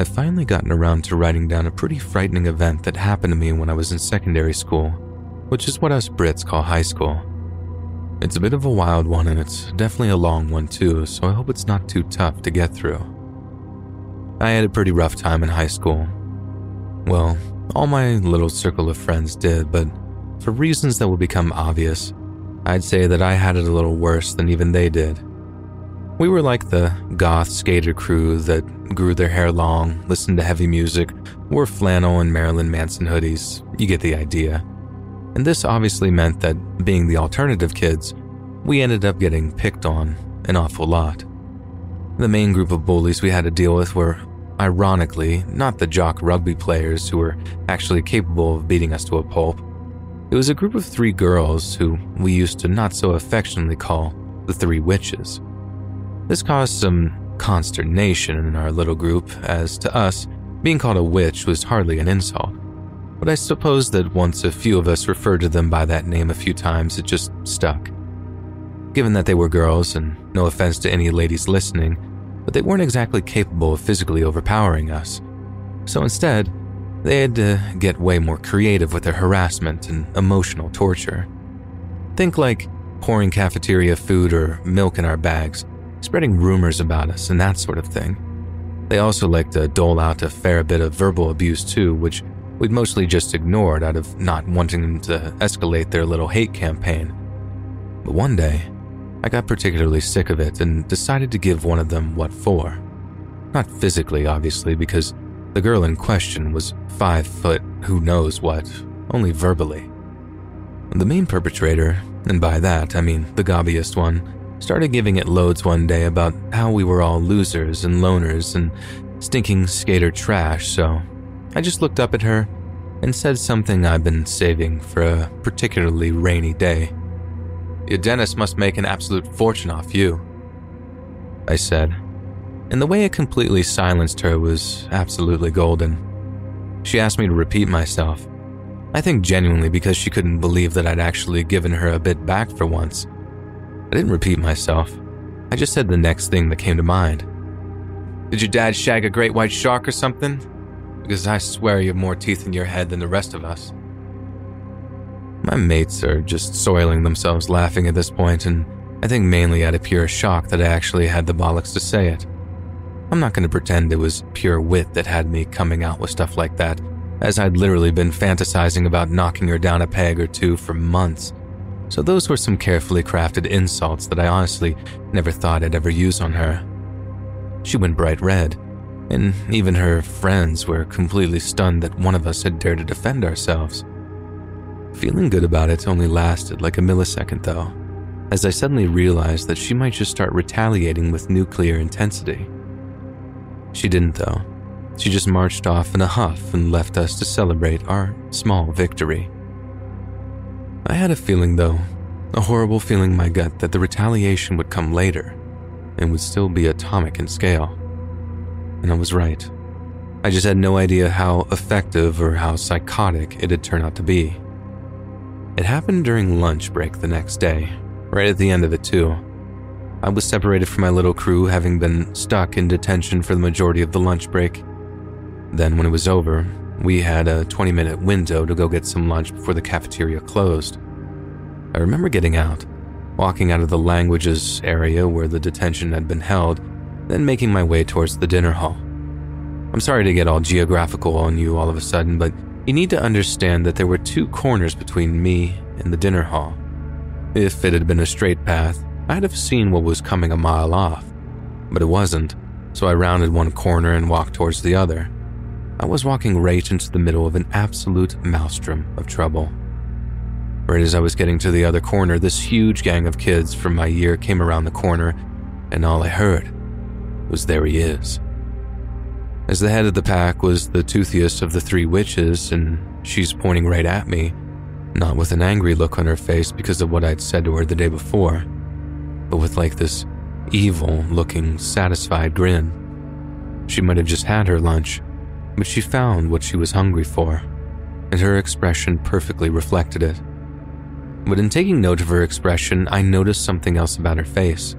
I've finally gotten around to writing down a pretty frightening event that happened to me when I was in secondary school, which is what us Brits call high school. It's a bit of a wild one and it's definitely a long one too, so I hope it's not too tough to get through. I had a pretty rough time in high school. Well, all my little circle of friends did, but for reasons that will become obvious, I'd say that I had it a little worse than even they did. We were like the goth skater crew that grew their hair long, listened to heavy music, wore flannel and Marilyn Manson hoodies. You get the idea. And this obviously meant that, being the alternative kids, we ended up getting picked on an awful lot. The main group of bullies we had to deal with were, ironically, not the jock rugby players who were actually capable of beating us to a pulp. It was a group of three girls who we used to not so affectionately call the Three Witches. This caused some consternation in our little group, as to us, being called a witch was hardly an insult. But I suppose that once a few of us referred to them by that name a few times, it just stuck. Given that they were girls, and no offense to any ladies listening, but they weren't exactly capable of physically overpowering us. So instead, they had to uh, get way more creative with their harassment and emotional torture. Think like pouring cafeteria food or milk in our bags, spreading rumors about us and that sort of thing. They also liked to dole out a fair bit of verbal abuse too, which we'd mostly just ignored out of not wanting them to escalate their little hate campaign. But one day, I got particularly sick of it and decided to give one of them what for. Not physically, obviously, because the girl in question was five foot who knows what, only verbally. The main perpetrator, and by that I mean the gobbiest one, started giving it loads one day about how we were all losers and loners and stinking skater trash, so I just looked up at her and said something I've been saving for a particularly rainy day. Your dentist must make an absolute fortune off you, I said, and the way it completely silenced her was absolutely golden. She asked me to repeat myself. I think genuinely because she couldn't believe that I'd actually given her a bit back for once. I didn't repeat myself. I just said the next thing that came to mind. Did your dad shag a great white shark or something? Because I swear you have more teeth in your head than the rest of us. My mates are just soiling themselves laughing at this point, and I think mainly out of pure shock that I actually had the bollocks to say it. I'm not going to pretend it was pure wit that had me coming out with stuff like that, as I'd literally been fantasizing about knocking her down a peg or two for months so those were some carefully crafted insults that I honestly never thought I'd ever use on her. She went bright red, and even her friends were completely stunned that one of us had dared to defend ourselves. Feeling good about it only lasted like a millisecond, though, as I suddenly realized that she might just start retaliating with nuclear intensity. She didn't, though. She just marched off in a huff and left us to celebrate our small victory. I had a feeling, though, a horrible feeling in my gut that the retaliation would come later and would still be atomic in scale. And I was right. I just had no idea how effective or how psychotic it had turned out to be. It happened during lunch break the next day, right at the end of it, too. I was separated from my little crew, having been stuck in detention for the majority of the lunch break. Then, when it was over, we had a 20 minute window to go get some lunch before the cafeteria closed. I remember getting out, walking out of the languages area where the detention had been held, then making my way towards the dinner hall. I'm sorry to get all geographical on you all of a sudden, but you need to understand that there were two corners between me and the dinner hall. If it had been a straight path, I'd have seen what was coming a mile off, but it wasn't, so I rounded one corner and walked towards the other. I was walking right into the middle of an absolute maelstrom of trouble. Right as I was getting to the other corner, this huge gang of kids from my year came around the corner, and all I heard was there he is. As the head of the pack was the toothiest of the three witches, and she's pointing right at me, not with an angry look on her face because of what I'd said to her the day before, but with like this evil looking, satisfied grin. She might have just had her lunch but she found what she was hungry for, and her expression perfectly reflected it. But in taking note of her expression, I noticed something else about her face.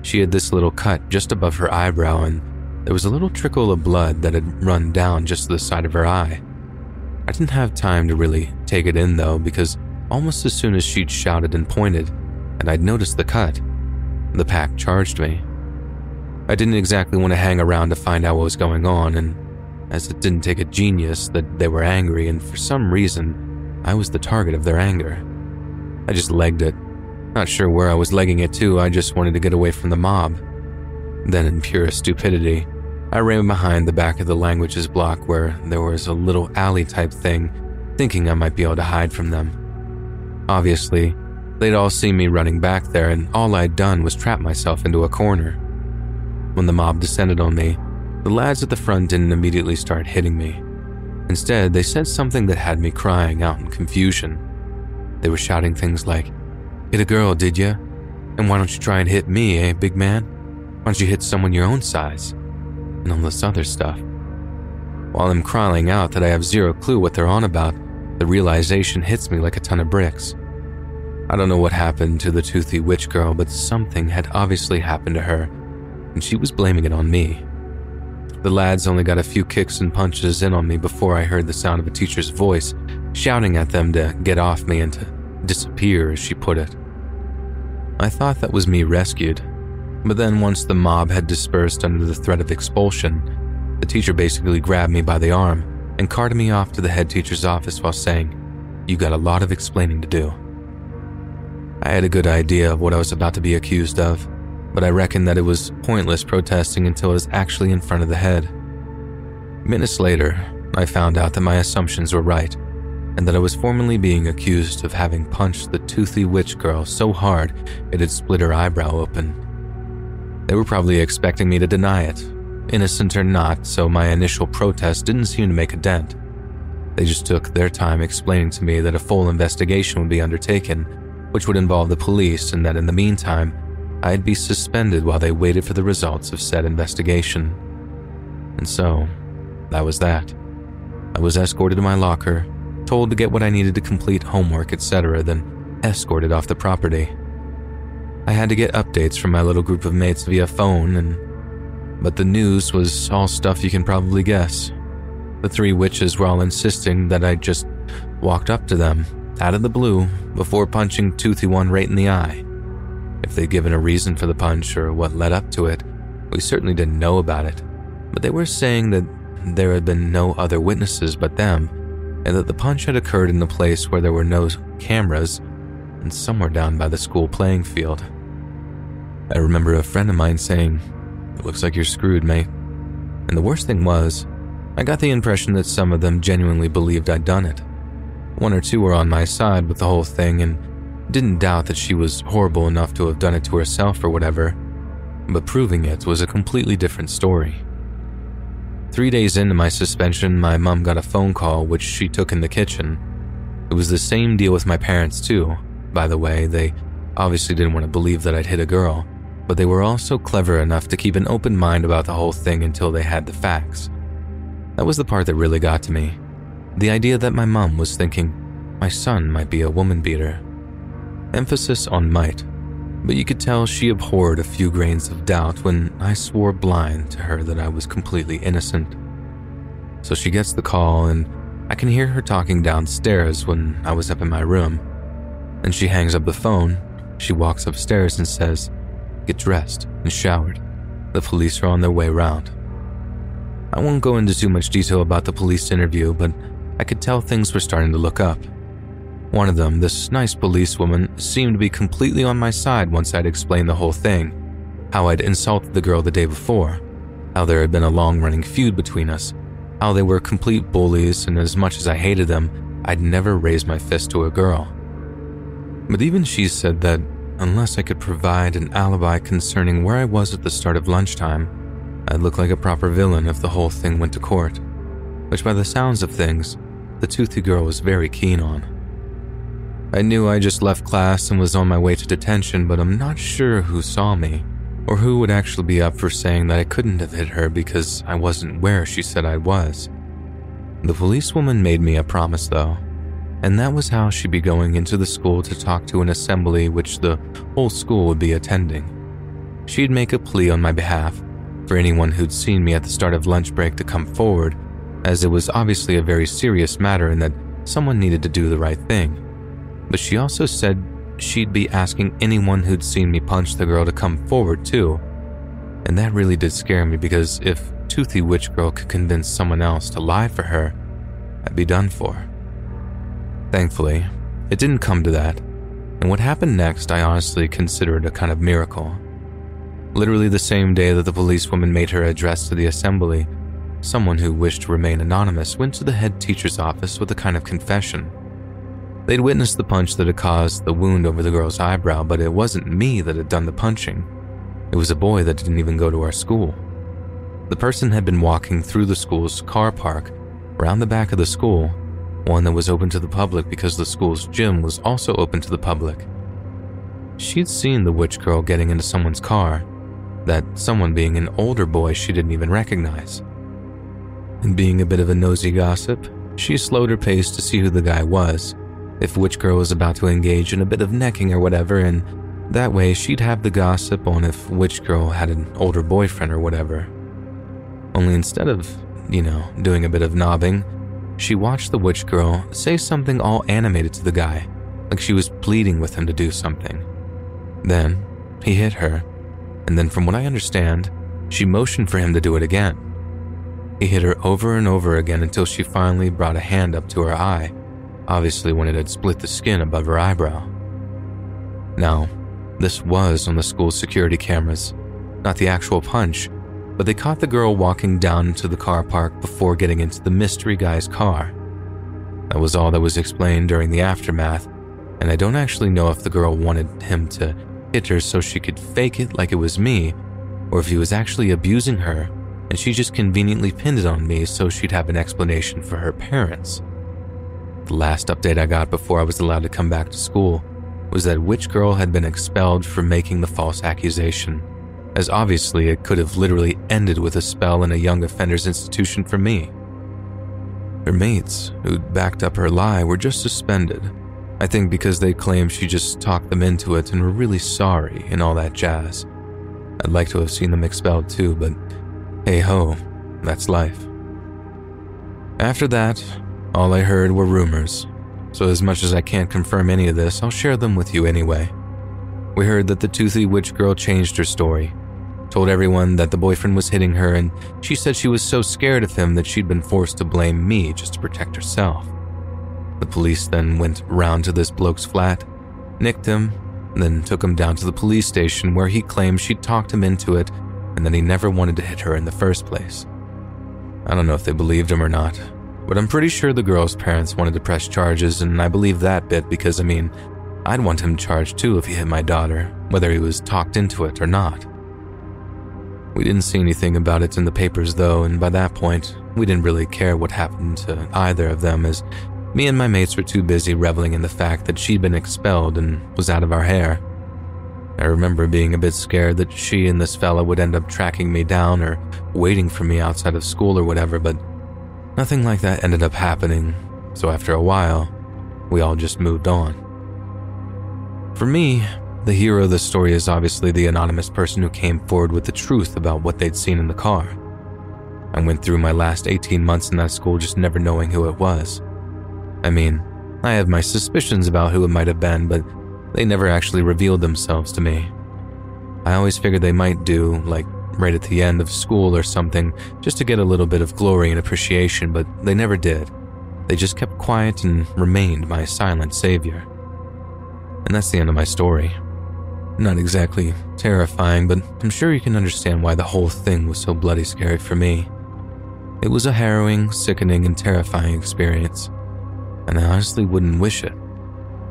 She had this little cut just above her eyebrow, and there was a little trickle of blood that had run down just to the side of her eye. I didn't have time to really take it in though, because almost as soon as she'd shouted and pointed, and I'd noticed the cut, the pack charged me. I didn't exactly want to hang around to find out what was going on, and as it didn't take a genius that they were angry, and for some reason, I was the target of their anger. I just legged it. Not sure where I was legging it to, I just wanted to get away from the mob. Then, in pure stupidity, I ran behind the back of the languages block where there was a little alley type thing, thinking I might be able to hide from them. Obviously, they'd all seen me running back there, and all I'd done was trap myself into a corner. When the mob descended on me, the lads at the front didn't immediately start hitting me. Instead, they said something that had me crying out in confusion. They were shouting things like, Hit a girl, did ya? And why don't you try and hit me, eh, big man? Why don't you hit someone your own size? and all this other stuff. While I'm crying out that I have zero clue what they're on about, the realization hits me like a ton of bricks. I don't know what happened to the toothy witch girl, but something had obviously happened to her, and she was blaming it on me. The lads only got a few kicks and punches in on me before I heard the sound of a teacher's voice shouting at them to get off me and to disappear, as she put it. I thought that was me rescued, but then, once the mob had dispersed under the threat of expulsion, the teacher basically grabbed me by the arm and carted me off to the head teacher's office while saying, You got a lot of explaining to do. I had a good idea of what I was about to be accused of, but I reckoned that it was pointless protesting until I was actually in front of the head. Minutes later, I found out that my assumptions were right, and that I was formally being accused of having punched the toothy witch girl so hard it had split her eyebrow open. They were probably expecting me to deny it, innocent or not, so my initial protest didn't seem to make a dent. They just took their time explaining to me that a full investigation would be undertaken, which would involve the police, and that in the meantime, I'd be suspended while they waited for the results of said investigation. And so, that was that. I was escorted to my locker, told to get what I needed to complete homework, etc., then escorted off the property. I had to get updates from my little group of mates via phone, and but the news was all stuff you can probably guess. The three witches were all insisting that I just walked up to them, out of the blue, before punching Toothy One right in the eye. If they'd given a reason for the punch or what led up to it, we certainly didn't know about it. But they were saying that there had been no other witnesses but them, and that the punch had occurred in the place where there were no cameras and somewhere down by the school playing field. I remember a friend of mine saying, It looks like you're screwed, mate. And the worst thing was, I got the impression that some of them genuinely believed I'd done it. One or two were on my side with the whole thing and didn't doubt that she was horrible enough to have done it to herself or whatever, but proving it was a completely different story. Three days into my suspension, my mom got a phone call which she took in the kitchen. It was the same deal with my parents, too. By the way, they obviously didn't want to believe that I'd hit a girl, but they were also clever enough to keep an open mind about the whole thing until they had the facts. That was the part that really got to me. The idea that my mom was thinking my son might be a woman beater. Emphasis on might, but you could tell she abhorred a few grains of doubt when I swore blind to her that I was completely innocent. So she gets the call, and I can hear her talking downstairs when I was up in my room. And she hangs up the phone. She walks upstairs and says, get dressed, and showered. The police are on their way round. I won't go into too much detail about the police interview, but I could tell things were starting to look up. One of them, this nice policewoman, seemed to be completely on my side once I'd explained the whole thing how I'd insulted the girl the day before, how there had been a long running feud between us, how they were complete bullies, and as much as I hated them, I'd never raised my fist to a girl. But even she said that unless I could provide an alibi concerning where I was at the start of lunchtime. I'd look like a proper villain if the whole thing went to court, which, by the sounds of things, the toothy girl was very keen on. I knew I just left class and was on my way to detention, but I'm not sure who saw me, or who would actually be up for saying that I couldn't have hit her because I wasn't where she said I was. The policewoman made me a promise, though and that was how she'd be going into the school to talk to an assembly which the whole school would be attending. She'd make a plea on my behalf, for anyone who'd seen me at the start of lunch break to come forward, as it was obviously a very serious matter and that someone needed to do the right thing. But she also said she'd be asking anyone who'd seen me punch the girl to come forward too. And that really did scare me because if Toothy Witch Girl could convince someone else to lie for her, I'd be done for. Thankfully, it didn't come to that, and what happened next I honestly considered a kind of miracle. Literally the same day that the policewoman made her address to the assembly, someone who wished to remain anonymous went to the head teacher's office with a kind of confession. They'd witnessed the punch that had caused the wound over the girl's eyebrow, but it wasn't me that had done the punching. It was a boy that didn't even go to our school. The person had been walking through the school's car park, around the back of the school, one that was open to the public because the school's gym was also open to the public. She'd seen the witch girl getting into someone's car, that someone being an older boy she didn't even recognize. And being a bit of a nosy gossip, she slowed her pace to see who the guy was if Witch Girl was about to engage in a bit of necking or whatever, and that way she'd have the gossip on if Witch Girl had an older boyfriend or whatever. Only instead of, you know, doing a bit of knobbing, she watched the Witch Girl say something all animated to the guy, like she was pleading with him to do something. Then, he hit her, and then from what I understand, she motioned for him to do it again. He hit her over and over again until she finally brought a hand up to her eye obviously when it had split the skin above her eyebrow. Now, this was on the school's security cameras, not the actual punch, but they caught the girl walking down to the car park before getting into the mystery guy's car. That was all that was explained during the aftermath, and I don't actually know if the girl wanted him to hit her so she could fake it like it was me, or if he was actually abusing her and she just conveniently pinned it on me so she'd have an explanation for her parents. The last update I got before I was allowed to come back to school was that Witch Girl had been expelled for making the false accusation, as obviously it could have literally ended with a spell in a young offenders institution for me. Her mates, who'd backed up her lie, were just suspended. I think because they claimed she just talked them into it and were really sorry and all that jazz. I'd like to have seen them expelled too, but hey ho, that's life. After that, all I heard were rumors, so as much as I can't confirm any of this, I'll share them with you anyway. We heard that the toothy witch girl changed her story, told everyone that the boyfriend was hitting her, and she said she was so scared of him that she'd been forced to blame me just to protect herself. The police then went round to this bloke's flat, nicked him, then took him down to the police station where he claimed she'd talked him into it and that he never wanted to hit her in the first place. I don't know if they believed him or not, but I'm pretty sure the girl's parents wanted to press charges, and I believe that bit because, I mean, I'd want him charged too if he hit my daughter, whether he was talked into it or not. We didn't see anything about it in the papers though, and by that point, we didn't really care what happened to either of them as me and my mates were too busy reveling in the fact that she'd been expelled and was out of our hair. I remember being a bit scared that she and this fella would end up tracking me down or waiting for me outside of school or whatever, but Nothing like that ended up happening, so after a while, we all just moved on. For me, the hero of the story is obviously the anonymous person who came forward with the truth about what they'd seen in the car. I went through my last 18 months in that school just never knowing who it was. I mean, I have my suspicions about who it might have been, but they never actually revealed themselves to me. I always figured they might do, like right at the end of school or something, just to get a little bit of glory and appreciation, but they never did. They just kept quiet and remained my silent savior. And that's the end of my story. Not exactly terrifying, but I'm sure you can understand why the whole thing was so bloody scary for me. It was a harrowing, sickening, and terrifying experience, and I honestly wouldn't wish it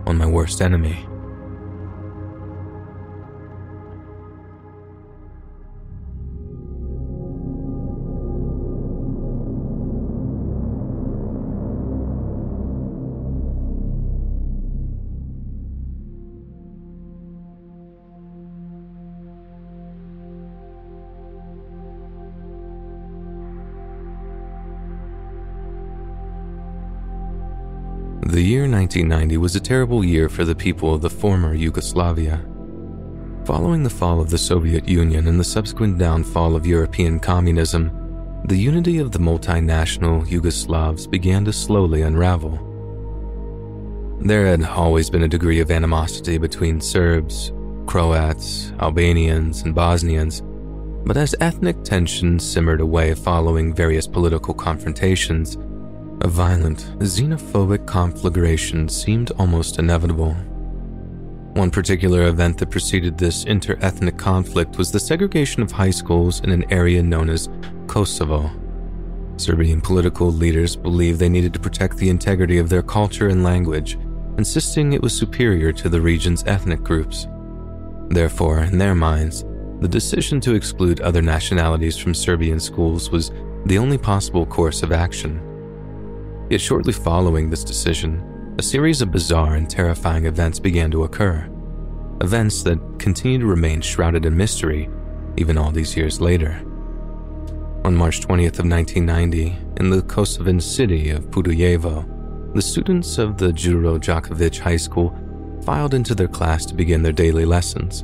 on my worst enemy. The year 1990 was a terrible year for the people of the former Yugoslavia. Following the fall of the Soviet Union and the subsequent downfall of European communism, the unity of the multinational Yugoslavs began to slowly unravel. There had always been a degree of animosity between Serbs, Croats, Albanians, and Bosnians, but as ethnic tensions simmered away following various political confrontations, a violent, xenophobic conflagration seemed almost inevitable. One particular event that preceded this inter-ethnic conflict was the segregation of high schools in an area known as Kosovo. Serbian political leaders believed they needed to protect the integrity of their culture and language, insisting it was superior to the region's ethnic groups. Therefore, in their minds, the decision to exclude other nationalities from Serbian schools was the only possible course of action. Yet shortly following this decision, a series of bizarre and terrifying events began to occur. Events that continue to remain shrouded in mystery even all these years later. On March 20th of 1990, in the Kosovan city of Podujevo, the students of the Juro Djokovic High School filed into their class to begin their daily lessons.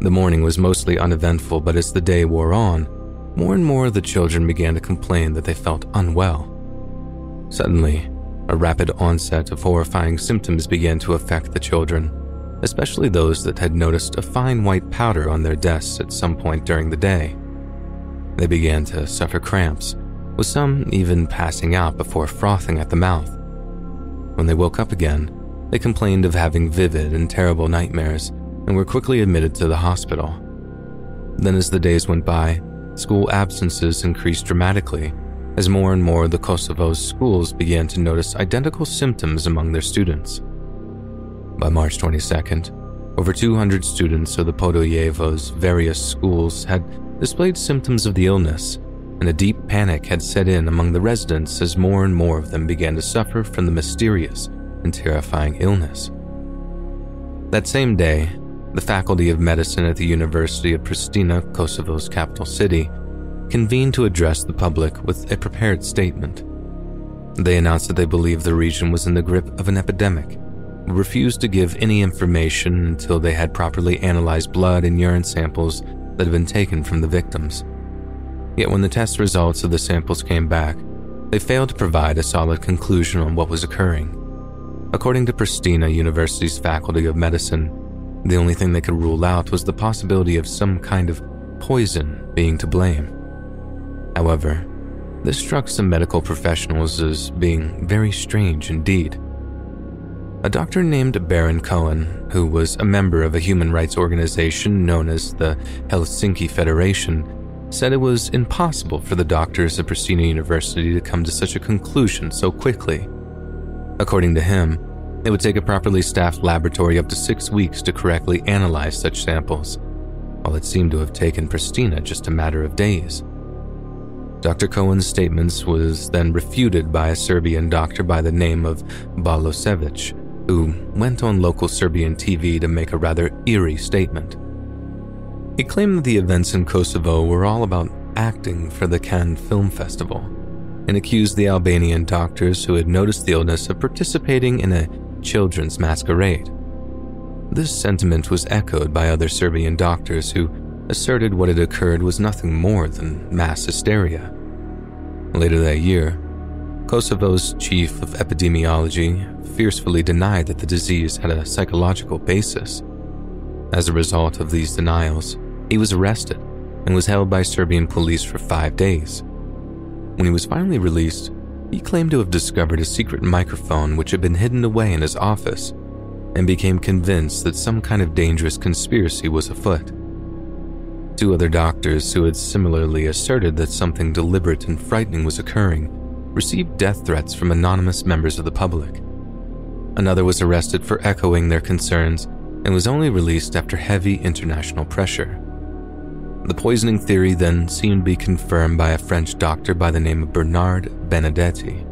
The morning was mostly uneventful, but as the day wore on, more and more of the children began to complain that they felt unwell. Suddenly, a rapid onset of horrifying symptoms began to affect the children, especially those that had noticed a fine white powder on their desks at some point during the day. They began to suffer cramps, with some even passing out before frothing at the mouth. When they woke up again, they complained of having vivid and terrible nightmares and were quickly admitted to the hospital. Then, as the days went by, school absences increased dramatically as more and more of the Kosovo's schools began to notice identical symptoms among their students. By March 22nd, over 200 students of the Podujevo's various schools had displayed symptoms of the illness, and a deep panic had set in among the residents as more and more of them began to suffer from the mysterious and terrifying illness. That same day, the Faculty of Medicine at the University of Pristina, Kosovo's capital city, convened to address the public with a prepared statement. They announced that they believed the region was in the grip of an epidemic, refused to give any information until they had properly analyzed blood and urine samples that had been taken from the victims. Yet when the test results of the samples came back, they failed to provide a solid conclusion on what was occurring. According to Pristina University's Faculty of Medicine, the only thing they could rule out was the possibility of some kind of poison being to blame. However, this struck some medical professionals as being very strange indeed. A doctor named Baron Cohen, who was a member of a human rights organization known as the Helsinki Federation, said it was impossible for the doctors at Pristina University to come to such a conclusion so quickly. According to him, it would take a properly staffed laboratory up to six weeks to correctly analyze such samples, while it seemed to have taken Pristina just a matter of days. Dr. Cohen's statements was then refuted by a Serbian doctor by the name of Balosevic, who went on local Serbian TV to make a rather eerie statement. He claimed that the events in Kosovo were all about acting for the Cannes Film Festival and accused the Albanian doctors who had noticed the illness of participating in a children's masquerade. This sentiment was echoed by other Serbian doctors who asserted what had occurred was nothing more than mass hysteria. Later that year, Kosovo's chief of epidemiology fiercely denied that the disease had a psychological basis. As a result of these denials, he was arrested and was held by Serbian police for five days. When he was finally released, he claimed to have discovered a secret microphone which had been hidden away in his office and became convinced that some kind of dangerous conspiracy was afoot. Two other doctors who had similarly asserted that something deliberate and frightening was occurring received death threats from anonymous members of the public. Another was arrested for echoing their concerns and was only released after heavy international pressure. The poisoning theory then seemed to be confirmed by a French doctor by the name of Bernard Benedetti,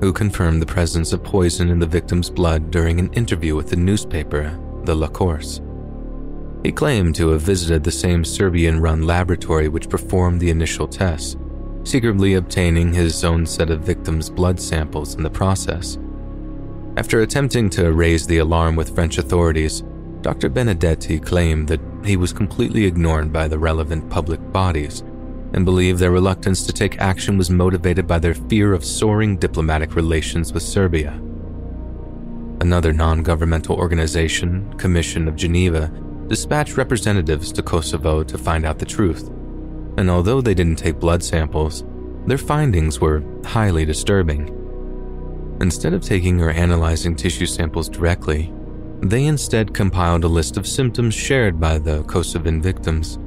who confirmed the presence of poison in the victim's blood during an interview with the newspaper, the La Course. He claimed to have visited the same Serbian run laboratory which performed the initial tests, secretly obtaining his own set of victims' blood samples in the process. After attempting to raise the alarm with French authorities, Dr. Benedetti claimed that he was completely ignored by the relevant public bodies and believed their reluctance to take action was motivated by their fear of soaring diplomatic relations with Serbia. Another non governmental organization, Commission of Geneva, dispatched representatives to Kosovo to find out the truth. And although they didn't take blood samples, their findings were highly disturbing. Instead of taking or analyzing tissue samples directly, they instead compiled a list of symptoms shared by the Kosovan victims.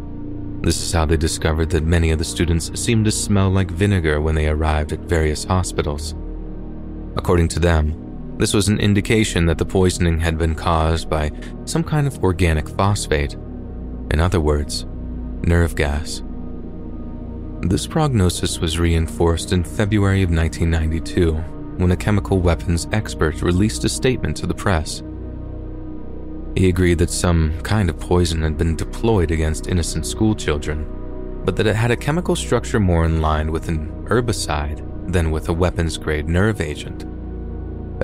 This is how they discovered that many of the students seemed to smell like vinegar when they arrived at various hospitals. According to them, this was an indication that the poisoning had been caused by some kind of organic phosphate. In other words, nerve gas. This prognosis was reinforced in February of 1992 when a chemical weapons expert released a statement to the press. He agreed that some kind of poison had been deployed against innocent schoolchildren, but that it had a chemical structure more in line with an herbicide than with a weapons grade nerve agent.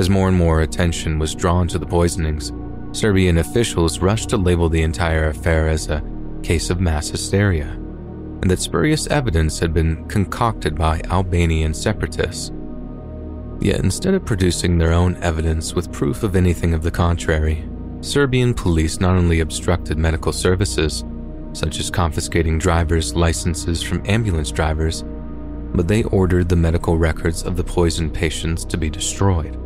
As more and more attention was drawn to the poisonings, Serbian officials rushed to label the entire affair as a case of mass hysteria, and that spurious evidence had been concocted by Albanian separatists. Yet instead of producing their own evidence with proof of anything of the contrary, Serbian police not only obstructed medical services, such as confiscating drivers' licenses from ambulance drivers, but they ordered the medical records of the poisoned patients to be destroyed.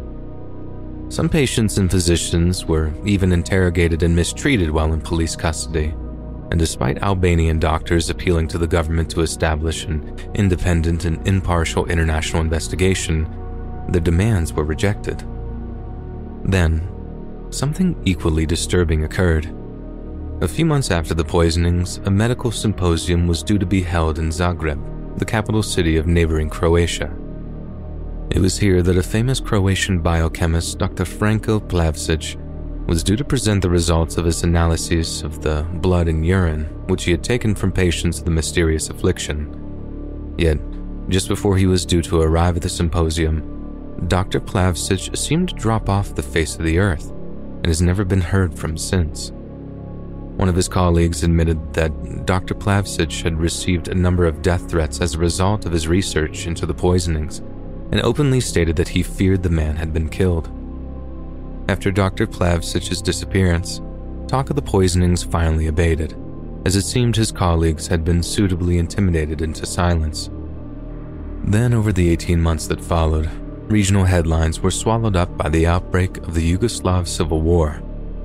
Some patients and physicians were even interrogated and mistreated while in police custody, and despite Albanian doctors appealing to the government to establish an independent and impartial international investigation, their demands were rejected. Then, something equally disturbing occurred. A few months after the poisonings, a medical symposium was due to be held in Zagreb, the capital city of neighboring Croatia. It was here that a famous Croatian biochemist, Dr. Franko Plavsic, was due to present the results of his analyses of the blood and urine which he had taken from patients with the mysterious affliction. Yet, just before he was due to arrive at the symposium, Dr. Plavsic seemed to drop off the face of the earth and has never been heard from since. One of his colleagues admitted that Dr. Plavsic had received a number of death threats as a result of his research into the poisonings and openly stated that he feared the man had been killed. After Dr. Plavsic's disappearance, talk of the poisonings finally abated, as it seemed his colleagues had been suitably intimidated into silence. Then, over the 18 months that followed, regional headlines were swallowed up by the outbreak of the Yugoslav Civil War,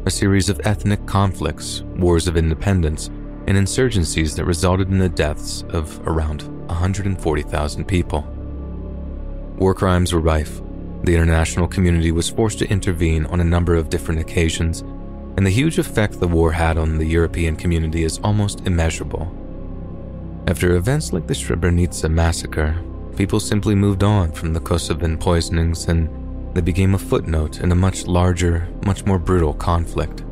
a series of ethnic conflicts, wars of independence, and insurgencies that resulted in the deaths of around 140,000 people. War crimes were rife. The international community was forced to intervene on a number of different occasions, and the huge effect the war had on the European community is almost immeasurable. After events like the Srebrenica massacre, people simply moved on from the Kosovan poisonings and they became a footnote in a much larger, much more brutal conflict.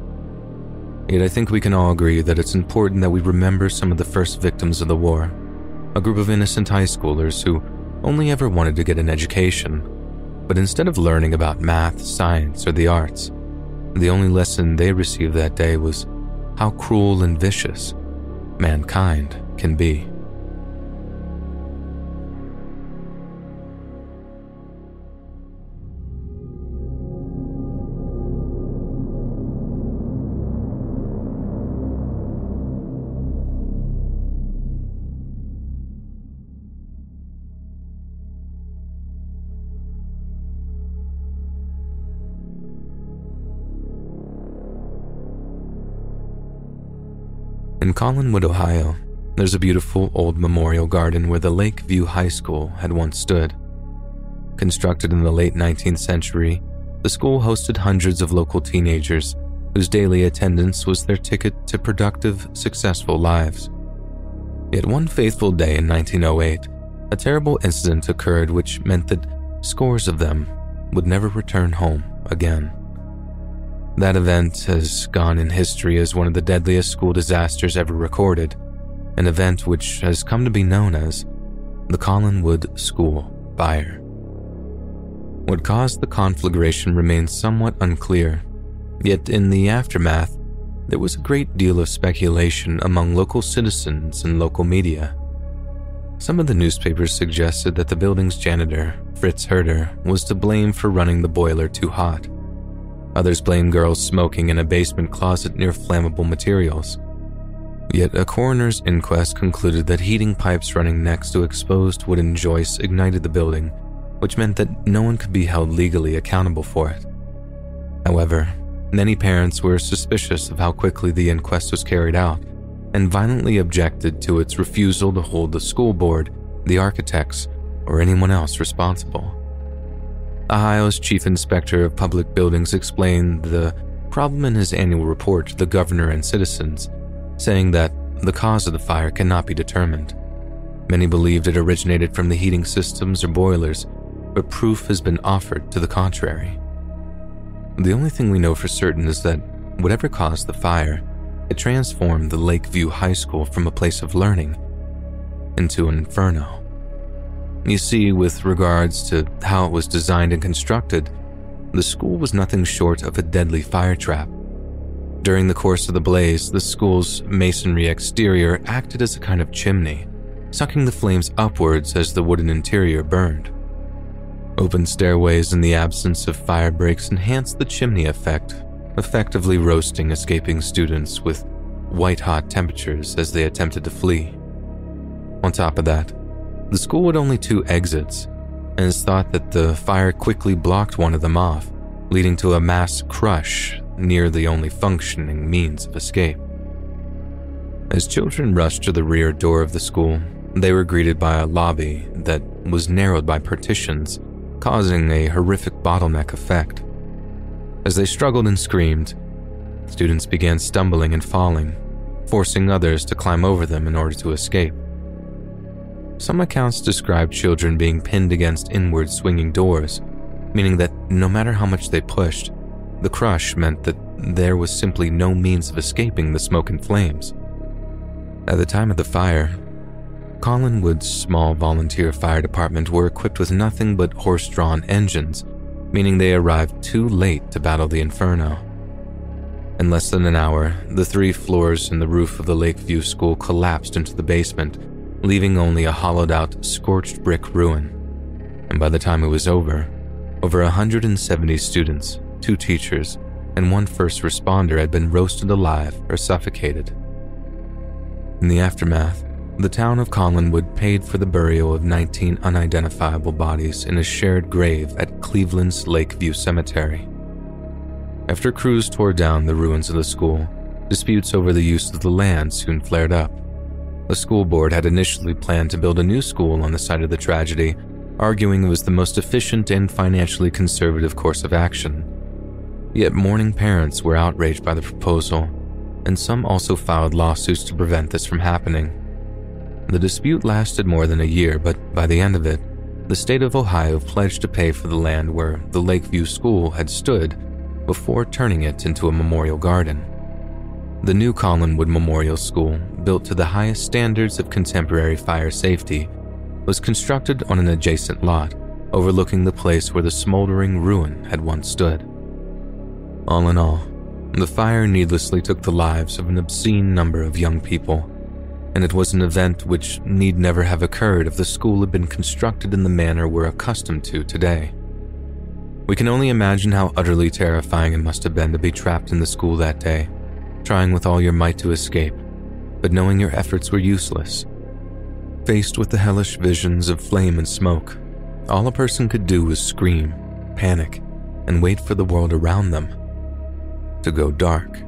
Yet I think we can all agree that it's important that we remember some of the first victims of the war, a group of innocent high schoolers who only ever wanted to get an education, but instead of learning about math, science, or the arts, the only lesson they received that day was how cruel and vicious mankind can be. In Collinwood, Ohio, there's a beautiful old memorial garden where the Lakeview High School had once stood. Constructed in the late 19th century, the school hosted hundreds of local teenagers whose daily attendance was their ticket to productive, successful lives. Yet one faithful day in 1908, a terrible incident occurred which meant that scores of them would never return home again. That event has gone in history as one of the deadliest school disasters ever recorded, an event which has come to be known as the Collinwood School Fire. What caused the conflagration remains somewhat unclear, yet in the aftermath, there was a great deal of speculation among local citizens and local media. Some of the newspapers suggested that the building's janitor, Fritz Hirter, was to blame for running the boiler too hot. Others blamed girls smoking in a basement closet near flammable materials. Yet a coroner's inquest concluded that heating pipes running next to exposed wooden joists ignited the building, which meant that no one could be held legally accountable for it. However, many parents were suspicious of how quickly the inquest was carried out and violently objected to its refusal to hold the school board, the architects, or anyone else responsible. Ohio's chief inspector of public buildings explained the problem in his annual report to the governor and citizens, saying that the cause of the fire cannot be determined. Many believed it originated from the heating systems or boilers, but proof has been offered to the contrary. The only thing we know for certain is that whatever caused the fire, it transformed the Lakeview High School from a place of learning into an inferno. You see, with regards to how it was designed and constructed, the school was nothing short of a deadly fire trap. During the course of the blaze, the school's masonry exterior acted as a kind of chimney, sucking the flames upwards as the wooden interior burned. Open stairways in the absence of fire breaks enhanced the chimney effect, effectively roasting escaping students with white hot temperatures as they attempted to flee. On top of that, the school had only two exits, and it's thought that the fire quickly blocked one of them off, leading to a mass crush near the only functioning means of escape. As children rushed to the rear door of the school, they were greeted by a lobby that was narrowed by partitions causing a horrific bottleneck effect. As they struggled and screamed, students began stumbling and falling, forcing others to climb over them in order to escape. Some accounts describe children being pinned against inward swinging doors, meaning that no matter how much they pushed, the crush meant that there was simply no means of escaping the smoke and flames. At the time of the fire, Collinwood's small volunteer fire department were equipped with nothing but horse drawn engines, meaning they arrived too late to battle the inferno. In less than an hour, the three floors and the roof of the Lakeview School collapsed into the basement, leaving only a hollowed out, scorched brick ruin. And by the time it was over, over 170 students, two teachers, and one first responder had been roasted alive or suffocated. In the aftermath, the town of Collinwood paid for the burial of 19 unidentifiable bodies in a shared grave at Cleveland's Lakeview Cemetery. After crews tore down the ruins of the school, disputes over the use of the land soon flared up. The school board had initially planned to build a new school on the site of the tragedy, arguing it was the most efficient and financially conservative course of action. Yet mourning parents were outraged by the proposal, and some also filed lawsuits to prevent this from happening. The dispute lasted more than a year, but by the end of it, the state of Ohio pledged to pay for the land where the Lakeview School had stood before turning it into a memorial garden. The new Collinwood Memorial School, built to the highest standards of contemporary fire safety, was constructed on an adjacent lot overlooking the place where the smoldering ruin had once stood. All in all, the fire needlessly took the lives of an obscene number of young people and it was an event which need never have occurred if the school had been constructed in the manner we're accustomed to today. We can only imagine how utterly terrifying it must have been to be trapped in the school that day, trying with all your might to escape, but knowing your efforts were useless. Faced with the hellish visions of flame and smoke, all a person could do was scream, panic, and wait for the world around them to go dark.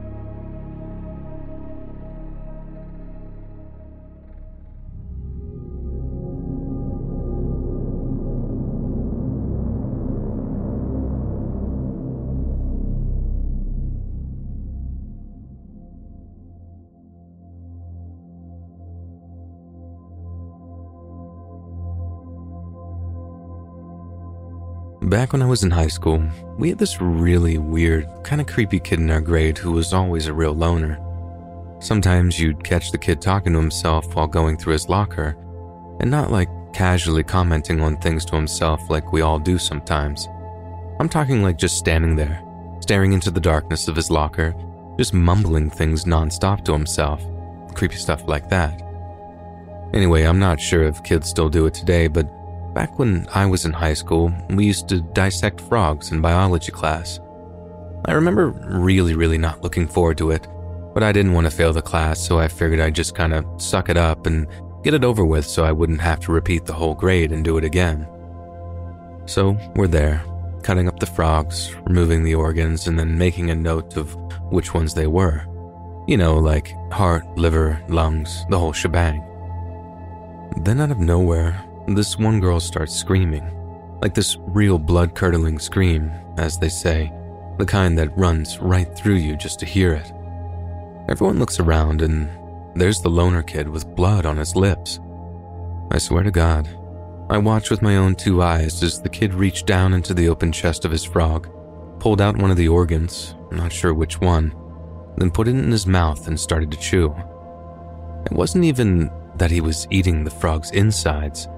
Back when I was in high school, we had this really weird, kind of creepy kid in our grade who was always a real loner. Sometimes you'd catch the kid talking to himself while going through his locker, and not like casually commenting on things to himself like we all do sometimes. I'm talking like just standing there, staring into the darkness of his locker, just mumbling things nonstop to himself, creepy stuff like that. Anyway, I'm not sure if kids still do it today, but back when I was in high school, we used to dissect frogs in biology class. I remember really, really not looking forward to it, but I didn't want to fail the class, so I figured I'd just kind of suck it up and get it over with so I wouldn't have to repeat the whole grade and do it again. So we're there, cutting up the frogs, removing the organs, and then making a note of which ones they were. You know, like heart, liver, lungs, the whole shebang. Then, out of nowhere, this one girl starts screaming, like this real blood curdling scream, as they say, the kind that runs right through you just to hear it. Everyone looks around, and there's the loner kid with blood on his lips. I swear to God, I watched with my own two eyes as the kid reached down into the open chest of his frog, pulled out one of the organs, not sure which one, then put it in his mouth and started to chew. It wasn't even that he was eating the frog's insides,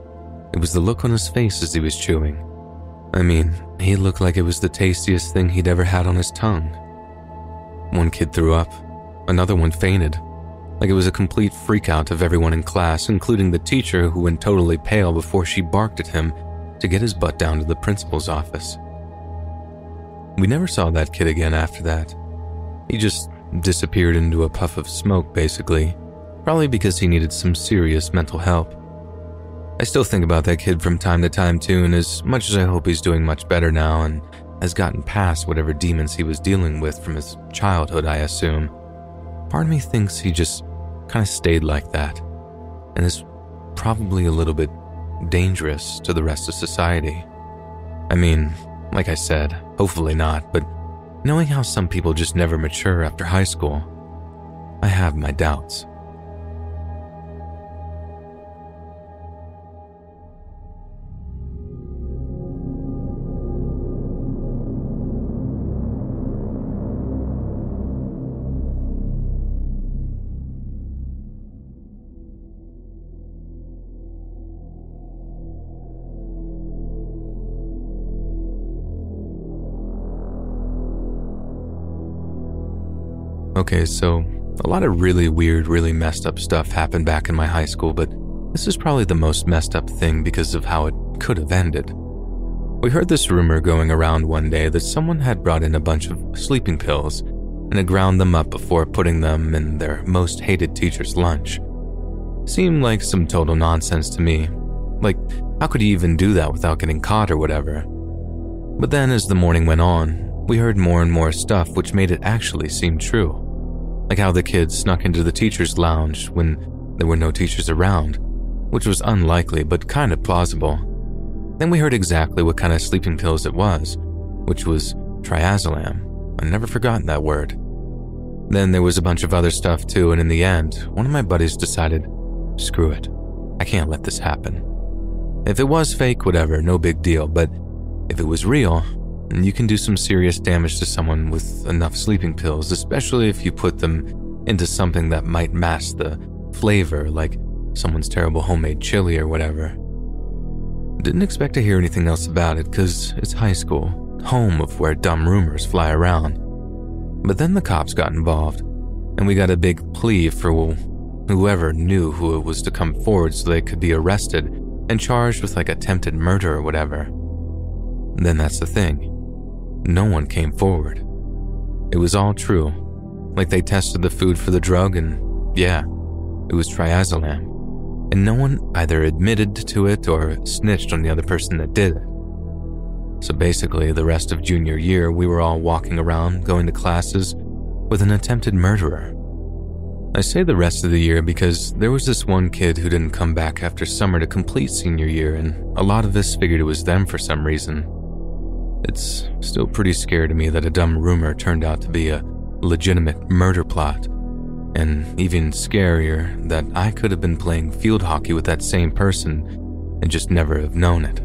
it was the look on his face as he was chewing. I mean, he looked like it was the tastiest thing he'd ever had on his tongue. One kid threw up, another one fainted, like it was a complete freakout of everyone in class, including the teacher who went totally pale before she barked at him to get his butt down to the principal's office. We never saw that kid again after that. He just disappeared into a puff of smoke, basically, probably because he needed some serious mental help. I still think about that kid from time to time, too, and as much as I hope he's doing much better now and has gotten past whatever demons he was dealing with from his childhood, I assume, part of me thinks he just kind of stayed like that and is probably a little bit dangerous to the rest of society. I mean, like I said, hopefully not, but knowing how some people just never mature after high school, I have my doubts. Okay, so a lot of really weird, really messed up stuff happened back in my high school, but this is probably the most messed up thing because of how it could have ended. We heard this rumor going around one day that someone had brought in a bunch of sleeping pills and had ground them up before putting them in their most hated teacher's lunch. Seemed like some total nonsense to me. Like, how could you even do that without getting caught or whatever? But then, as the morning went on, we heard more and more stuff which made it actually seem true like how the kids snuck into the teacher's lounge when there were no teachers around, which was unlikely but kind of plausible. Then we heard exactly what kind of sleeping pills it was, which was triazolam. I never forgotten that word. Then there was a bunch of other stuff too, and in the end, one of my buddies decided, screw it, I can't let this happen. If it was fake, whatever, no big deal, but if it was real, and you can do some serious damage to someone with enough sleeping pills, especially if you put them into something that might mask the flavor, like someone's terrible homemade chili or whatever. Didn't expect to hear anything else about it because it's high school, home of where dumb rumors fly around. But then the cops got involved, and we got a big plea for whoever knew who it was to come forward so they could be arrested and charged with like attempted murder or whatever. Then that's the thing. No one came forward. It was all true. Like they tested the food for the drug, and yeah, it was triazolam. And no one either admitted to it or snitched on the other person that did it. So basically, the rest of junior year, we were all walking around, going to classes with an attempted murderer. I say the rest of the year because there was this one kid who didn't come back after summer to complete senior year, and a lot of us figured it was them for some reason. It's still pretty scary to me that a dumb rumor turned out to be a legitimate murder plot. And even scarier that I could have been playing field hockey with that same person and just never have known it.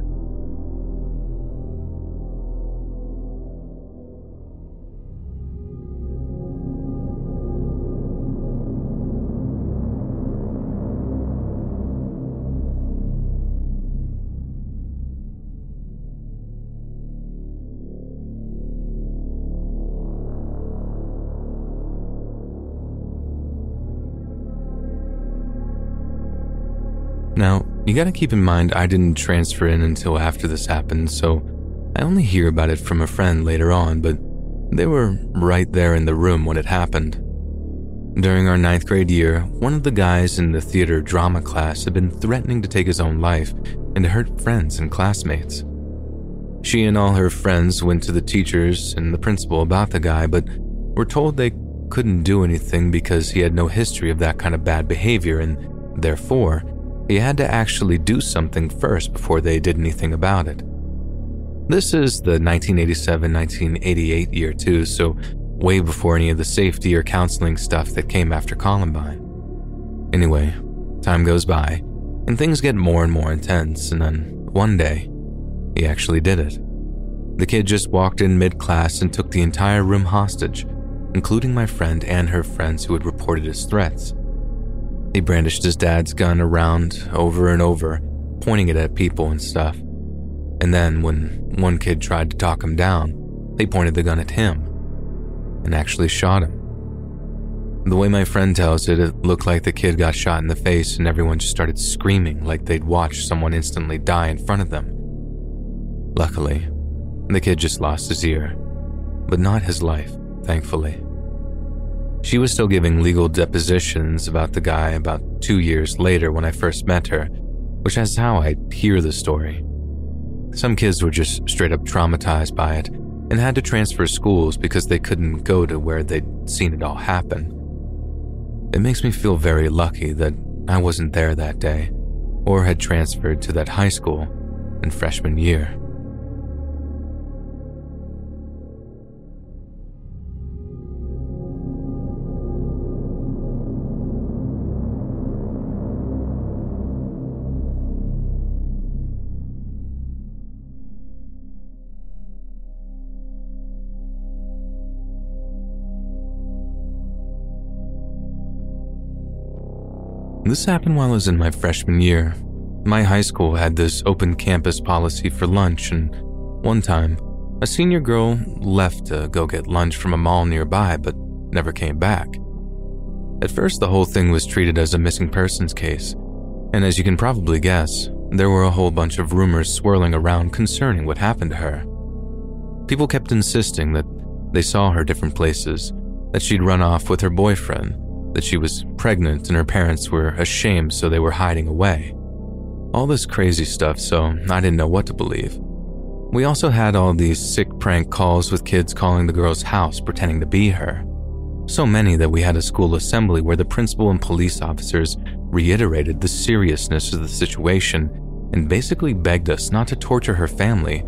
You gotta keep in mind I didn't transfer in until after this happened, so I only hear about it from a friend later on, but they were right there in the room when it happened. During our ninth grade year, one of the guys in the theater drama class had been threatening to take his own life and to hurt friends and classmates. She and all her friends went to the teachers and the principal about the guy, but were told they couldn't do anything because he had no history of that kind of bad behavior, and therefore, he had to actually do something first before they did anything about it. This is the 1987 1988 year, too, so way before any of the safety or counseling stuff that came after Columbine. Anyway, time goes by, and things get more and more intense, and then one day, he actually did it. The kid just walked in mid class and took the entire room hostage, including my friend and her friends who had reported his threats. He brandished his dad's gun around over and over, pointing it at people and stuff. And then, when one kid tried to talk him down, they pointed the gun at him and actually shot him. The way my friend tells it, it looked like the kid got shot in the face and everyone just started screaming like they'd watched someone instantly die in front of them. Luckily, the kid just lost his ear, but not his life, thankfully. She was still giving legal depositions about the guy about two years later when I first met her, which is how I hear the story. Some kids were just straight up traumatized by it and had to transfer schools because they couldn't go to where they'd seen it all happen. It makes me feel very lucky that I wasn't there that day or had transferred to that high school in freshman year. This happened while I was in my freshman year. My high school had this open campus policy for lunch, and one time, a senior girl left to go get lunch from a mall nearby but never came back. At first, the whole thing was treated as a missing persons case, and as you can probably guess, there were a whole bunch of rumors swirling around concerning what happened to her. People kept insisting that they saw her different places, that she'd run off with her boyfriend, that she was pregnant and her parents were ashamed, so they were hiding away. All this crazy stuff, so I didn't know what to believe. We also had all these sick prank calls with kids calling the girl's house pretending to be her. So many that we had a school assembly where the principal and police officers reiterated the seriousness of the situation and basically begged us not to torture her family,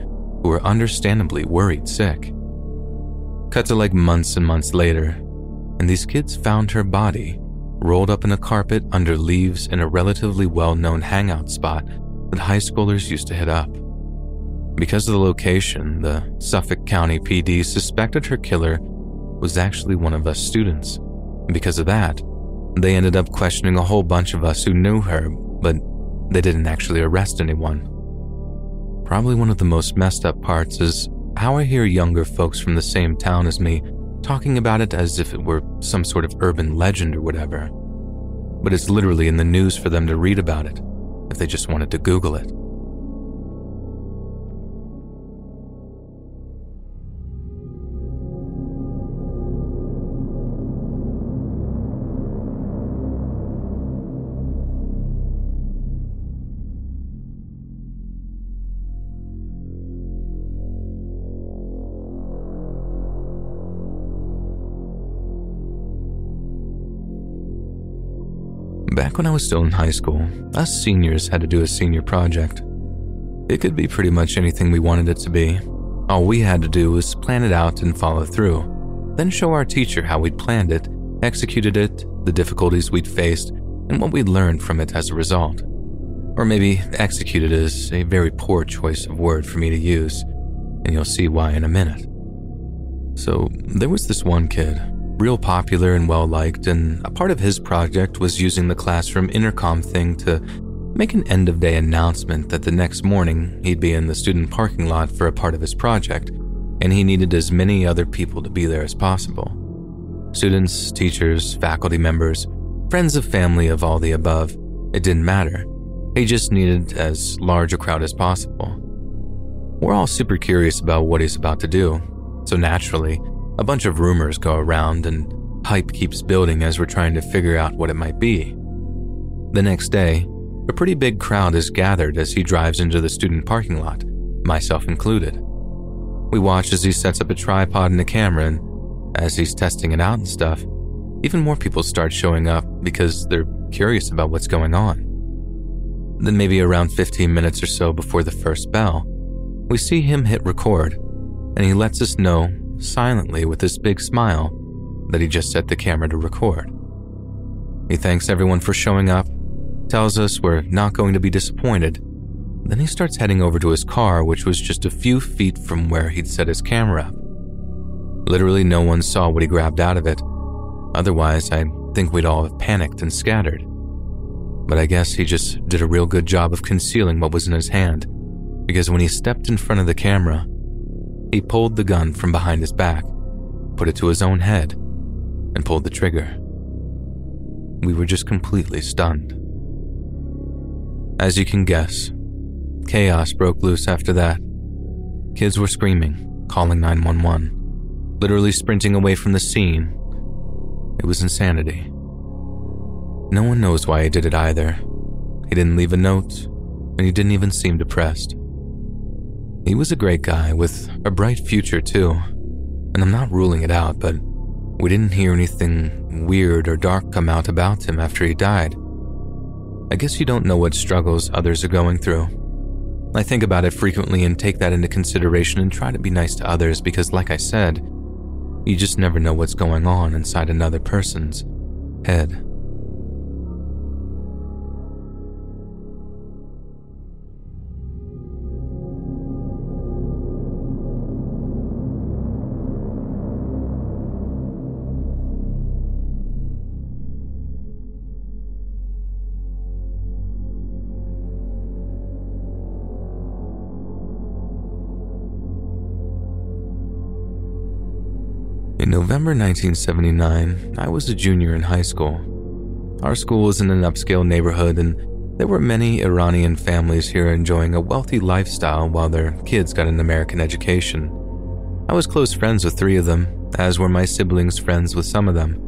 who were understandably worried sick. Cut to like months and months later, and these kids found her body rolled up in a carpet under leaves in a relatively well known hangout spot that high schoolers used to hit up. Because of the location, the Suffolk County PD suspected her killer was actually one of us students. And because of that, they ended up questioning a whole bunch of us who knew her, but they didn't actually arrest anyone. Probably one of the most messed up parts is how I hear younger folks from the same town as me talking about it as if it were some sort of urban legend or whatever. But it's literally in the news for them to read about it if they just wanted to Google it. When I was still in high school, us seniors had to do a senior project. It could be pretty much anything we wanted it to be. All we had to do was plan it out and follow through, then show our teacher how we'd planned it, executed it, the difficulties we'd faced, and what we'd learned from it as a result. Or maybe executed is a very poor choice of word for me to use, and you'll see why in a minute. So, there was this one kid real popular and well liked, and a part of his project was using the classroom intercom thing to make an end of day announcement that the next morning he'd be in the student parking lot for a part of his project, and he needed as many other people to be there as possible. Students, teachers, faculty members, friends of family of all the above, it didn't matter. He just needed as large a crowd as possible. We're all super curious about what he's about to do, so naturally, a bunch of rumors go around and hype keeps building as we're trying to figure out what it might be. The next day, a pretty big crowd is gathered as he drives into the student parking lot, myself included. We watch as he sets up a tripod and a camera, and as he's testing it out and stuff, even more people start showing up because they're curious about what's going on. Then, maybe around 15 minutes or so before the first bell, we see him hit record, and he lets us know silently with this big smile that he just set the camera to record. He thanks everyone for showing up, tells us we're not going to be disappointed. Then he starts heading over to his car, which was just a few feet from where he'd set his camera up. Literally, no one saw what he grabbed out of it. Otherwise, I think we'd all have panicked and scattered. But I guess he just did a real good job of concealing what was in his hand, because when he stepped in front of the camera, he pulled the gun from behind his back, put it to his own head, and pulled the trigger. We were just completely stunned. As you can guess, chaos broke loose after that. Kids were screaming, calling 911, literally sprinting away from the scene. It was insanity. No one knows why he did it either. He didn't leave a note, and he didn't even seem depressed. He was a great guy with a bright future, too, and I'm not ruling it out, but we didn't hear anything weird or dark come out about him after he died. I guess you don't know what struggles others are going through. I think about it frequently and take that into consideration and try to be nice to others because, like I said, you just never know what's going on inside another person's head. In November 1979, I was a junior in high school. Our school was in an upscale neighborhood, and there were many Iranian families here enjoying a wealthy lifestyle while their kids got an American education. I was close friends with three of them, as were my siblings friends with some of them.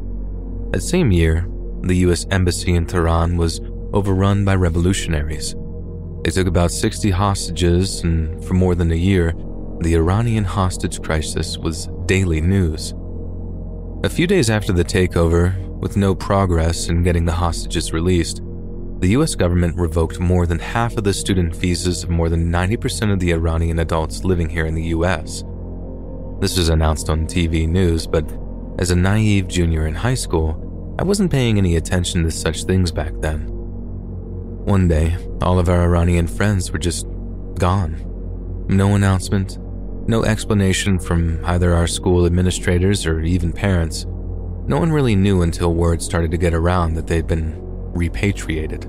That same year, the US Embassy in Tehran was overrun by revolutionaries. They took about 60 hostages, and for more than a year, the Iranian hostage crisis was daily news. A few days after the takeover, with no progress in getting the hostages released, the US government revoked more than half of the student visas of more than 90% of the Iranian adults living here in the US. This was announced on TV news, but as a naive junior in high school, I wasn't paying any attention to such things back then. One day, all of our Iranian friends were just gone. No announcement, no explanation from either our school administrators or even parents. No one really knew until word started to get around that they'd been repatriated.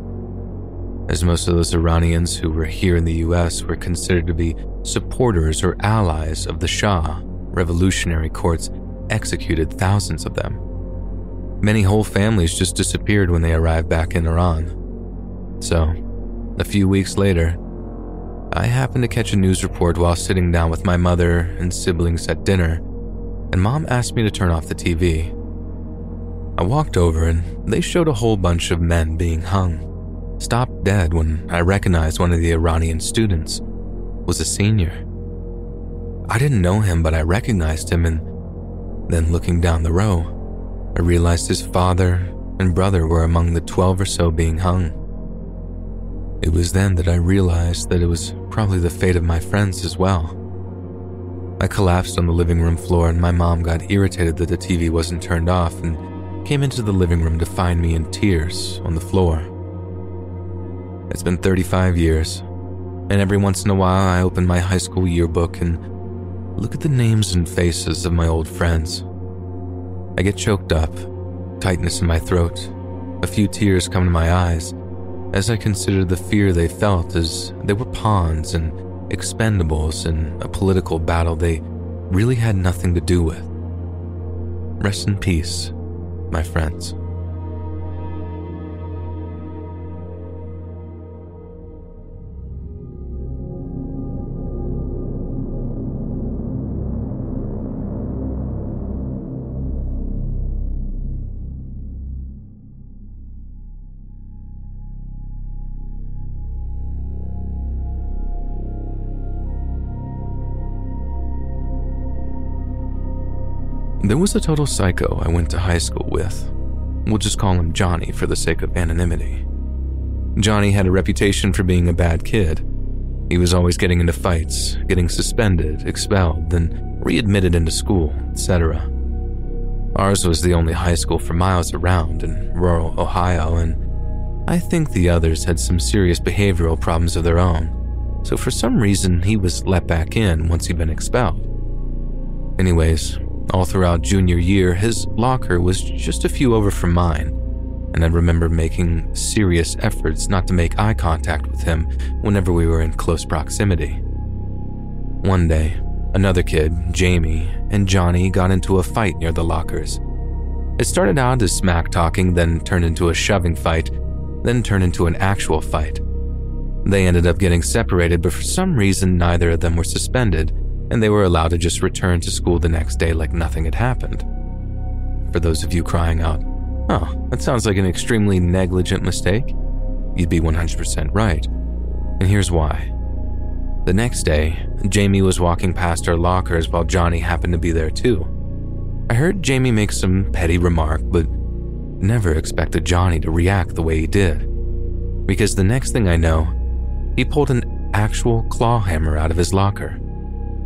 As most of those Iranians who were here in the US were considered to be supporters or allies of the Shah, revolutionary courts executed thousands of them. Many whole families just disappeared when they arrived back in Iran. So, a few weeks later, I happened to catch a news report while sitting down with my mother and siblings at dinner, and mom asked me to turn off the TV. I walked over and they showed a whole bunch of men being hung, stopped dead when I recognized one of the Iranian students was a senior. I didn't know him, but I recognized him, and then looking down the row, I realized his father and brother were among the 12 or so being hung. It was then that I realized that it was probably the fate of my friends as well. I collapsed on the living room floor, and my mom got irritated that the TV wasn't turned off and came into the living room to find me in tears on the floor. It's been 35 years, and every once in a while I open my high school yearbook and look at the names and faces of my old friends. I get choked up, tightness in my throat, a few tears come to my eyes as I considered the fear they felt as they were pawns and expendables in a political battle they really had nothing to do with. Rest in peace, my friends. There was a total psycho I went to high school with. We'll just call him Johnny for the sake of anonymity. Johnny had a reputation for being a bad kid. He was always getting into fights, getting suspended, expelled, then readmitted into school, etc. Ours was the only high school for miles around in rural Ohio, and I think the others had some serious behavioral problems of their own, so for some reason he was let back in once he'd been expelled. Anyways, all throughout junior year, his locker was just a few over from mine, and I remember making serious efforts not to make eye contact with him whenever we were in close proximity. One day, another kid, Jamie, and Johnny got into a fight near the lockers. It started out as smack talking, then turned into a shoving fight, then turned into an actual fight. They ended up getting separated, but for some reason, neither of them were suspended, and they were allowed to just return to school the next day like nothing had happened. For those of you crying out, oh, that sounds like an extremely negligent mistake, you'd be 100% right. And here's why. The next day, Jamie was walking past our lockers while Johnny happened to be there too. I heard Jamie make some petty remark, but never expected Johnny to react the way he did. Because the next thing I know, he pulled an actual claw hammer out of his locker,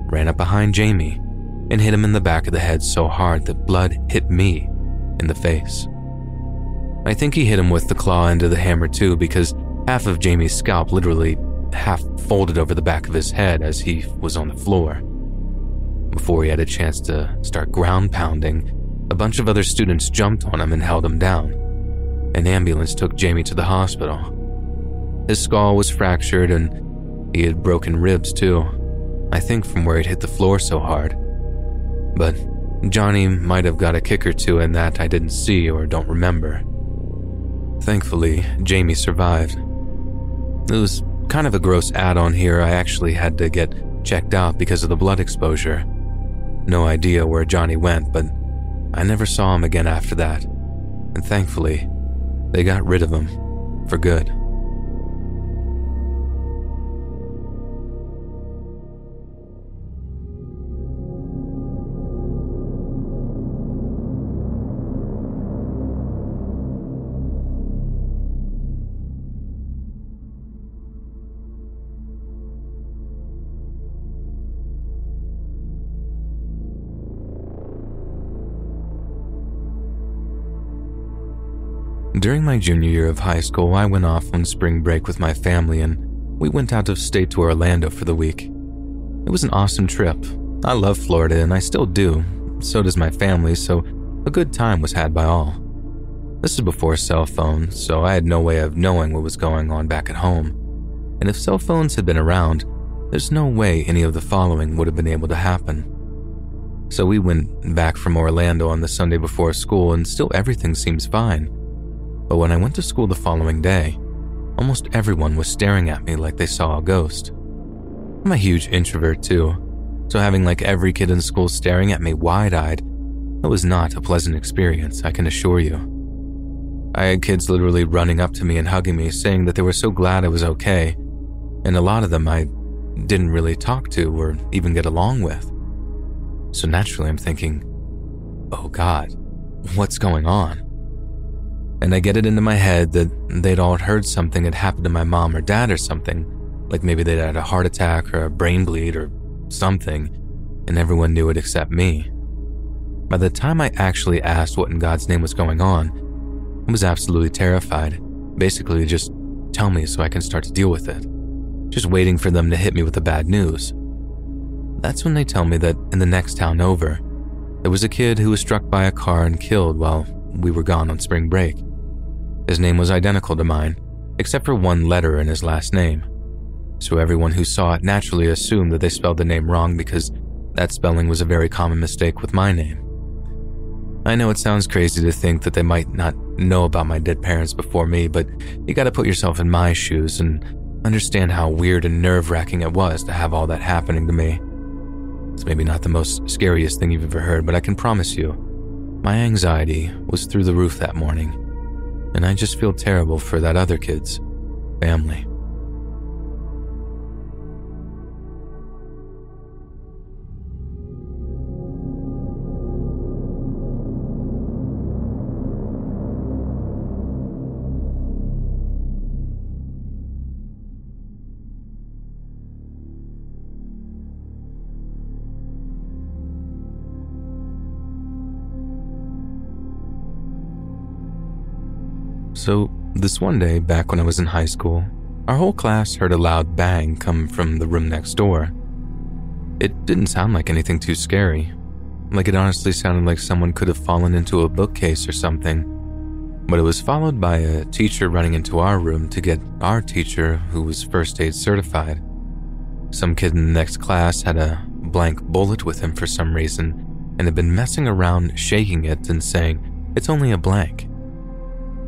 ran up behind Jamie, and hit him in the back of the head so hard that blood hit me in the face. I think he hit him with the claw end of the hammer too, because half of Jamie's scalp literally half folded over the back of his head as he was on the floor. Before he had a chance to start ground pounding, a bunch of other students jumped on him and held him down. An ambulance took Jamie to the hospital. His skull was fractured and he had broken ribs too, I think from where he'd hit the floor so hard. But Johnny might have got a kick or two in that I didn't see or don't remember. Thankfully, Jamie survived. It was kind of a gross add on here. I actually had to get checked out because of the blood exposure. No idea where Johnny went, but I never saw him again after that, and thankfully, they got rid of him for good. During my junior year of high school, I went off on spring break with my family and we went out of state to Orlando for the week. It was an awesome trip. I love Florida and I still do. So does my family, so a good time was had by all. This is before cell phones, so I had no way of knowing what was going on back at home. And if cell phones had been around, there's no way any of the following would have been able to happen. So we went back from Orlando on the Sunday before school, and still everything seems fine. But when I went to school the following day, almost everyone was staring at me like they saw a ghost. I'm a huge introvert too, so having like every kid in school staring at me wide eyed, that was not a pleasant experience, I can assure you. I had kids literally running up to me and hugging me, saying that they were so glad I was okay, and a lot of them I didn't really talk to or even get along with. So naturally, I'm thinking, oh God, what's going on? And I get it into my head that they'd all heard something had happened to my mom or dad or something, like maybe they'd had a heart attack or a brain bleed or something, and everyone knew it except me. By the time I actually asked what in God's name was going on, I was absolutely terrified. Basically, just tell me so I can start to deal with it. Just waiting for them to hit me with the bad news. That's when they tell me that in the next town over, there was a kid who was struck by a car and killed while we were gone on spring break. His name was identical to mine, except for one letter in his last name. So everyone who saw it naturally assumed that they spelled the name wrong because that spelling was a very common mistake with my name. I know it sounds crazy to think that they might not know about my dead parents before me, but you gotta put yourself in my shoes and understand how weird and nerve wracking it was to have all that happening to me. It's maybe not the most scariest thing you've ever heard, but I can promise you, my anxiety was through the roof that morning and I just feel terrible for that other kid's family. So, this one day, back when I was in high school, our whole class heard a loud bang come from the room next door. It didn't sound like anything too scary, like it honestly sounded like someone could have fallen into a bookcase or something. But it was followed by a teacher running into our room to get our teacher, who was first aid certified. Some kid in the next class had a blank bullet with him for some reason and had been messing around shaking it and saying, It's only a blank.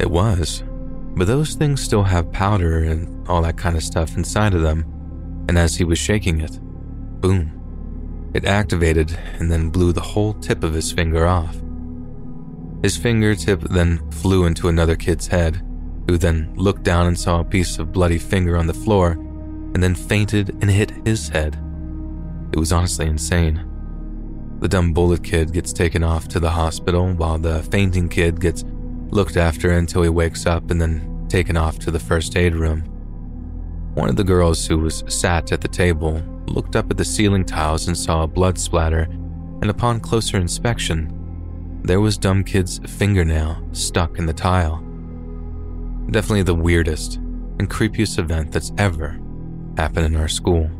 It was, but those things still have powder and all that kind of stuff inside of them, and as he was shaking it, boom, it activated and then blew the whole tip of his finger off. His fingertip then flew into another kid's head, who then looked down and saw a piece of bloody finger on the floor and then fainted and hit his head. It was honestly insane. The dumb bullet kid gets taken off to the hospital while the fainting kid gets looked after until he wakes up and then taken off to the first aid room. One of the girls who was sat at the table looked up at the ceiling tiles and saw a blood splatter, and upon closer inspection, there was Dumb Kid's fingernail stuck in the tile. Definitely the weirdest and creepiest event that's ever happened in our school.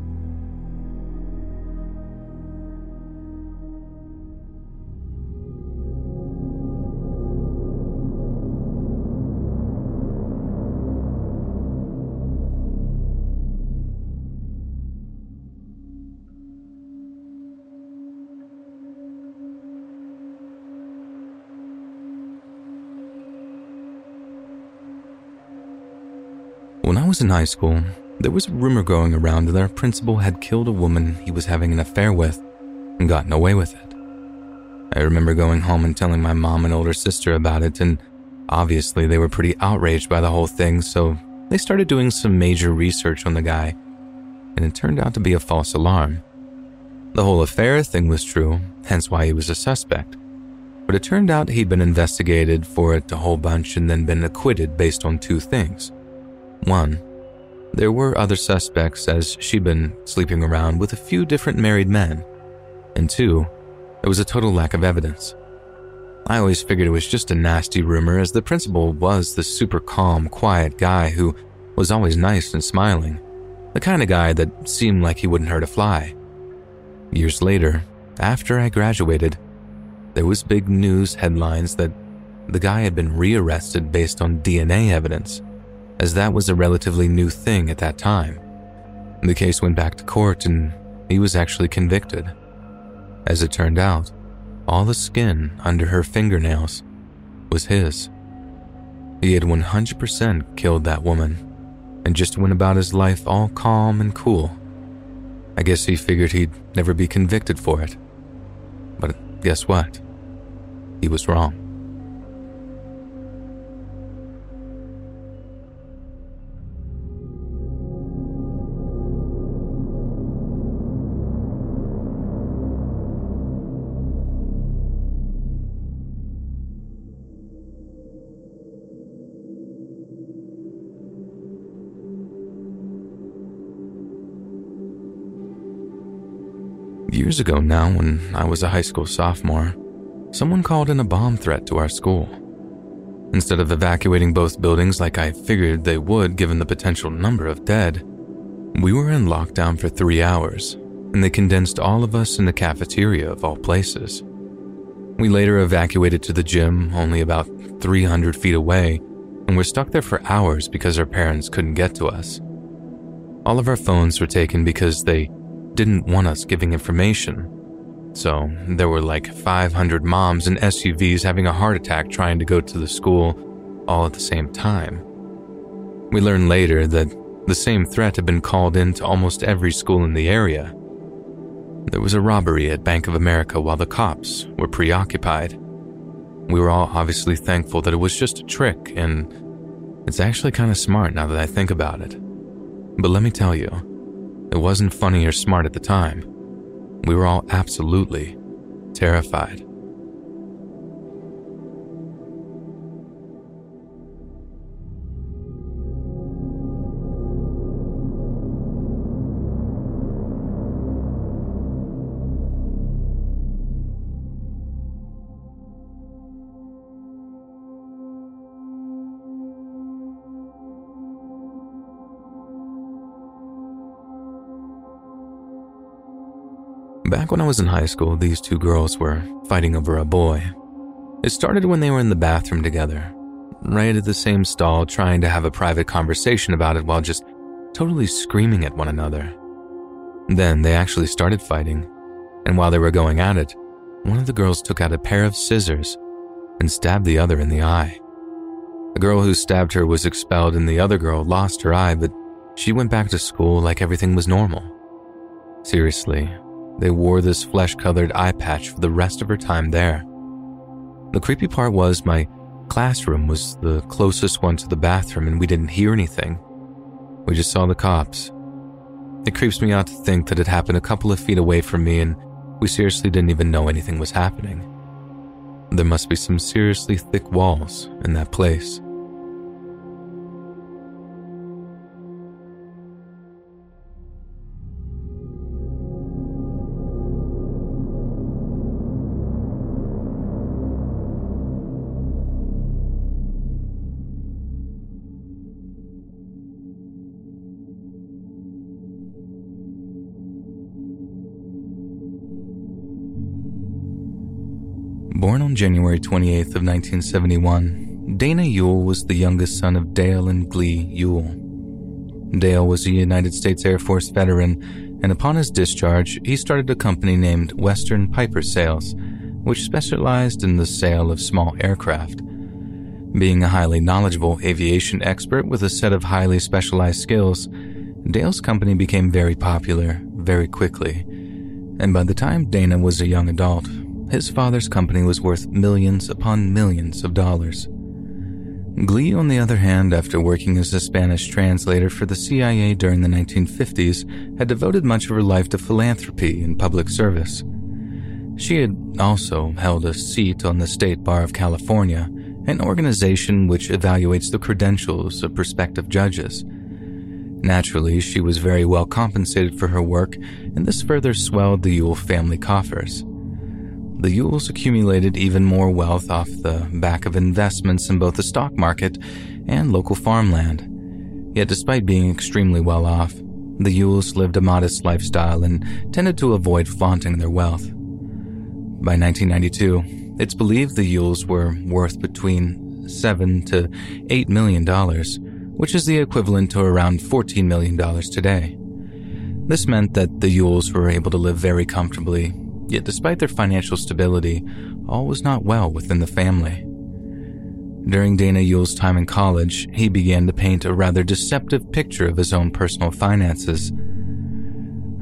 When I was in high school, there was a rumor going around that our principal had killed a woman he was having an affair with and gotten away with it. I remember going home and telling my mom and older sister about it, and obviously they were pretty outraged by the whole thing, so they started doing some major research on the guy, and it turned out to be a false alarm. The whole affair thing was true, hence why he was a suspect. But it turned out he'd been investigated for it a whole bunch and then been acquitted based on two things. One, there were other suspects as she'd been sleeping around with a few different married men. And two, there was a total lack of evidence. I always figured it was just a nasty rumor as the principal was the super calm, quiet guy who was always nice and smiling, the kind of guy that seemed like he wouldn't hurt a fly. Years later, after I graduated, there was big news headlines that the guy had been rearrested based on DNA evidence as that was a relatively new thing at that time. The case went back to court and he was actually convicted. As it turned out, all the skin under her fingernails was his. He had 100% killed that woman and just went about his life all calm and cool. I guess he figured he'd never be convicted for it. But guess what? He was wrong. Years ago now, when I was a high school sophomore, someone called in a bomb threat to our school. Instead of evacuating both buildings like I figured they would given the potential number of dead, we were in lockdown for three hours, and they condensed all of us in the cafeteria of all places. We later evacuated to the gym, only about 300 feet away, and were stuck there for hours because our parents couldn't get to us. All of our phones were taken because they didn't want us giving information. So there were like 500 moms in SUVs having a heart attack trying to go to the school all at the same time. We learned later that the same threat had been called in to almost every school in the area. There was a robbery at Bank of America while the cops were preoccupied. We were all obviously thankful that it was just a trick, and it's actually kind of smart now that I think about it. But let me tell you, it wasn't funny or smart at the time. We were all absolutely terrified. Back when I was in high school, these two girls were fighting over a boy. It started when they were in the bathroom together, right at the same stall, trying to have a private conversation about it while just totally screaming at one another. Then they actually started fighting, and while they were going at it, one of the girls took out a pair of scissors and stabbed the other in the eye. The girl who stabbed her was expelled, and the other girl lost her eye, but she went back to school like everything was normal. Seriously, they wore this flesh colored eye patch for the rest of her time there. The creepy part was my classroom was the closest one to the bathroom, and we didn't hear anything. We just saw the cops. It creeps me out to think that it happened a couple of feet away from me, and we seriously didn't even know anything was happening. There must be some seriously thick walls in that place. Born on January 28th of 1971, Dana Ewell was the youngest son of Dale and Glee Ewell. Dale was a United States Air Force veteran, and upon his discharge, he started a company named Western Piper Sales, which specialized in the sale of small aircraft. Being a highly knowledgeable aviation expert with a set of highly specialized skills, Dale's company became very popular very quickly, and by the time Dana was a young adult, his father's company was worth millions upon millions of dollars. Glee, on the other hand, after working as a Spanish translator for the CIA during the 1950s, had devoted much of her life to philanthropy and public service. She had also held a seat on the State Bar of California, an organization which evaluates the credentials of prospective judges. Naturally, she was very well compensated for her work, and this further swelled the Ewell family coffers the Ewells accumulated even more wealth off the back of investments in both the stock market and local farmland. Yet, despite being extremely well off, the Ewells lived a modest lifestyle and tended to avoid flaunting their wealth. By 1992, it's believed the Ewells were worth between 7 to 8 million dollars, which is the equivalent to around 14 million dollars today. This meant that the Ewells were able to live very comfortably Yet, despite their financial stability, all was not well within the family. During Dana Ewell's time in college, he began to paint a rather deceptive picture of his own personal finances.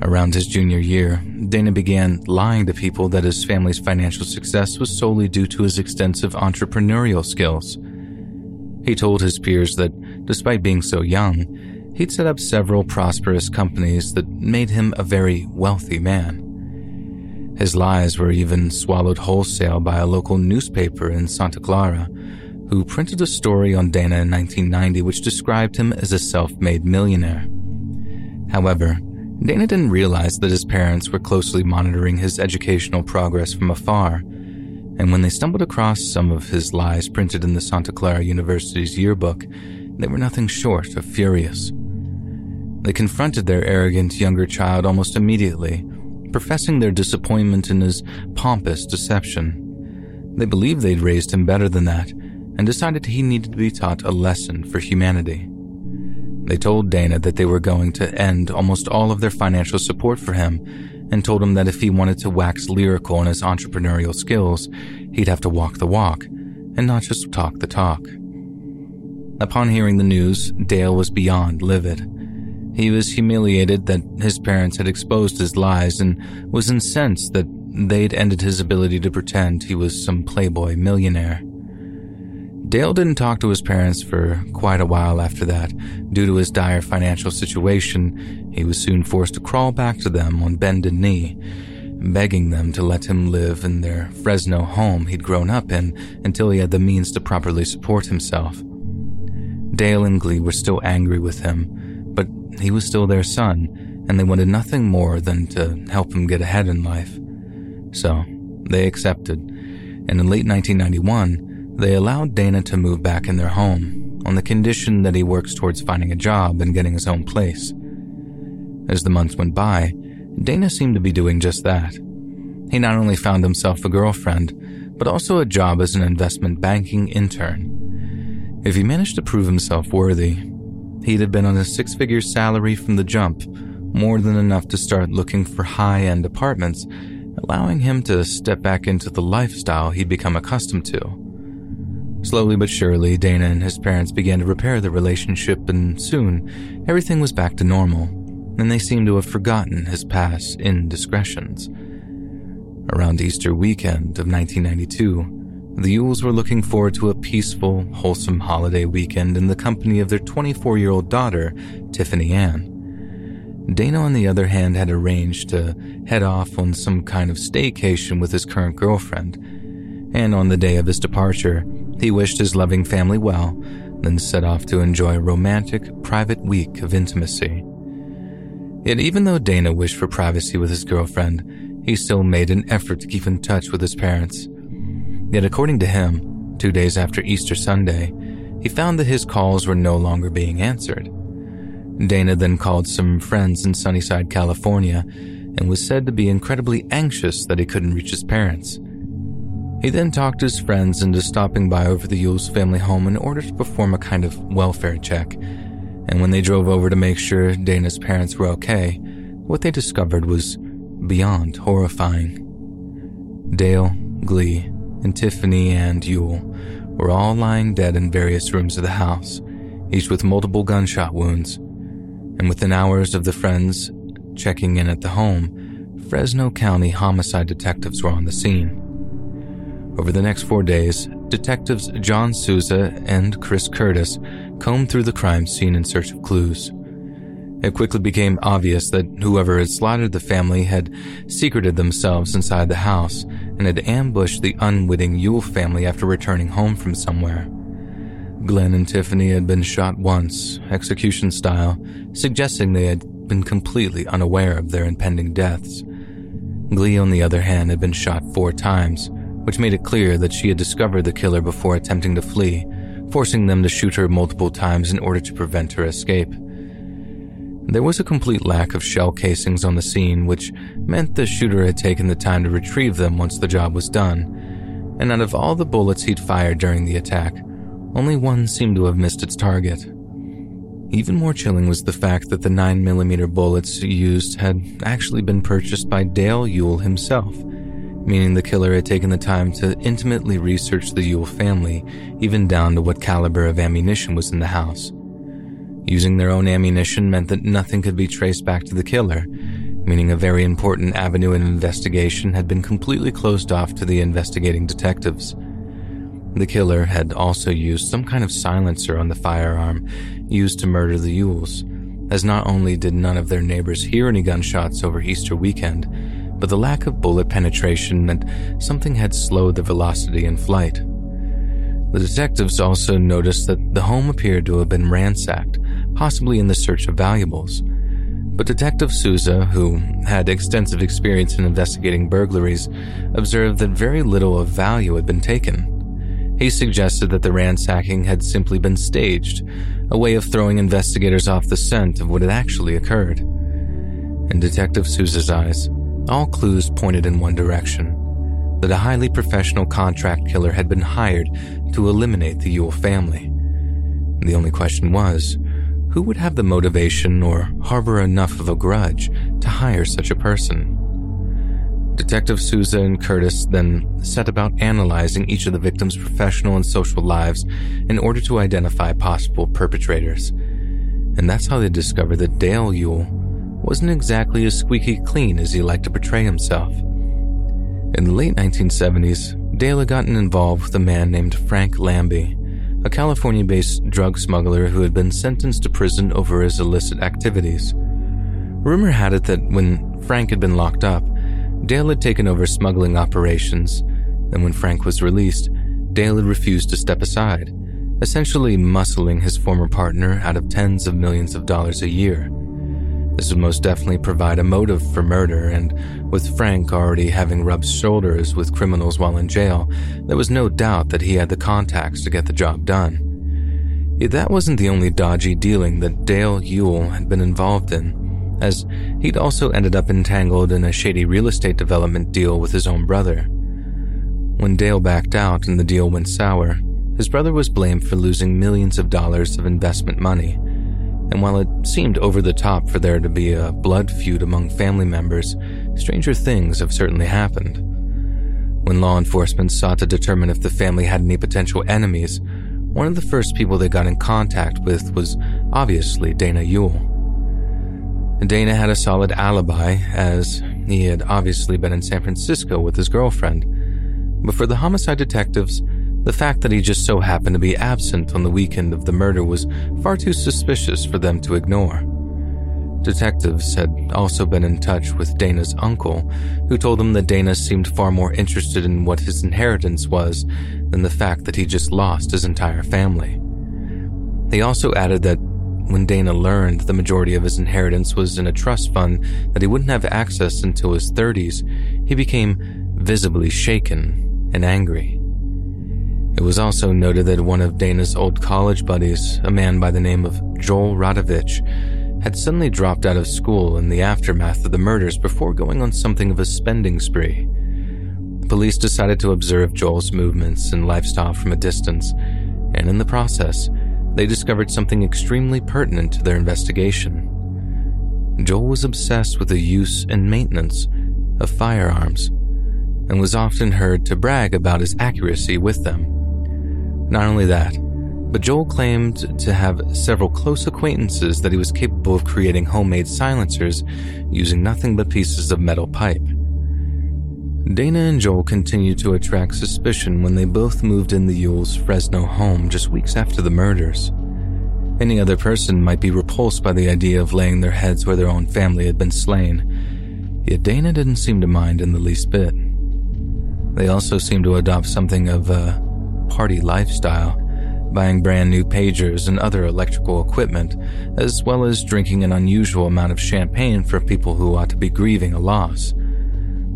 Around his junior year, Dana began lying to people that his family's financial success was solely due to his extensive entrepreneurial skills. He told his peers that, despite being so young, he'd set up several prosperous companies that made him a very wealthy man. His lies were even swallowed wholesale by a local newspaper in Santa Clara, who printed a story on Dana in 1990 which described him as a self made millionaire. However, Dana didn't realize that his parents were closely monitoring his educational progress from afar, and when they stumbled across some of his lies printed in the Santa Clara University's yearbook, they were nothing short of furious. They confronted their arrogant younger child almost immediately professing their disappointment in his pompous deception. They believed they'd raised him better than that and decided he needed to be taught a lesson for humanity. They told Dana that they were going to end almost all of their financial support for him and told him that if he wanted to wax lyrical in his entrepreneurial skills, he'd have to walk the walk and not just talk the talk. Upon hearing the news, Dale was beyond livid. He was humiliated that his parents had exposed his lies and was incensed that they'd ended his ability to pretend he was some playboy millionaire. Dale didn't talk to his parents for quite a while after that. Due to his dire financial situation, he was soon forced to crawl back to them on bended knee, begging them to let him live in their Fresno home he'd grown up in until he had the means to properly support himself. Dale and Glee were still angry with him, but he was still their son, and they wanted nothing more than to help him get ahead in life. So, they accepted, and in late 1991, they allowed Dana to move back in their home on the condition that he works towards finding a job and getting his own place. As the months went by, Dana seemed to be doing just that. He not only found himself a girlfriend, but also a job as an investment banking intern. If he managed to prove himself worthy, he'd have been on a six figure salary from the jump, more than enough to start looking for high end apartments, allowing him to step back into the lifestyle he'd become accustomed to. Slowly but surely, Dana and his parents began to repair the relationship, and soon everything was back to normal, and they seemed to have forgotten his past indiscretions. Around Easter weekend of 1992, the Ewells were looking forward to a peaceful, wholesome holiday weekend in the company of their 24 year old daughter, Tiffany Ann. Dana, on the other hand, had arranged to head off on some kind of staycation with his current girlfriend, and on the day of his departure, he wished his loving family well, then set off to enjoy a romantic, private week of intimacy. Yet, even though Dana wished for privacy with his girlfriend, he still made an effort to keep in touch with his parents. Yet, according to him, two days after Easter Sunday, he found that his calls were no longer being answered. Dana then called some friends in Sunnyside, California, and was said to be incredibly anxious that he couldn't reach his parents. He then talked his friends into stopping by over the Ewells family home in order to perform a kind of welfare check, and when they drove over to make sure Dana's parents were okay, what they discovered was beyond horrifying. Dale, Glee, and Tiffany Ann Ewell were all lying dead in various rooms of the house, each with multiple gunshot wounds. And within hours of the friends checking in at the home, Fresno County homicide detectives were on the scene. Over the next four days, detectives John Souza and Chris Curtis combed through the crime scene in search of clues. It quickly became obvious that whoever had slaughtered the family had secreted themselves inside the house and had ambushed the unwitting Ewell family after returning home from somewhere. Glenn and Tiffany had been shot once, execution style, suggesting they had been completely unaware of their impending deaths. Glee, on the other hand, had been shot four times, which made it clear that she had discovered the killer before attempting to flee, forcing them to shoot her multiple times in order to prevent her escape. There was a complete lack of shell casings on the scene, which meant the shooter had taken the time to retrieve them once the job was done. And out of all the bullets he'd fired during the attack, only one seemed to have missed its target. Even more chilling was the fact that the 9mm bullets used had actually been purchased by Dale Ewell himself, meaning the killer had taken the time to intimately research the Ewell family, even down to what caliber of ammunition was in the house. Using their own ammunition meant that nothing could be traced back to the killer, meaning a very important avenue of investigation had been completely closed off to the investigating detectives. The killer had also used some kind of silencer on the firearm used to murder the Ewells, as not only did none of their neighbors hear any gunshots over Easter weekend, but the lack of bullet penetration meant something had slowed the velocity in flight. The detectives also noticed that the home appeared to have been ransacked, possibly in the search of valuables. But Detective Souza, who had extensive experience in investigating burglaries, observed that very little of value had been taken. He suggested that the ransacking had simply been staged, a way of throwing investigators off the scent of what had actually occurred. In Detective Souza's eyes, all clues pointed in one direction that a highly professional contract killer had been hired to eliminate the Ewell family. The only question was who would have the motivation or harbor enough of a grudge to hire such a person? Detective Souza and Curtis then set about analyzing each of the victims' professional and social lives in order to identify possible perpetrators. And that's how they discovered that Dale Ewell wasn't exactly as squeaky clean as he liked to portray himself. In the late 1970s, Dale had gotten involved with a man named Frank Lambie, a California based drug smuggler who had been sentenced to prison over his illicit activities. Rumor had it that when Frank had been locked up, Dale had taken over smuggling operations, and when Frank was released, Dale had refused to step aside, essentially muscling his former partner out of tens of millions of dollars a year. This would most definitely provide a motive for murder, and with Frank already having rubbed shoulders with criminals while in jail, there was no doubt that he had the contacts to get the job done. Yet that wasn't the only dodgy dealing that Dale Ewell had been involved in, as he'd also ended up entangled in a shady real estate development deal with his own brother. When Dale backed out and the deal went sour, his brother was blamed for losing millions of dollars of investment money. And while it seemed over the top for there to be a blood feud among family members, stranger things have certainly happened. When law enforcement sought to determine if the family had any potential enemies, one of the first people they got in contact with was obviously Dana Ewell. Dana had a solid alibi, as he had obviously been in San Francisco with his girlfriend. But for the homicide detectives, the fact that he just so happened to be absent on the weekend of the murder was far too suspicious for them to ignore. Detectives had also been in touch with Dana's uncle, who told them that Dana seemed far more interested in what his inheritance was than the fact that he just lost his entire family. They also added that when Dana learned the majority of his inheritance was in a trust fund that he wouldn't have access until his 30s, he became visibly shaken and angry. It was also noted that one of Dana's old college buddies, a man by the name of Joel Radovcich, had suddenly dropped out of school in the aftermath of the murders before going on something of a spending spree. The Police decided to observe Joel's movements and lifestyle from a distance, and in the process, they discovered something extremely pertinent to their investigation. Joel was obsessed with the use and maintenance of firearms and was often heard to brag about his accuracy with them. Not only that, but Joel claimed to have several close acquaintances that he was capable of creating homemade silencers using nothing but pieces of metal pipe. Dana and Joel continued to attract suspicion when they both moved in the Ewell's Fresno home just weeks after the murders. Any other person might be repulsed by the idea of laying their heads where their own family had been slain, yet Dana didn't seem to mind in the least bit. They also seemed to adopt something of a party lifestyle, buying brand new pagers and other electrical equipment, as well as drinking an unusual amount of champagne for people who ought to be grieving a loss.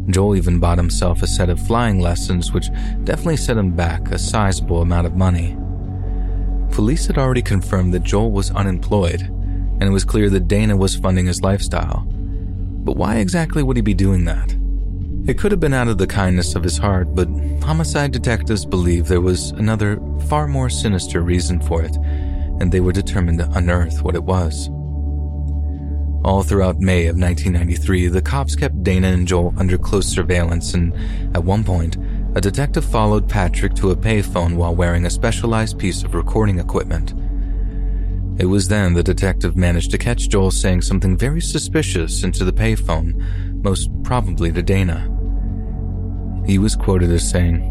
Joel even bought himself a set of flying lessons, which definitely set him back a sizable amount of money. Police had already confirmed that Joel was unemployed, and it was clear that Dana was funding his lifestyle. But why exactly would he be doing that? It could have been out of the kindness of his heart, but homicide detectives believe there was another, far more sinister reason for it, and they were determined to unearth what it was. All throughout May of 1993, the cops kept Dana and Joel under close surveillance, and at one point, a detective followed Patrick to a payphone while wearing a specialized piece of recording equipment. It was then the detective managed to catch Joel saying something very suspicious into the payphone, most probably to Dana. He was quoted as saying,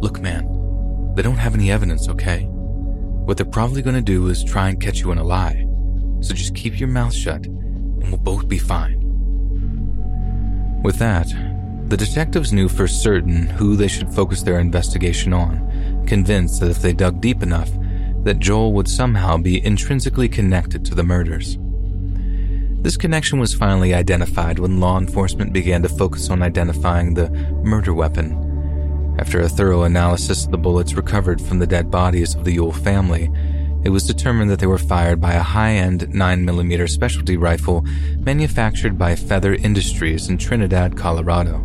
Look, man, they don't have any evidence, okay? What they're probably going to do is try and catch you in a lie. So just keep your mouth shut and we'll both be fine. With that, the detectives knew for certain who they should focus their investigation on, convinced that if they dug deep enough, that Joel would somehow be intrinsically connected to the murders. This connection was finally identified when law enforcement began to focus on identifying the murder weapon. After a thorough analysis of the bullets recovered from the dead bodies of the Ewell family, it was determined that they were fired by a high-end 9mm specialty rifle manufactured by Feather Industries in Trinidad, Colorado.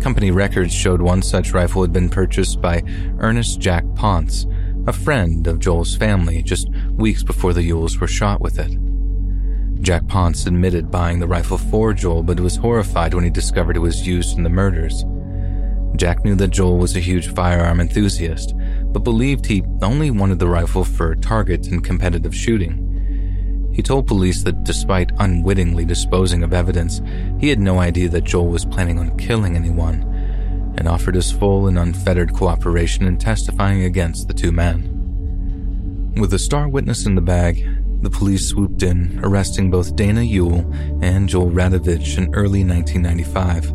Company records showed one such rifle had been purchased by Ernest Jack Ponce, a friend of Joel's family, just weeks before the Ewells were shot with it. Jack Ponce admitted buying the rifle for Joel, but was horrified when he discovered it was used in the murders. Jack knew that Joel was a huge firearm enthusiast, but believed he only wanted the rifle for target and competitive shooting. He told police that despite unwittingly disposing of evidence, he had no idea that Joel was planning on killing anyone, and offered his full and unfettered cooperation in testifying against the two men. With a star witness in the bag, the police swooped in, arresting both Dana Ewell and Joel Radovcich in early 1995.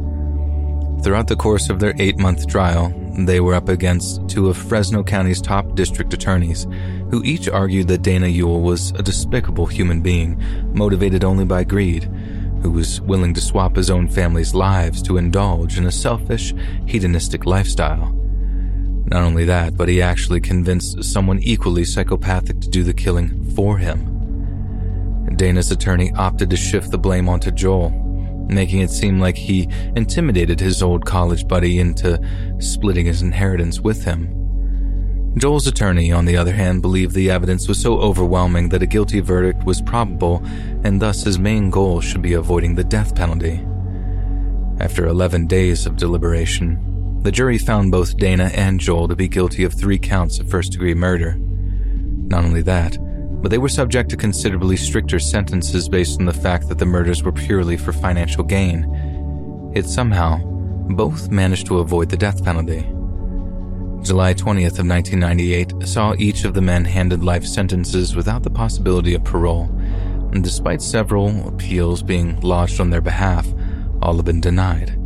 Throughout the course of their eight month trial, they were up against two of Fresno County's top district attorneys, who each argued that Dana Ewell was a despicable human being, motivated only by greed, who was willing to swap his own family's lives to indulge in a selfish, hedonistic lifestyle. Not only that, but he actually convinced someone equally psychopathic to do the killing for him. Dana's attorney opted to shift the blame onto Joel, making it seem like he intimidated his old college buddy into splitting his inheritance with him. Joel's attorney, on the other hand, believed the evidence was so overwhelming that a guilty verdict was probable, and thus his main goal should be avoiding the death penalty. After 11 days of deliberation, the jury found both Dana and Joel to be guilty of three counts of first degree murder. Not only that, but they were subject to considerably stricter sentences based on the fact that the murders were purely for financial gain. Yet somehow, both managed to avoid the death penalty. July 20th of 1998 saw each of the men handed life sentences without the possibility of parole, and despite several appeals being lodged on their behalf, all have been denied.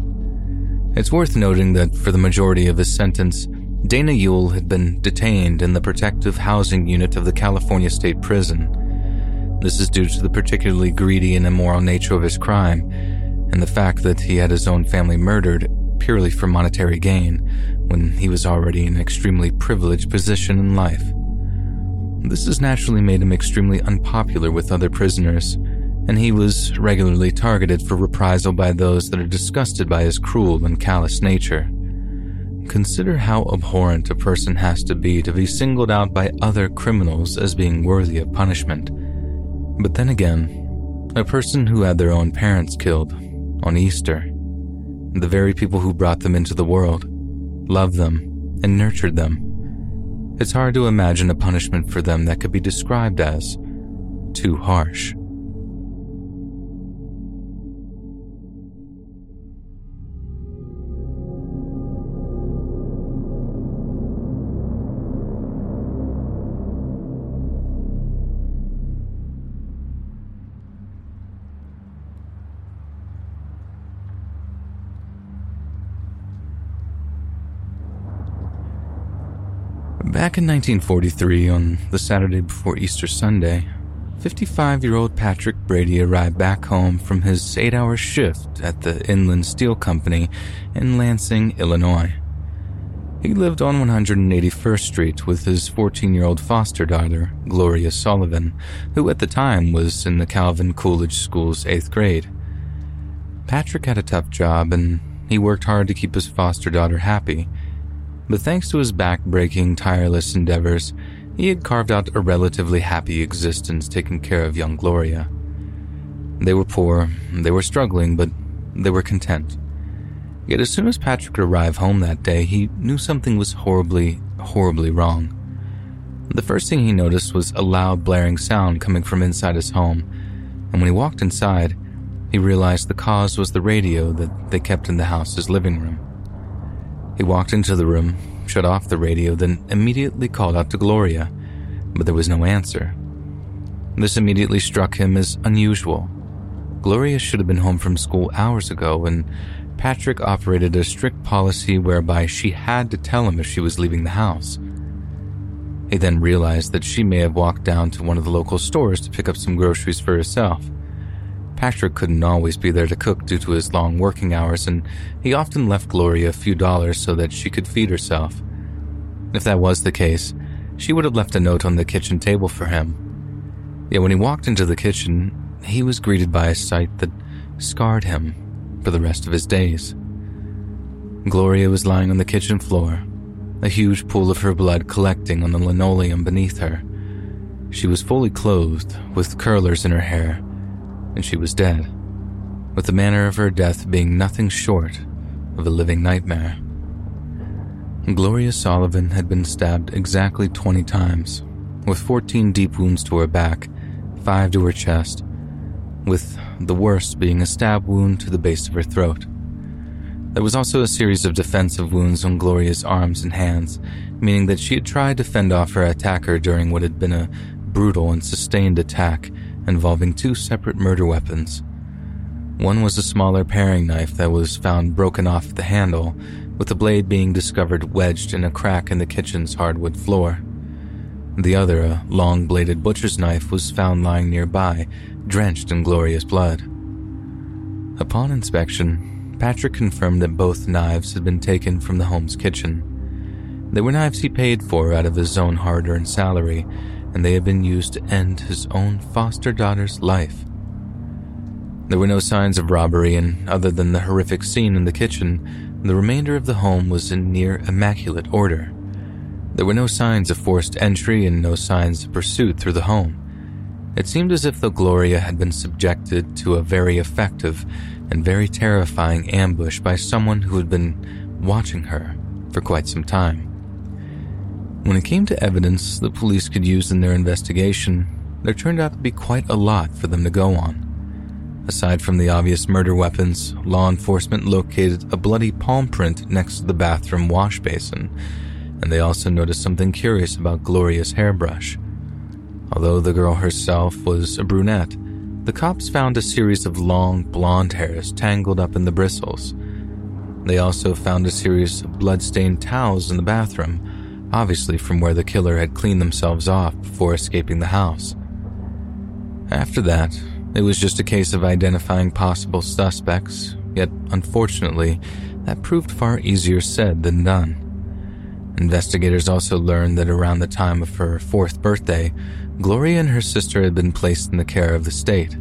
It's worth noting that for the majority of his sentence, Dana Ewell had been detained in the protective housing unit of the California State Prison. This is due to the particularly greedy and immoral nature of his crime, and the fact that he had his own family murdered purely for monetary gain when he was already in an extremely privileged position in life. This has naturally made him extremely unpopular with other prisoners, and he was regularly targeted for reprisal by those that are disgusted by his cruel and callous nature. Consider how abhorrent a person has to be to be singled out by other criminals as being worthy of punishment. But then again, a person who had their own parents killed on Easter, the very people who brought them into the world, loved them, and nurtured them, it's hard to imagine a punishment for them that could be described as too harsh. Back in 1943, on the Saturday before Easter Sunday, 55 year old Patrick Brady arrived back home from his eight hour shift at the Inland Steel Company in Lansing, Illinois. He lived on 181st Street with his 14 year old foster daughter, Gloria Sullivan, who at the time was in the Calvin Coolidge School's eighth grade. Patrick had a tough job and he worked hard to keep his foster daughter happy but thanks to his back-breaking, tireless endeavors, he had carved out a relatively happy existence taking care of young Gloria. They were poor, they were struggling, but they were content. Yet as soon as Patrick arrived home that day, he knew something was horribly, horribly wrong. The first thing he noticed was a loud blaring sound coming from inside his home, and when he walked inside, he realized the cause was the radio that they kept in the house's living room. He walked into the room, shut off the radio, then immediately called out to Gloria, but there was no answer. This immediately struck him as unusual. Gloria should have been home from school hours ago, and Patrick operated a strict policy whereby she had to tell him if she was leaving the house. He then realized that she may have walked down to one of the local stores to pick up some groceries for herself. Patrick couldn't always be there to cook due to his long working hours, and he often left Gloria a few dollars so that she could feed herself. If that was the case, she would have left a note on the kitchen table for him. Yet when he walked into the kitchen, he was greeted by a sight that scarred him for the rest of his days. Gloria was lying on the kitchen floor, a huge pool of her blood collecting on the linoleum beneath her. She was fully clothed, with curlers in her hair, and she was dead, with the manner of her death being nothing short of a living nightmare. Gloria Sullivan had been stabbed exactly 20 times, with 14 deep wounds to her back, 5 to her chest, with the worst being a stab wound to the base of her throat. There was also a series of defensive wounds on Gloria's arms and hands, meaning that she had tried to fend off her attacker during what had been a brutal and sustained attack involving two separate murder weapons. One was a smaller paring knife that was found broken off the handle, with the blade being discovered wedged in a crack in the kitchen's hardwood floor. The other, a long bladed butcher's knife, was found lying nearby, drenched in Gloria's blood. Upon inspection, Patrick confirmed that both knives had been taken from the home's kitchen. They were knives he paid for out of his own hard earned salary and they had been used to end his own foster daughter's life. There were no signs of robbery, and other than the horrific scene in the kitchen, the remainder of the home was in near immaculate order. There were no signs of forced entry and no signs of pursuit through the home. It seemed as if the Gloria had been subjected to a very effective and very terrifying ambush by someone who had been watching her for quite some time. When it came to evidence the police could use in their investigation, there turned out to be quite a lot for them to go on. Aside from the obvious murder weapons, law enforcement located a bloody palm print next to the bathroom wash basin, and they also noticed something curious about Gloria's hairbrush. Although the girl herself was a brunette, the cops found a series of long blonde hairs tangled up in the bristles. They also found a series of blood-stained towels in the bathroom, obviously from where the killer had cleaned themselves off before escaping the house. After that, it was just a case of identifying possible suspects, yet unfortunately, that proved far easier said than done. Investigators also learned that around the time of her fourth birthday, Gloria and her sister had been placed in the care of the state.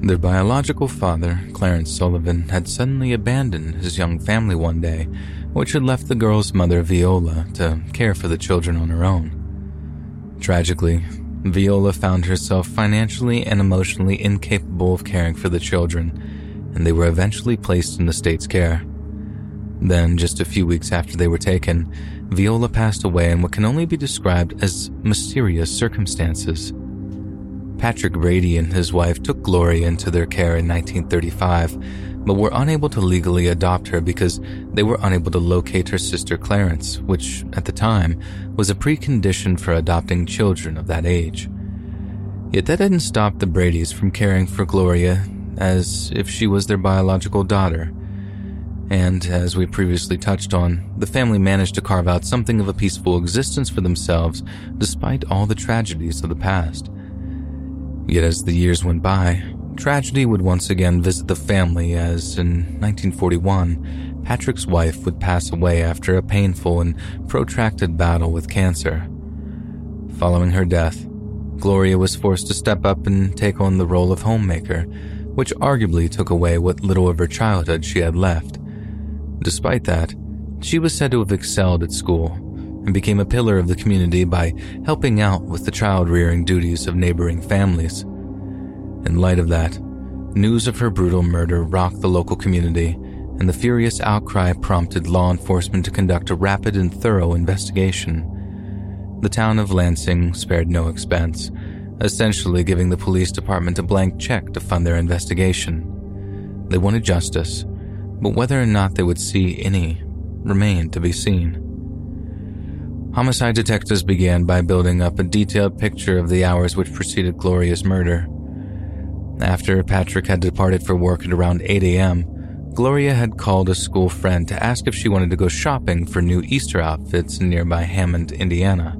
Their biological father, Clarence Sullivan, had suddenly abandoned his young family one day, which had left the girl's mother, Viola, to care for the children on her own. Tragically, Viola found herself financially and emotionally incapable of caring for the children, and they were eventually placed in the state's care. Then, just a few weeks after they were taken, Viola passed away in what can only be described as mysterious circumstances. Patrick Brady and his wife took Gloria into their care in 1935, but were unable to legally adopt her because they were unable to locate her sister Clarence, which, at the time, was a precondition for adopting children of that age. Yet that didn't stop the Bradys from caring for Gloria as if she was their biological daughter. And, as we previously touched on, the family managed to carve out something of a peaceful existence for themselves despite all the tragedies of the past. Yet as the years went by, tragedy would once again visit the family as, in 1941, Patrick's wife would pass away after a painful and protracted battle with cancer. Following her death, Gloria was forced to step up and take on the role of homemaker, which arguably took away what little of her childhood she had left. Despite that, she was said to have excelled at school and became a pillar of the community by helping out with the child rearing duties of neighboring families. In light of that, news of her brutal murder rocked the local community, and the furious outcry prompted law enforcement to conduct a rapid and thorough investigation. The town of Lansing spared no expense, essentially giving the police department a blank check to fund their investigation. They wanted justice, but whether or not they would see any remained to be seen. Homicide detectives began by building up a detailed picture of the hours which preceded Gloria's murder. After Patrick had departed for work at around 8 a.m., Gloria had called a school friend to ask if she wanted to go shopping for new Easter outfits in nearby Hammond, Indiana.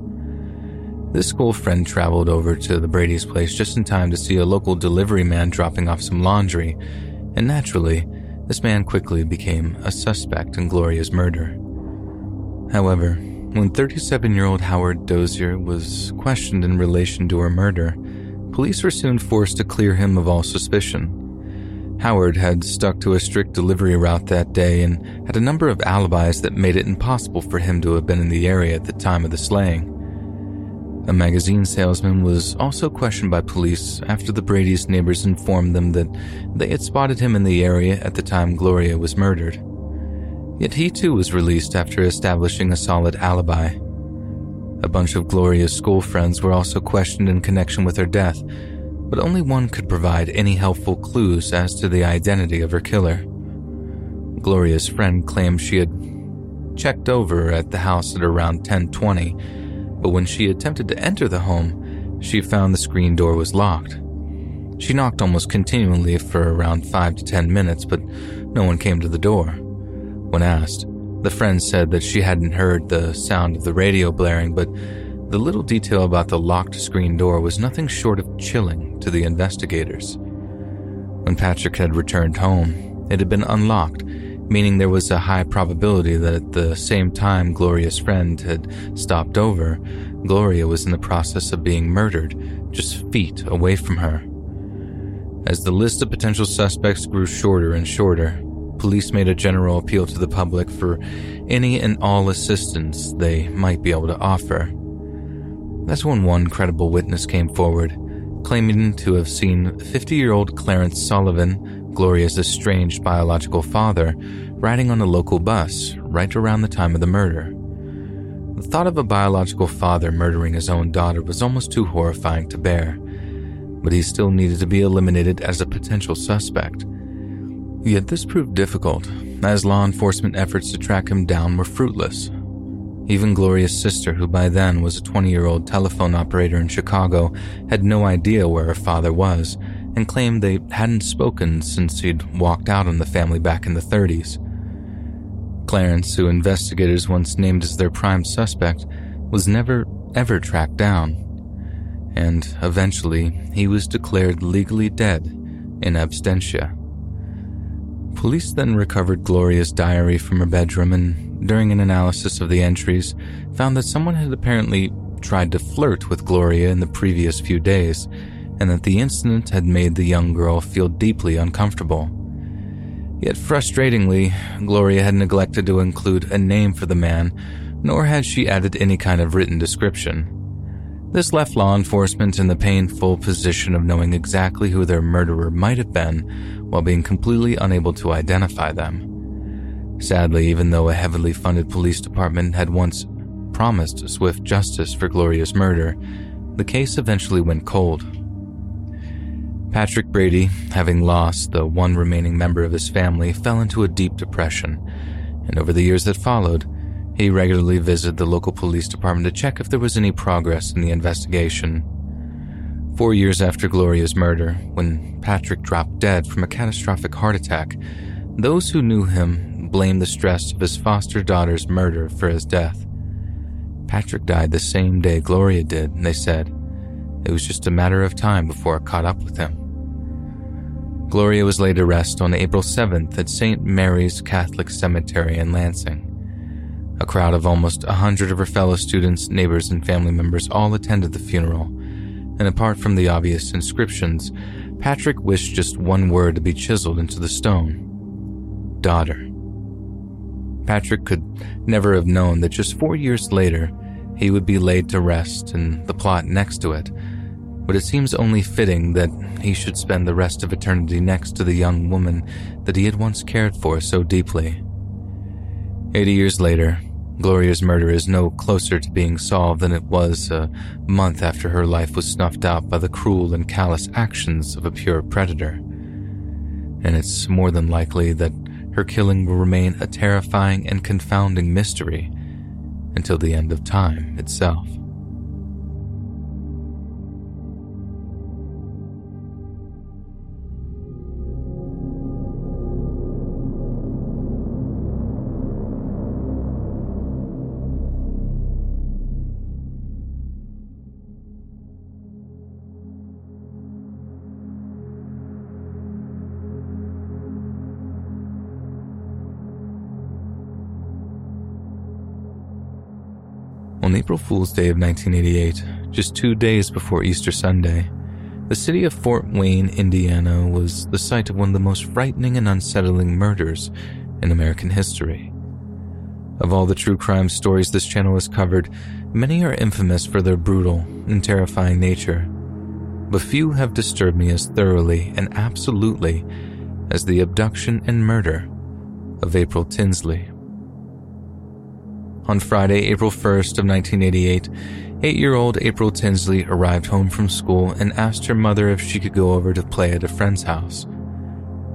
This school friend traveled over to the Brady's place just in time to see a local delivery man dropping off some laundry, and naturally, this man quickly became a suspect in Gloria's murder. However, when 37 year old Howard Dozier was questioned in relation to her murder, police were soon forced to clear him of all suspicion. Howard had stuck to a strict delivery route that day and had a number of alibis that made it impossible for him to have been in the area at the time of the slaying. A magazine salesman was also questioned by police after the Brady's neighbors informed them that they had spotted him in the area at the time Gloria was murdered. Yet he too was released after establishing a solid alibi. A bunch of Gloria's school friends were also questioned in connection with her death, but only one could provide any helpful clues as to the identity of her killer. Gloria's friend claimed she had checked over at the house at around 1020 but when she attempted to enter the home, she found the screen door was locked. She knocked almost continually for around 5 to 10 minutes, but no one came to the door. When asked, the friend said that she hadn't heard the sound of the radio blaring, but the little detail about the locked screen door was nothing short of chilling to the investigators. When Patrick had returned home, it had been unlocked, meaning there was a high probability that at the same time Gloria's friend had stopped over, Gloria was in the process of being murdered just feet away from her. As the list of potential suspects grew shorter and shorter, police made a general appeal to the public for any and all assistance they might be able to offer. That's when one credible witness came forward, claiming to have seen 50 year old Clarence Sullivan, Gloria's estranged biological father, riding on a local bus right around the time of the murder. The thought of a biological father murdering his own daughter was almost too horrifying to bear, but he still needed to be eliminated as a potential suspect. Yet this proved difficult, as law enforcement efforts to track him down were fruitless. Even Gloria's sister, who by then was a 20 year old telephone operator in Chicago, had no idea where her father was and claimed they hadn't spoken since he'd walked out on the family back in the 30s. Clarence, who investigators once named as their prime suspect, was never ever tracked down. And eventually, he was declared legally dead in absentia. Police then recovered Gloria's diary from her bedroom and, during an analysis of the entries, found that someone had apparently tried to flirt with Gloria in the previous few days, and that the incident had made the young girl feel deeply uncomfortable. Yet frustratingly, Gloria had neglected to include a name for the man, nor had she added any kind of written description. This left law enforcement in the painful position of knowing exactly who their murderer might have been while being completely unable to identify them. Sadly, even though a heavily funded police department had once promised swift justice for Gloria's murder, the case eventually went cold. Patrick Brady, having lost the one remaining member of his family, fell into a deep depression, and over the years that followed, he regularly visited the local police department to check if there was any progress in the investigation. Four years after Gloria's murder, when Patrick dropped dead from a catastrophic heart attack, those who knew him blamed the stress of his foster daughter's murder for his death. Patrick died the same day Gloria did, and they said it was just a matter of time before it caught up with him. Gloria was laid to rest on April 7th at St. Mary's Catholic Cemetery in Lansing. A crowd of almost a hundred of her fellow students, neighbors, and family members all attended the funeral, and apart from the obvious inscriptions, Patrick wished just one word to be chiseled into the stone daughter. Patrick could never have known that just four years later, he would be laid to rest in the plot next to it, but it seems only fitting that he should spend the rest of eternity next to the young woman that he had once cared for so deeply. Eighty years later, Gloria's murder is no closer to being solved than it was a month after her life was snuffed out by the cruel and callous actions of a pure predator. And it's more than likely that her killing will remain a terrifying and confounding mystery until the end of time itself. On April Fool's Day of 1988, just two days before Easter Sunday, the city of Fort Wayne, Indiana was the site of one of the most frightening and unsettling murders in American history. Of all the true crime stories this channel has covered, many are infamous for their brutal and terrifying nature, but few have disturbed me as thoroughly and absolutely as the abduction and murder of April Tinsley. On Friday, April 1st of 1988, eight-year-old April Tinsley arrived home from school and asked her mother if she could go over to play at a friend's house.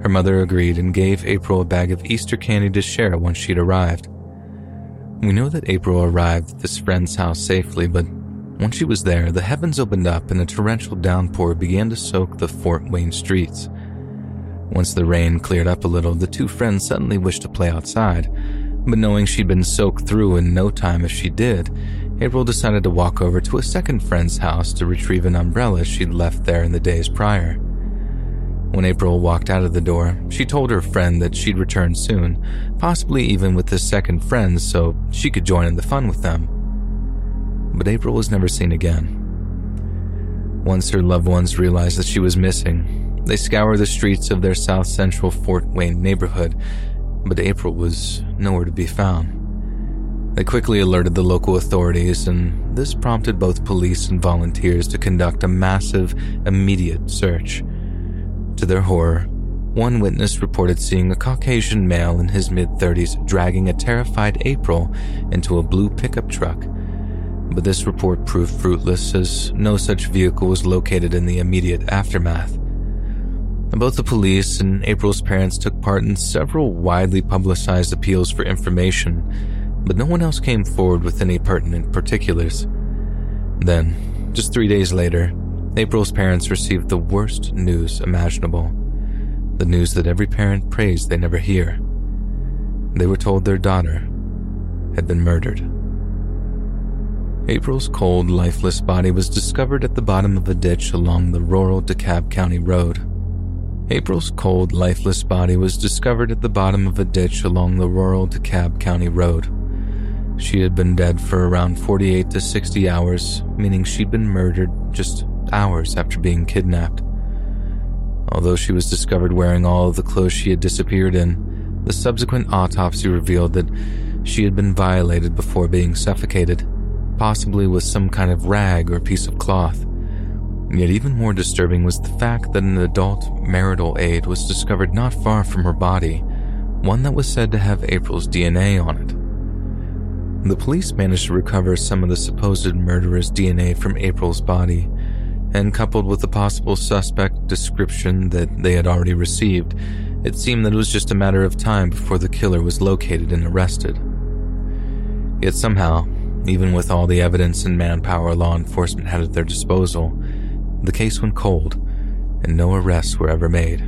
Her mother agreed and gave April a bag of Easter candy to share once she'd arrived. We know that April arrived at this friend's house safely, but once she was there, the heavens opened up and a torrential downpour began to soak the Fort Wayne streets. Once the rain cleared up a little, the two friends suddenly wished to play outside, but knowing she'd been soaked through in no time if she did, April decided to walk over to a second friend's house to retrieve an umbrella she'd left there in the days prior. When April walked out of the door, she told her friend that she'd return soon, possibly even with the second friend so she could join in the fun with them. But April was never seen again. Once her loved ones realized that she was missing, they scoured the streets of their south central Fort Wayne neighborhood, but April was nowhere to be found. They quickly alerted the local authorities, and this prompted both police and volunteers to conduct a massive, immediate search. To their horror, one witness reported seeing a Caucasian male in his mid 30s dragging a terrified April into a blue pickup truck. But this report proved fruitless as no such vehicle was located in the immediate aftermath. Both the police and April's parents took part in several widely publicized appeals for information, but no one else came forward with any pertinent particulars. Then, just three days later, April's parents received the worst news imaginable. The news that every parent prays they never hear. They were told their daughter had been murdered. April's cold, lifeless body was discovered at the bottom of a ditch along the rural DeKalb County Road. April's cold, lifeless body was discovered at the bottom of a ditch along the rural DeKalb County Road. She had been dead for around 48 to 60 hours, meaning she'd been murdered just hours after being kidnapped. Although she was discovered wearing all of the clothes she had disappeared in, the subsequent autopsy revealed that she had been violated before being suffocated, possibly with some kind of rag or piece of cloth. Yet even more disturbing was the fact that an adult marital aid was discovered not far from her body, one that was said to have April's DNA on it. The police managed to recover some of the supposed murderer's DNA from April's body, and coupled with the possible suspect description that they had already received, it seemed that it was just a matter of time before the killer was located and arrested. Yet somehow, even with all the evidence and manpower law enforcement had at their disposal, the case went cold and no arrests were ever made.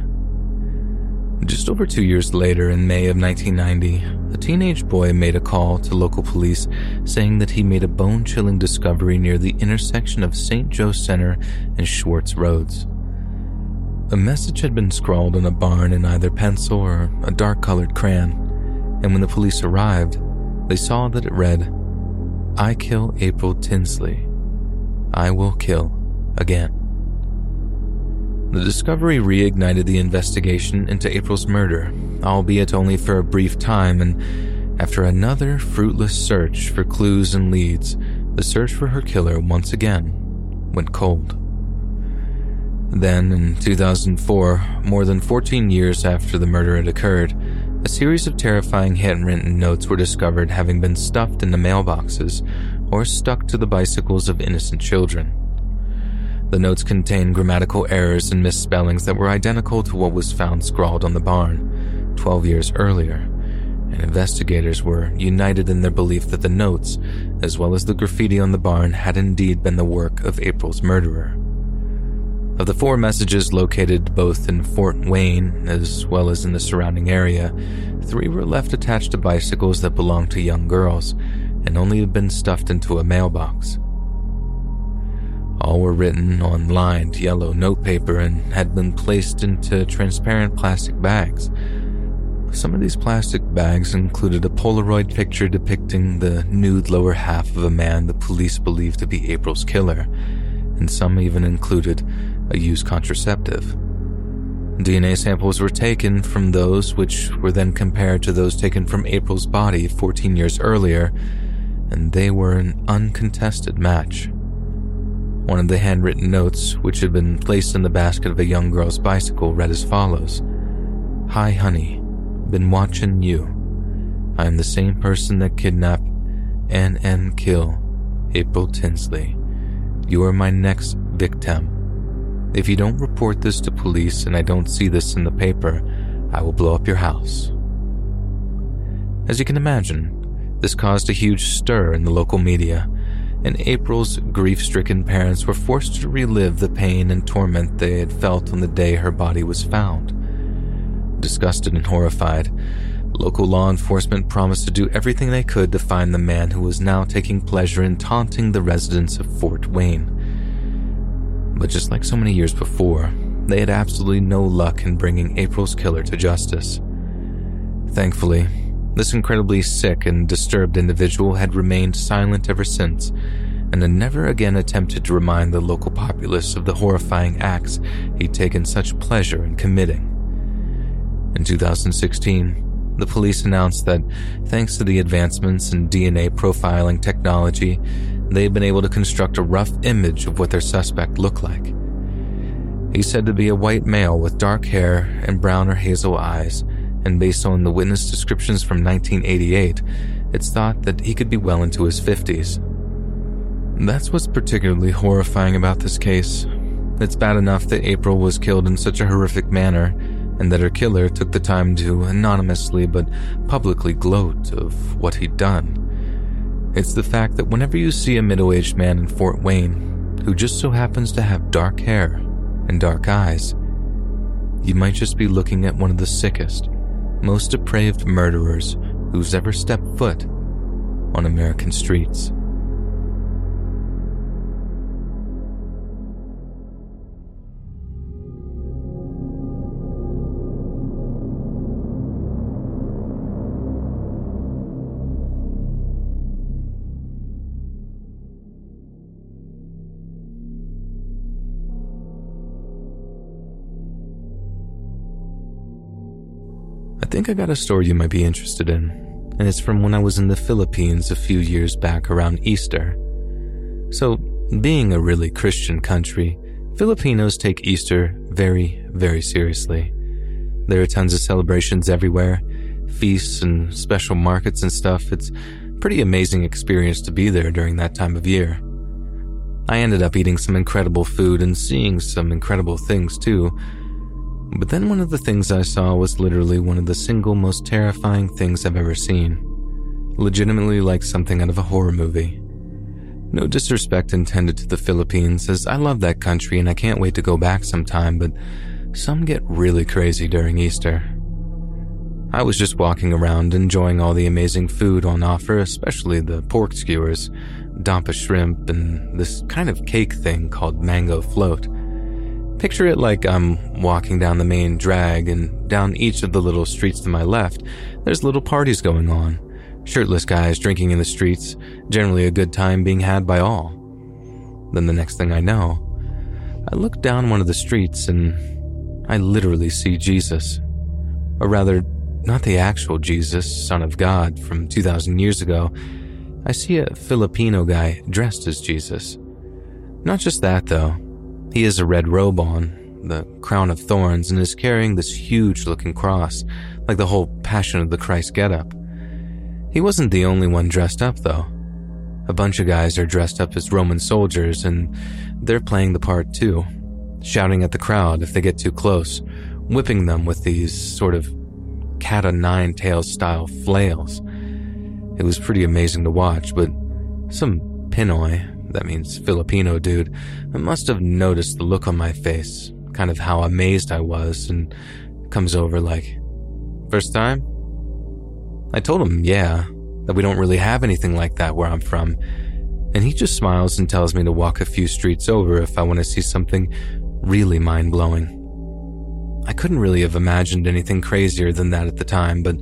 Just over two years later, in May of 1990, a teenage boy made a call to local police saying that he made a bone chilling discovery near the intersection of St. Joe Center and Schwartz Roads. A message had been scrawled on a barn in either pencil or a dark colored crayon, and when the police arrived, they saw that it read, I kill April Tinsley. I will kill again. The discovery reignited the investigation into April's murder, albeit only for a brief time, and after another fruitless search for clues and leads, the search for her killer once again went cold. Then, in 2004, more than 14 years after the murder had occurred, a series of terrifying handwritten notes were discovered having been stuffed into mailboxes or stuck to the bicycles of innocent children. The notes contained grammatical errors and misspellings that were identical to what was found scrawled on the barn 12 years earlier, and investigators were united in their belief that the notes, as well as the graffiti on the barn, had indeed been the work of April's murderer. Of the four messages located both in Fort Wayne as well as in the surrounding area, three were left attached to bicycles that belonged to young girls and only had been stuffed into a mailbox. All were written on lined yellow notepaper and had been placed into transparent plastic bags. Some of these plastic bags included a Polaroid picture depicting the nude lower half of a man the police believed to be April's killer, and some even included a used contraceptive. DNA samples were taken from those, which were then compared to those taken from April's body 14 years earlier, and they were an uncontested match. One of the handwritten notes, which had been placed in the basket of a young girl's bicycle, read as follows Hi, honey. Been watching you. I am the same person that kidnapped and and kill April Tinsley. You are my next victim. If you don't report this to police and I don't see this in the paper, I will blow up your house. As you can imagine, this caused a huge stir in the local media and April's grief stricken parents were forced to relive the pain and torment they had felt on the day her body was found. Disgusted and horrified, local law enforcement promised to do everything they could to find the man who was now taking pleasure in taunting the residents of Fort Wayne. But just like so many years before, they had absolutely no luck in bringing April's killer to justice. Thankfully, this incredibly sick and disturbed individual had remained silent ever since and had never again attempted to remind the local populace of the horrifying acts he'd taken such pleasure in committing. In 2016, the police announced that thanks to the advancements in DNA profiling technology, they had been able to construct a rough image of what their suspect looked like. He's said to be a white male with dark hair and brown or hazel eyes, and based on the witness descriptions from 1988, it's thought that he could be well into his 50s. That's what's particularly horrifying about this case. It's bad enough that April was killed in such a horrific manner, and that her killer took the time to anonymously but publicly gloat of what he'd done. It's the fact that whenever you see a middle aged man in Fort Wayne who just so happens to have dark hair and dark eyes, you might just be looking at one of the sickest, most depraved murderers who's ever stepped foot on American streets. Think I got a story you might be interested in, and it's from when I was in the Philippines a few years back around Easter. So, being a really Christian country, Filipinos take Easter very, very seriously. There are tons of celebrations everywhere, feasts and special markets and stuff. It's pretty amazing experience to be there during that time of year. I ended up eating some incredible food and seeing some incredible things too, but then one of the things I saw was literally one of the single most terrifying things I've ever seen. Legitimately like something out of a horror movie. No disrespect intended to the Philippines, as I love that country and I can't wait to go back sometime, but some get really crazy during Easter. I was just walking around enjoying all the amazing food on offer, especially the pork skewers, dampa shrimp, and this kind of cake thing called mango float. Picture it like I'm walking down the main drag, and down each of the little streets to my left, there's little parties going on. Shirtless guys drinking in the streets, generally a good time being had by all. Then the next thing I know, I look down one of the streets and I literally see Jesus. Or rather, not the actual Jesus, Son of God from 2,000 years ago. I see a Filipino guy dressed as Jesus. Not just that, though. He has a red robe on, the crown of thorns, and is carrying this huge looking cross, like the whole Passion of the Christ getup. He wasn't the only one dressed up, though. A bunch of guys are dressed up as Roman soldiers, and they're playing the part too, shouting at the crowd if they get too close, whipping them with these sort of cat o' nine tails style flails. It was pretty amazing to watch, but some Pinoy, that means Filipino dude, must have noticed the look on my face, kind of how amazed I was, and comes over like, First time? I told him, yeah, that we don't really have anything like that where I'm from. And he just smiles and tells me to walk a few streets over if I want to see something really mind blowing. I couldn't really have imagined anything crazier than that at the time, but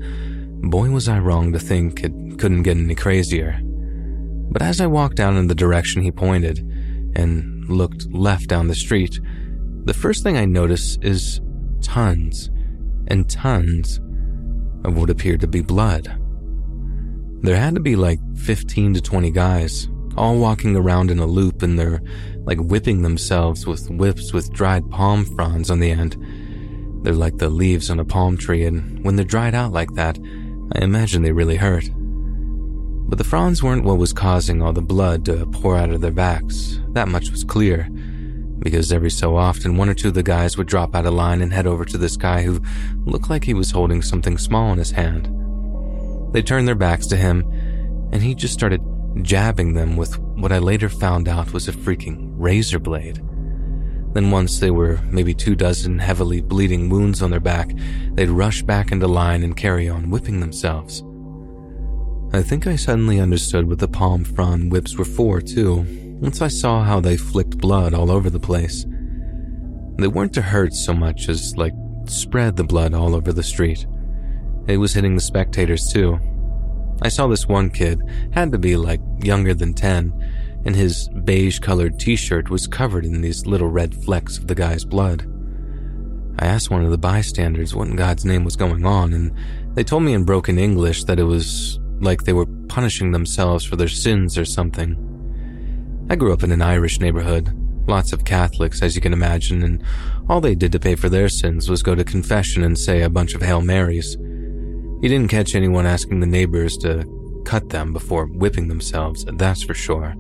boy was I wrong to think it couldn't get any crazier. But as I walked down in the direction he pointed and looked left down the street, the first thing I noticed is tons and tons of what appeared to be blood. There had to be like 15 to 20 guys, all walking around in a loop and they're like whipping themselves with whips with dried palm fronds on the end. They're like the leaves on a palm tree, and when they're dried out like that, I imagine they really hurt. But the fronds weren't what was causing all the blood to pour out of their backs. That much was clear. Because every so often, one or two of the guys would drop out of line and head over to this guy who looked like he was holding something small in his hand. They turned their backs to him, and he just started jabbing them with what I later found out was a freaking razor blade. Then, once they were maybe two dozen heavily bleeding wounds on their back, they'd rush back into line and carry on whipping themselves. I think I suddenly understood what the palm frond whips were for, too, once I saw how they flicked blood all over the place. They weren't to hurt so much as, like, spread the blood all over the street. It was hitting the spectators too. I saw this one kid, had to be like younger than 10, and his beige colored t shirt was covered in these little red flecks of the guy's blood. I asked one of the bystanders what in God's name was going on, and they told me in broken English that it was like they were punishing themselves for their sins or something. I grew up in an Irish neighborhood, lots of Catholics, as you can imagine, and all they did to pay for their sins was go to confession and say a bunch of Hail Marys. You didn't catch anyone asking the neighbors to cut them before whipping themselves, that's for sure.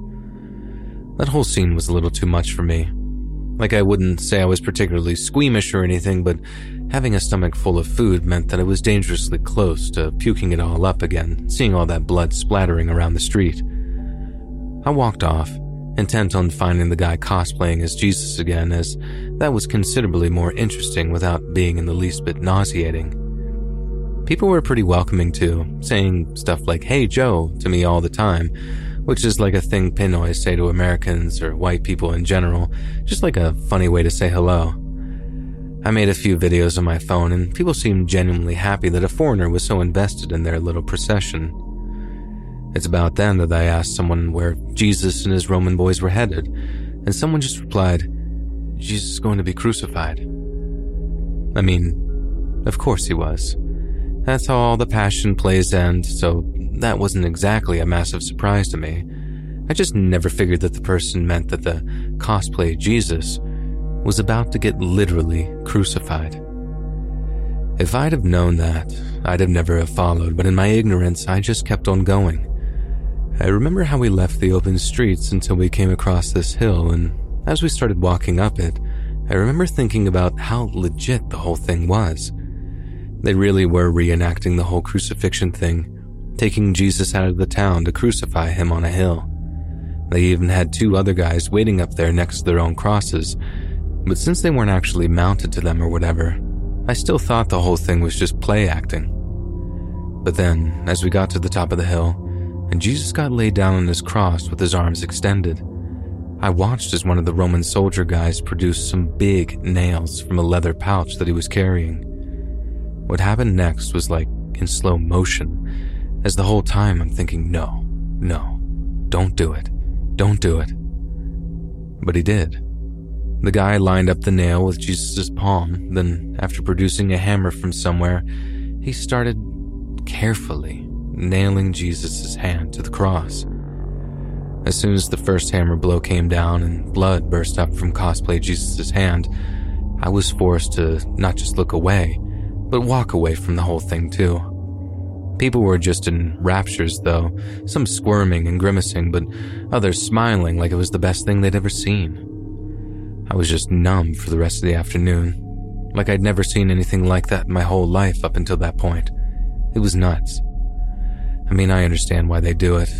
That whole scene was a little too much for me. Like, I wouldn't say I was particularly squeamish or anything, but having a stomach full of food meant that I was dangerously close to puking it all up again, seeing all that blood splattering around the street. I walked off, intent on finding the guy cosplaying as Jesus again, as that was considerably more interesting without being in the least bit nauseating. People were pretty welcoming too, saying stuff like, hey Joe, to me all the time, which is like a thing Pinoys say to Americans or white people in general, just like a funny way to say hello. I made a few videos on my phone and people seemed genuinely happy that a foreigner was so invested in their little procession. It's about then that I asked someone where Jesus and his Roman boys were headed, and someone just replied, Jesus is going to be crucified. I mean, of course he was. That's how all the passion plays end, so that wasn't exactly a massive surprise to me. I just never figured that the person meant that the cosplay Jesus was about to get literally crucified. If I'd have known that, I'd have never have followed, but in my ignorance, I just kept on going. I remember how we left the open streets until we came across this hill, and as we started walking up it, I remember thinking about how legit the whole thing was. They really were reenacting the whole crucifixion thing, taking Jesus out of the town to crucify him on a hill. They even had two other guys waiting up there next to their own crosses, but since they weren't actually mounted to them or whatever, I still thought the whole thing was just play acting. But then, as we got to the top of the hill, and Jesus got laid down on his cross with his arms extended, I watched as one of the Roman soldier guys produced some big nails from a leather pouch that he was carrying. What happened next was like in slow motion, as the whole time I'm thinking, no, no, don't do it, don't do it. But he did. The guy lined up the nail with Jesus' palm, then, after producing a hammer from somewhere, he started carefully nailing Jesus' hand to the cross. As soon as the first hammer blow came down and blood burst up from cosplay Jesus' hand, I was forced to not just look away, but walk away from the whole thing too. People were just in raptures, though, some squirming and grimacing, but others smiling like it was the best thing they'd ever seen. I was just numb for the rest of the afternoon, like I'd never seen anything like that in my whole life up until that point. It was nuts. I mean, I understand why they do it,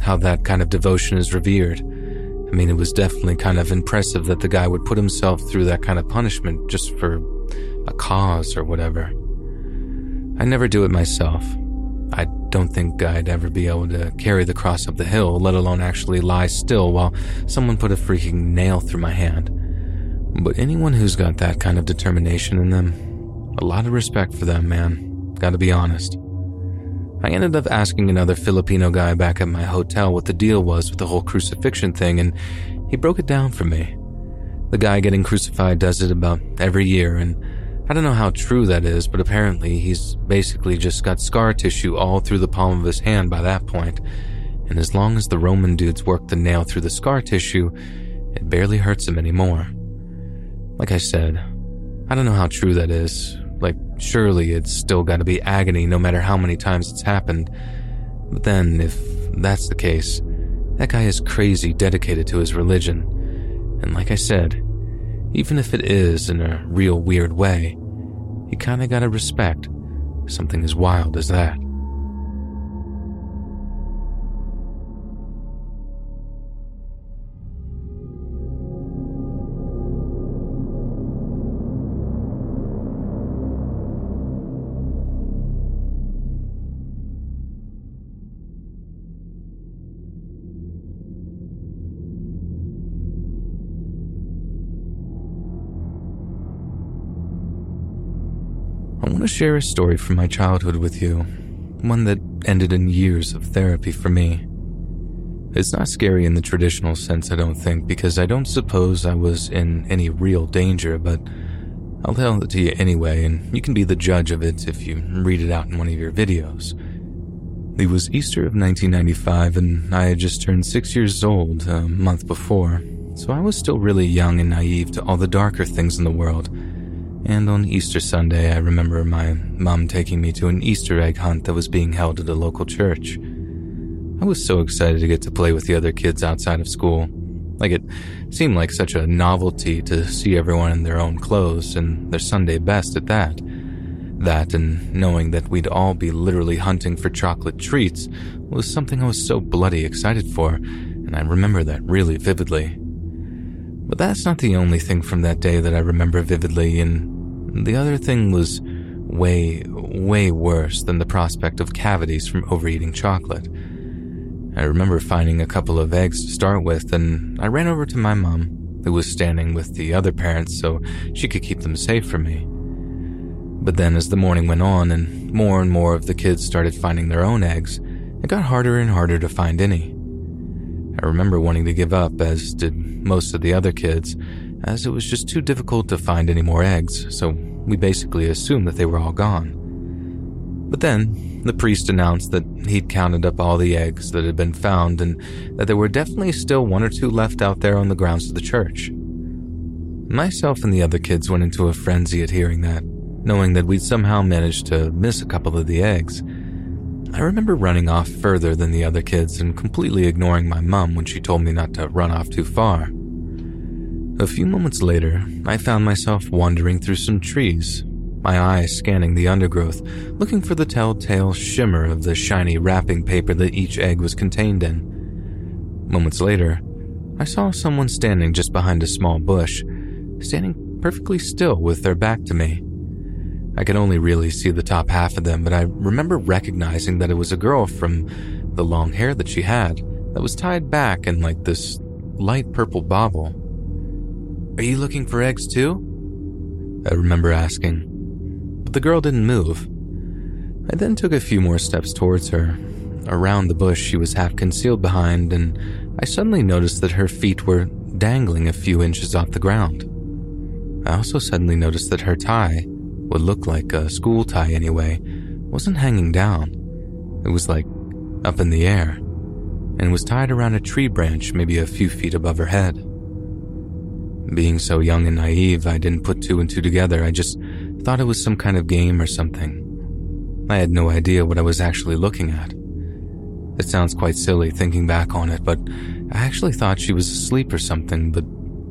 how that kind of devotion is revered. I mean, it was definitely kind of impressive that the guy would put himself through that kind of punishment just for a cause or whatever. I never do it myself. I don't think I'd ever be able to carry the cross up the hill, let alone actually lie still while someone put a freaking nail through my hand. But anyone who's got that kind of determination in them, a lot of respect for them, man. Gotta be honest. I ended up asking another Filipino guy back at my hotel what the deal was with the whole crucifixion thing, and he broke it down for me. The guy getting crucified does it about every year, and I don't know how true that is, but apparently he's basically just got scar tissue all through the palm of his hand by that point, and as long as the Roman dudes work the nail through the scar tissue, it barely hurts him anymore. Like I said, I don't know how true that is. Like, surely it's still gotta be agony no matter how many times it's happened. But then, if that's the case, that guy is crazy dedicated to his religion. And like I said, even if it is in a real weird way, you kinda gotta respect something as wild as that. Want to share a story from my childhood with you, one that ended in years of therapy for me. It's not scary in the traditional sense, I don't think, because I don't suppose I was in any real danger, but I'll tell it to you anyway, and you can be the judge of it if you read it out in one of your videos. It was Easter of 1995, and I had just turned six years old a month before, so I was still really young and naive to all the darker things in the world. And on Easter Sunday, I remember my mom taking me to an Easter egg hunt that was being held at a local church. I was so excited to get to play with the other kids outside of school. Like it seemed like such a novelty to see everyone in their own clothes and their Sunday best at that. That and knowing that we'd all be literally hunting for chocolate treats was something I was so bloody excited for, and I remember that really vividly. But that's not the only thing from that day that I remember vividly, and the other thing was way, way worse than the prospect of cavities from overeating chocolate. I remember finding a couple of eggs to start with, and I ran over to my mom, who was standing with the other parents so she could keep them safe from me. But then, as the morning went on and more and more of the kids started finding their own eggs, it got harder and harder to find any. I remember wanting to give up, as did most of the other kids, as it was just too difficult to find any more eggs, so we basically assumed that they were all gone. But then, the priest announced that he'd counted up all the eggs that had been found and that there were definitely still one or two left out there on the grounds of the church. Myself and the other kids went into a frenzy at hearing that, knowing that we'd somehow managed to miss a couple of the eggs. I remember running off further than the other kids and completely ignoring my mum when she told me not to run off too far. A few moments later, I found myself wandering through some trees, my eyes scanning the undergrowth, looking for the telltale shimmer of the shiny wrapping paper that each egg was contained in. Moments later, I saw someone standing just behind a small bush, standing perfectly still with their back to me. I could only really see the top half of them, but I remember recognizing that it was a girl from the long hair that she had that was tied back in like this light purple bauble. Are you looking for eggs too? I remember asking but the girl didn't move. I then took a few more steps towards her. Around the bush she was half concealed behind, and I suddenly noticed that her feet were dangling a few inches off the ground. I also suddenly noticed that her tie, what looked like a school tie anyway, wasn't hanging down. It was like up in the air, and was tied around a tree branch maybe a few feet above her head. Being so young and naive, I didn't put two and two together. I just thought it was some kind of game or something. I had no idea what I was actually looking at. It sounds quite silly thinking back on it, but I actually thought she was asleep or something, but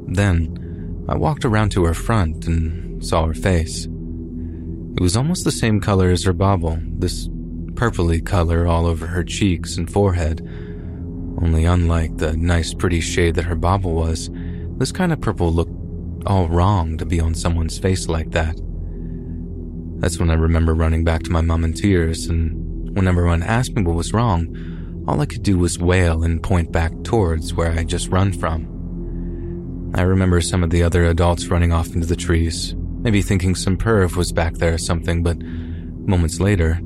then I walked around to her front and saw her face. It was almost the same color as her bauble, this purpley color all over her cheeks and forehead. Only unlike the nice pretty shade that her bauble was, this kind of purple looked all wrong to be on someone's face like that. That's when I remember running back to my mom in tears, and when everyone asked me what was wrong, all I could do was wail and point back towards where I had just run from. I remember some of the other adults running off into the trees, maybe thinking some perv was back there or something, but moments later,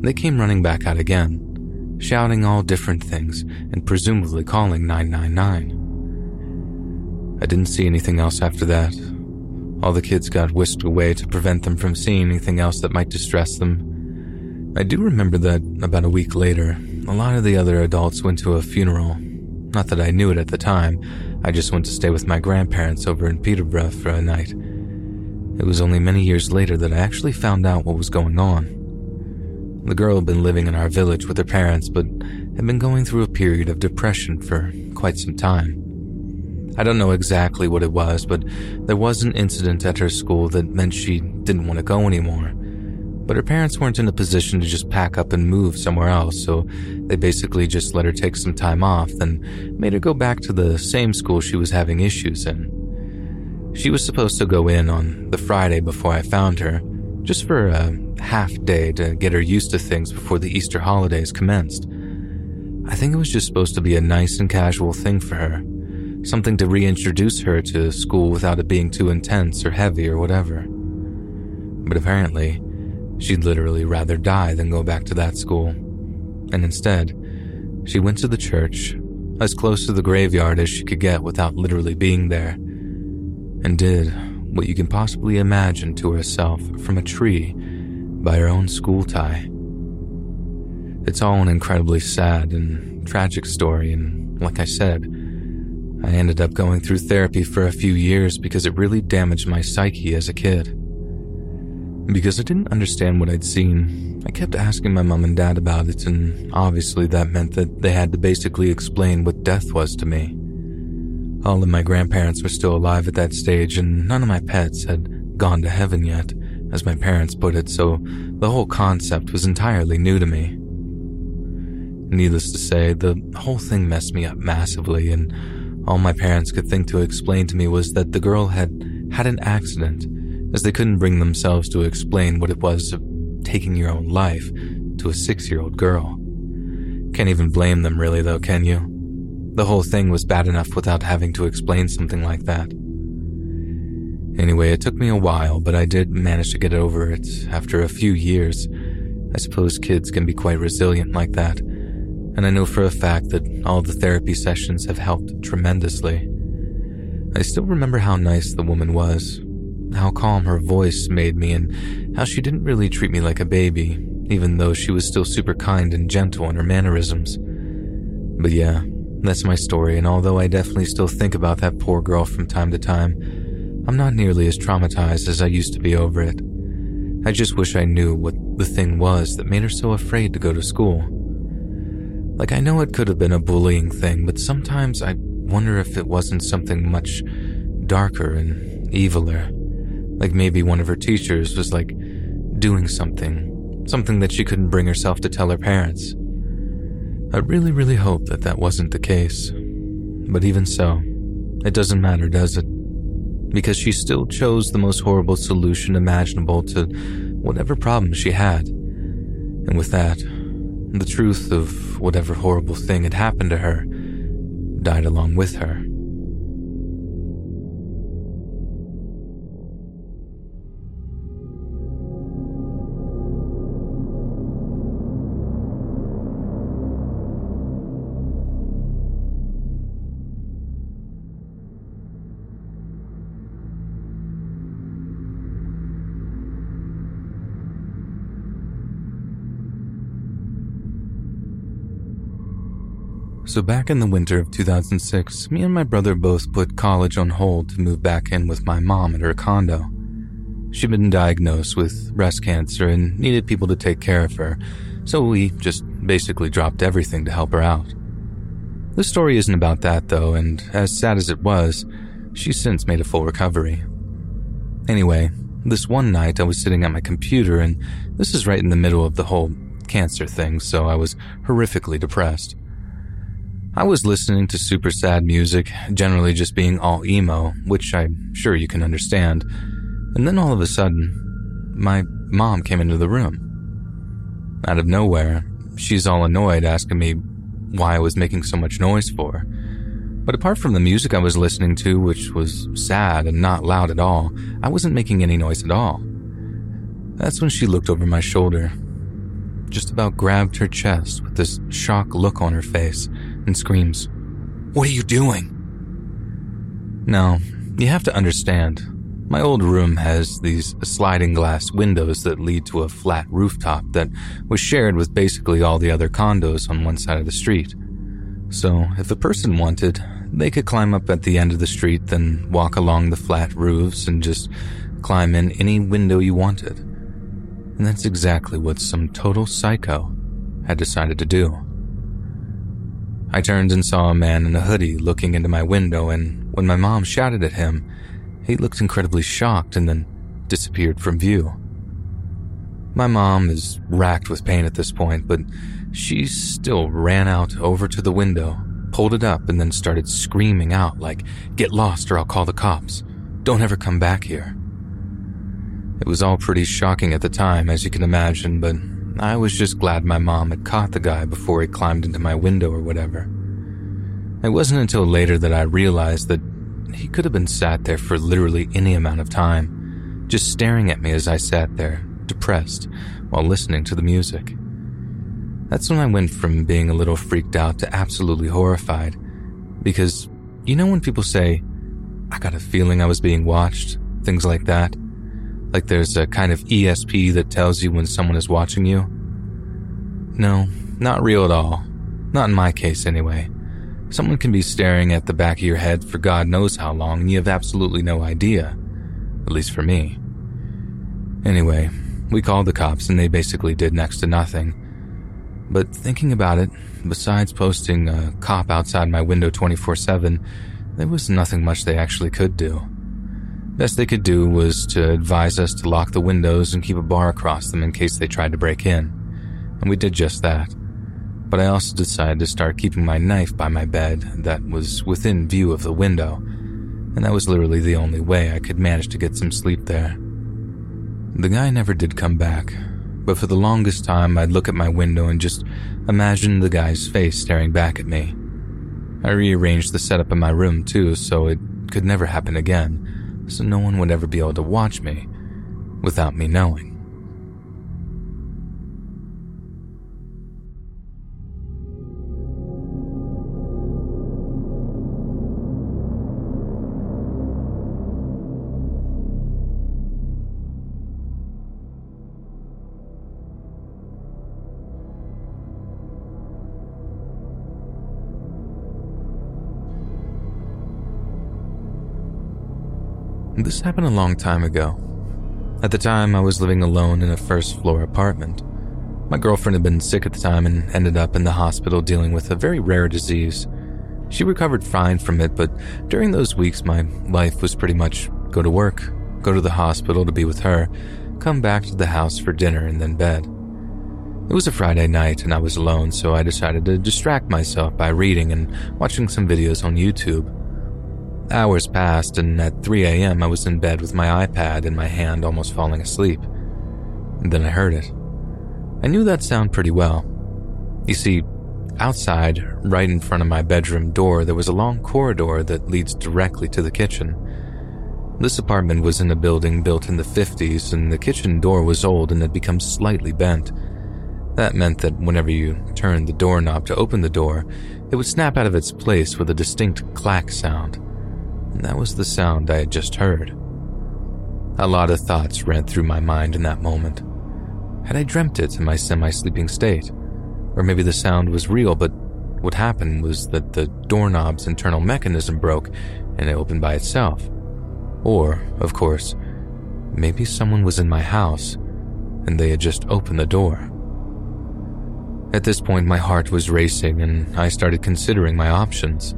they came running back out again, shouting all different things and presumably calling 999. I didn't see anything else after that, all the kids got whisked away to prevent them from seeing anything else that might distress them. I do remember that about a week later, a lot of the other adults went to a funeral. Not that I knew it at the time, I just went to stay with my grandparents over in Peterborough for a night. It was only many years later that I actually found out what was going on. The girl had been living in our village with her parents, but had been going through a period of depression for quite some time. I don't know exactly what it was, but there was an incident at her school that meant she didn't want to go anymore. But her parents weren't in a position to just pack up and move somewhere else, so they basically just let her take some time off, then made her go back to the same school she was having issues in. She was supposed to go in on the Friday before I found her, just for a half day to get her used to things before the Easter holidays commenced. I think it was just supposed to be a nice and casual thing for her something to reintroduce her to school without it being too intense or heavy or whatever. But apparently, She'd literally rather die than go back to that school. And instead, she went to the church, as close to the graveyard as she could get without literally being there, and did what you can possibly imagine to herself from a tree by her own school tie. It's all an incredibly sad and tragic story, and like I said, I ended up going through therapy for a few years because it really damaged my psyche as a kid. Because I didn't understand what I'd seen, I kept asking my mom and dad about it, and obviously that meant that they had to basically explain what death was to me. All of my grandparents were still alive at that stage, and none of my pets had gone to heaven yet, as my parents put it, so the whole concept was entirely new to me. Needless to say, the whole thing messed me up massively, and all my parents could think to explain to me was that the girl had had an accident, as they couldn't bring themselves to explain what it was of taking your own life to a six year old girl. Can't even blame them, really, though, can you? The whole thing was bad enough without having to explain something like that. Anyway, it took me a while, but I did manage to get over it after a few years. I suppose kids can be quite resilient like that and I know for a fact that all the therapy sessions have helped tremendously. I still remember how nice the woman was, how calm her voice made me, and how she didn't really treat me like a baby, even though she was still super kind and gentle in her mannerisms. But yeah, that's my story, and although I definitely still think about that poor girl from time to time, I'm not nearly as traumatized as I used to be over it. I just wish I knew what the thing was that made her so afraid to go to school. Like, I know it could have been a bullying thing, but sometimes I wonder if it wasn't something much darker and eviler. Like maybe one of her teachers was like doing something, something that she couldn't bring herself to tell her parents. I really, really hope that that wasn't the case. But even so, it doesn't matter, does it? Because she still chose the most horrible solution imaginable to whatever problem she had. And with that, the truth of whatever horrible thing had happened to her died along with her. So, back in the winter of 2006, me and my brother both put college on hold to move back in with my mom at her condo. She'd been diagnosed with breast cancer and needed people to take care of her, so we just basically dropped everything to help her out. The story isn't about that, though, and as sad as it was, she's since made a full recovery. Anyway, this one night I was sitting at my computer, and this is right in the middle of the whole cancer thing, so I was horrifically depressed. I was listening to super sad music, generally just being all emo, which I'm sure you can understand. And then all of a sudden, my mom came into the room. Out of nowhere, she's all annoyed asking me why I was making so much noise for. But apart from the music I was listening to, which was sad and not loud at all, I wasn't making any noise at all. That's when she looked over my shoulder, just about grabbed her chest with this shocked look on her face and screams, What are you doing? Now, you have to understand, my old room has these sliding glass windows that lead to a flat rooftop that was shared with basically all the other condos on one side of the street. So, if a person wanted, they could climb up at the end of the street, then walk along the flat roofs and just climb in any window you wanted. And that's exactly what some total psycho had decided to do. I turned and saw a man in a hoodie looking into my window, and when my mom shouted at him, he looked incredibly shocked and then disappeared from view. My mom is racked with pain at this point, but she still ran out over to the window, pulled it up, and then started screaming out, like, Get lost or I'll call the cops. Don't ever come back here. It was all pretty shocking at the time, as you can imagine, but I was just glad my mom had caught the guy before he climbed into my window or whatever. It wasn't until later that I realized that he could have been sat there for literally any amount of time, just staring at me as I sat there, depressed while listening to the music. That's when I went from being a little freaked out to absolutely horrified. Because, you know, when people say, I got a feeling I was being watched, things like that? Like there's a kind of ESP that tells you when someone is watching you? No, not real at all. Not in my case, anyway. Someone can be staring at the back of your head for God knows how long and you have absolutely no idea. At least for me. Anyway, we called the cops and they basically did next to nothing. But thinking about it, besides posting a cop outside my window 24 7, there was nothing much they actually could do. Best they could do was to advise us to lock the windows and keep a bar across them in case they tried to break in. And we did just that but I also decided to start keeping my knife by my bed that was within view of the window, and that was literally the only way I could manage to get some sleep there. The guy never did come back, but for the longest time I'd look at my window and just imagine the guy's face staring back at me. I rearranged the setup in my room too, so it could never happen again, so no one would ever be able to watch me without me knowing. This happened a long time ago. At the time, I was living alone in a first floor apartment. My girlfriend had been sick at the time and ended up in the hospital dealing with a very rare disease. She recovered fine from it, but during those weeks, my life was pretty much go to work, go to the hospital to be with her, come back to the house for dinner, and then bed. It was a Friday night and I was alone, so I decided to distract myself by reading and watching some videos on YouTube. Hours passed, and at 3 a.m., I was in bed with my iPad in my hand, almost falling asleep. Then I heard it. I knew that sound pretty well. You see, outside, right in front of my bedroom door, there was a long corridor that leads directly to the kitchen. This apartment was in a building built in the 50s, and the kitchen door was old and had become slightly bent. That meant that whenever you turned the doorknob to open the door, it would snap out of its place with a distinct clack sound and that was the sound I had just heard. A lot of thoughts ran through my mind in that moment. Had I dreamt it in my semi sleeping state? Or maybe the sound was real, but what happened was that the doorknob's internal mechanism broke and it opened by itself. Or, of course, maybe someone was in my house and they had just opened the door. At this point, my heart was racing and I started considering my options.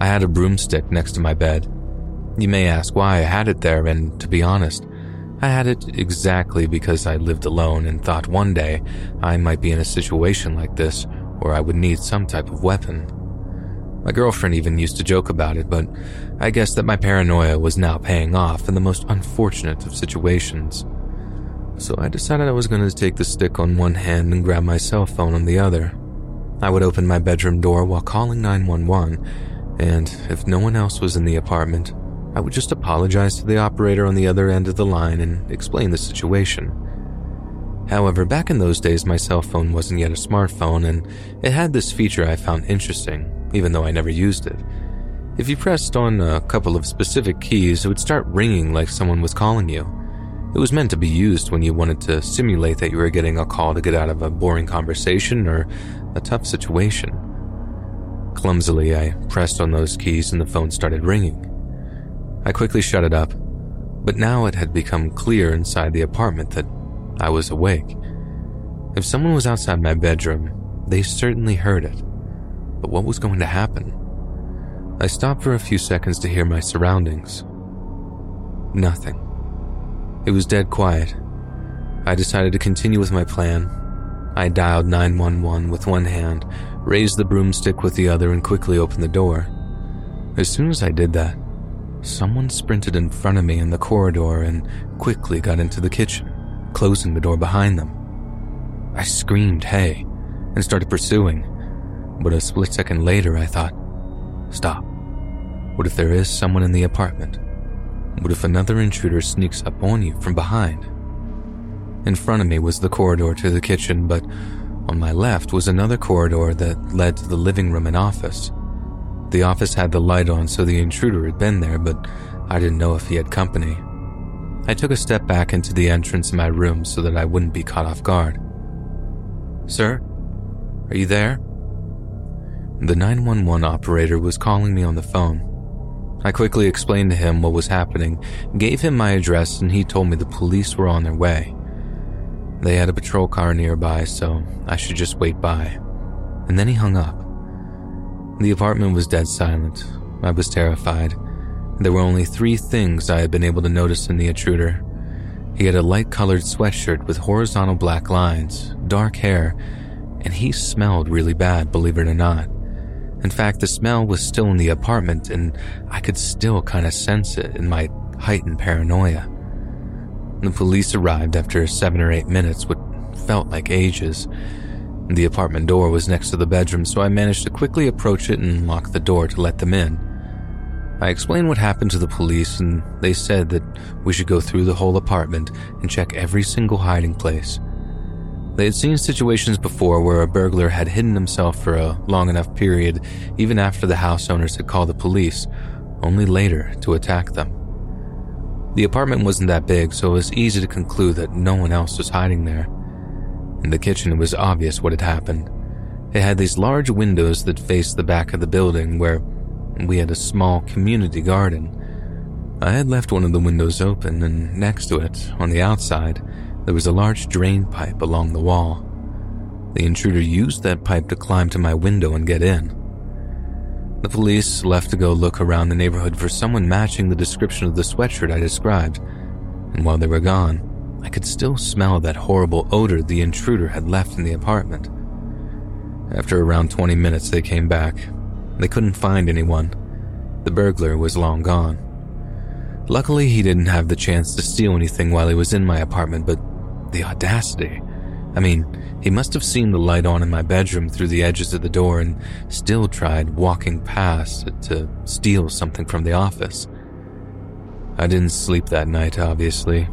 I had a broomstick next to my bed. You may ask why I had it there, and to be honest, I had it exactly because I lived alone and thought one day I might be in a situation like this where I would need some type of weapon. My girlfriend even used to joke about it, but I guess that my paranoia was now paying off in the most unfortunate of situations. So I decided I was going to take the stick on one hand and grab my cell phone on the other. I would open my bedroom door while calling 911 and if no one else was in the apartment, I would just apologize to the operator on the other end of the line and explain the situation. However, back in those days, my cell phone wasn't yet a smartphone, and it had this feature I found interesting, even though I never used it. If you pressed on a couple of specific keys, it would start ringing like someone was calling you. It was meant to be used when you wanted to simulate that you were getting a call to get out of a boring conversation or a tough situation. Clumsily, I pressed on those keys and the phone started ringing. I quickly shut it up, but now it had become clear inside the apartment that I was awake. If someone was outside my bedroom, they certainly heard it. But what was going to happen? I stopped for a few seconds to hear my surroundings. Nothing. It was dead quiet. I decided to continue with my plan. I dialed 911 with one hand, raised the broomstick with the other, and quickly opened the door. As soon as I did that, someone sprinted in front of me in the corridor and quickly got into the kitchen, closing the door behind them. I screamed, hey, and started pursuing, but a split second later I thought, stop. What if there is someone in the apartment? What if another intruder sneaks up on you from behind? In front of me was the corridor to the kitchen, but on my left was another corridor that led to the living room and office. The office had the light on, so the intruder had been there, but I didn't know if he had company. I took a step back into the entrance of my room so that I wouldn't be caught off guard. Sir, are you there? The 911 operator was calling me on the phone. I quickly explained to him what was happening, gave him my address, and he told me the police were on their way. They had a patrol car nearby, so I should just wait by. And then he hung up. The apartment was dead silent. I was terrified. There were only three things I had been able to notice in the intruder. He had a light colored sweatshirt with horizontal black lines, dark hair, and he smelled really bad, believe it or not. In fact, the smell was still in the apartment, and I could still kind of sense it in my heightened paranoia. The police arrived after seven or eight minutes, what felt like ages. The apartment door was next to the bedroom, so I managed to quickly approach it and lock the door to let them in. I explained what happened to the police, and they said that we should go through the whole apartment and check every single hiding place. They had seen situations before where a burglar had hidden himself for a long enough period, even after the house owners had called the police, only later to attack them. The apartment wasn't that big, so it was easy to conclude that no one else was hiding there. In the kitchen, it was obvious what had happened. It had these large windows that faced the back of the building where we had a small community garden. I had left one of the windows open, and next to it, on the outside, there was a large drain pipe along the wall. The intruder used that pipe to climb to my window and get in. The police left to go look around the neighborhood for someone matching the description of the sweatshirt I described, and while they were gone, I could still smell that horrible odor the intruder had left in the apartment. After around 20 minutes, they came back. They couldn't find anyone. The burglar was long gone. Luckily, he didn't have the chance to steal anything while he was in my apartment, but the audacity. I mean, he must have seen the light on in my bedroom through the edges of the door and still tried walking past it to steal something from the office. I didn't sleep that night, obviously.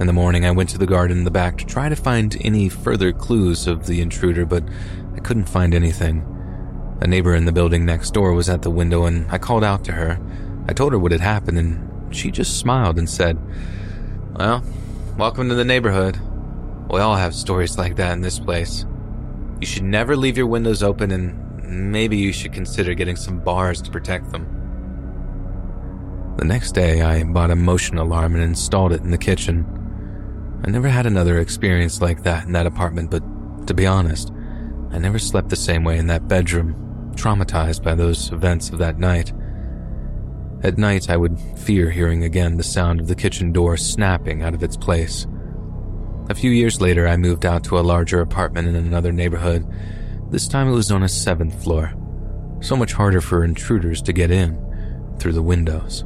In the morning, I went to the garden in the back to try to find any further clues of the intruder, but I couldn't find anything. A neighbor in the building next door was at the window and I called out to her. I told her what had happened and she just smiled and said, Well, Welcome to the neighborhood. We all have stories like that in this place. You should never leave your windows open, and maybe you should consider getting some bars to protect them. The next day, I bought a motion alarm and installed it in the kitchen. I never had another experience like that in that apartment, but to be honest, I never slept the same way in that bedroom, traumatized by those events of that night. At night, I would fear hearing again the sound of the kitchen door snapping out of its place. A few years later, I moved out to a larger apartment in another neighborhood. This time it was on a seventh floor. So much harder for intruders to get in through the windows.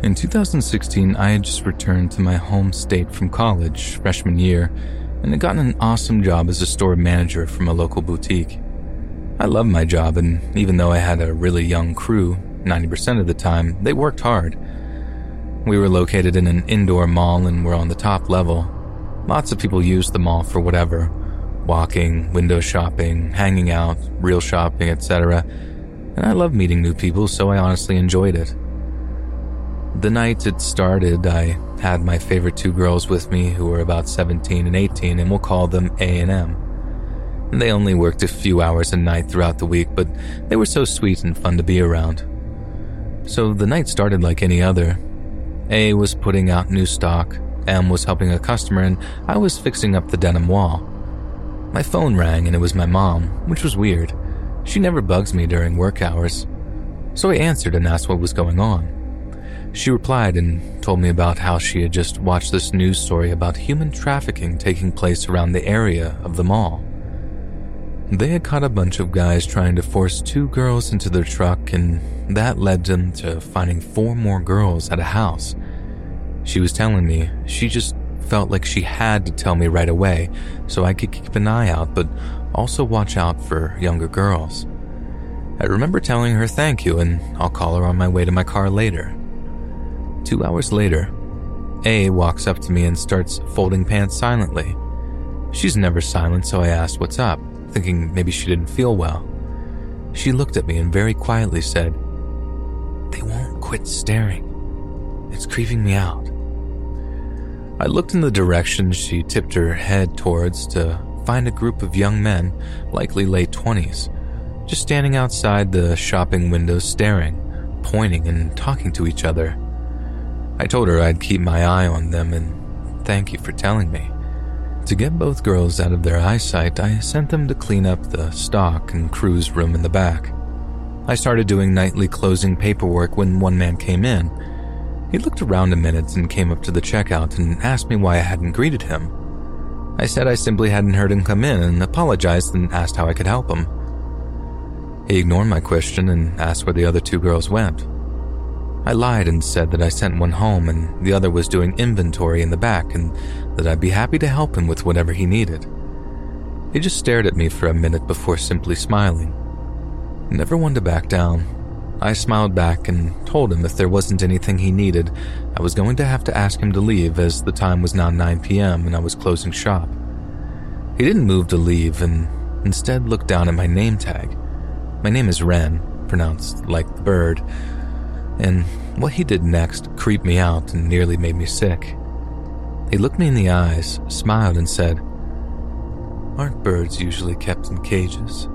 In 2016, I had just returned to my home state from college, freshman year, and had gotten an awesome job as a store manager from a local boutique. I loved my job, and even though I had a really young crew, 90% of the time, they worked hard. We were located in an indoor mall and were on the top level. Lots of people used the mall for whatever walking, window shopping, hanging out, real shopping, etc. And I love meeting new people, so I honestly enjoyed it. The night it started, I had my favorite two girls with me who were about 17 and 18, and we'll call them A and M. They only worked a few hours a night throughout the week, but they were so sweet and fun to be around. So the night started like any other. A was putting out new stock, M was helping a customer, and I was fixing up the denim wall. My phone rang and it was my mom, which was weird. She never bugs me during work hours. So I answered and asked what was going on. She replied and told me about how she had just watched this news story about human trafficking taking place around the area of the mall. They had caught a bunch of guys trying to force two girls into their truck, and that led them to finding four more girls at a house. She was telling me she just felt like she had to tell me right away so I could keep an eye out, but also watch out for younger girls. I remember telling her thank you and I'll call her on my way to my car later. Two hours later, A walks up to me and starts folding pants silently. She's never silent, so I asked what's up, thinking maybe she didn't feel well. She looked at me and very quietly said, They won't quit staring. It's creeping me out. I looked in the direction she tipped her head towards to find a group of young men, likely late 20s, just standing outside the shopping windows staring, pointing, and talking to each other. I told her I'd keep my eye on them and thank you for telling me. To get both girls out of their eyesight, I sent them to clean up the stock and crew's room in the back. I started doing nightly closing paperwork when one man came in he looked around a minute and came up to the checkout and asked me why I hadn't greeted him. I said I simply hadn't heard him come in and apologized and asked how I could help him. He ignored my question and asked where the other two girls went. I lied and said that I sent one home and the other was doing inventory in the back and that I'd be happy to help him with whatever he needed. He just stared at me for a minute before simply smiling. Never one to back down, I smiled back and told him if there wasn't anything he needed, I was going to have to ask him to leave as the time was now 9 p.m. and I was closing shop. He didn't move to leave and instead looked down at my name tag. My name is Ren, pronounced like the bird, and what he did next creeped me out and nearly made me sick. He looked me in the eyes, smiled, and said, Aren't birds usually kept in cages?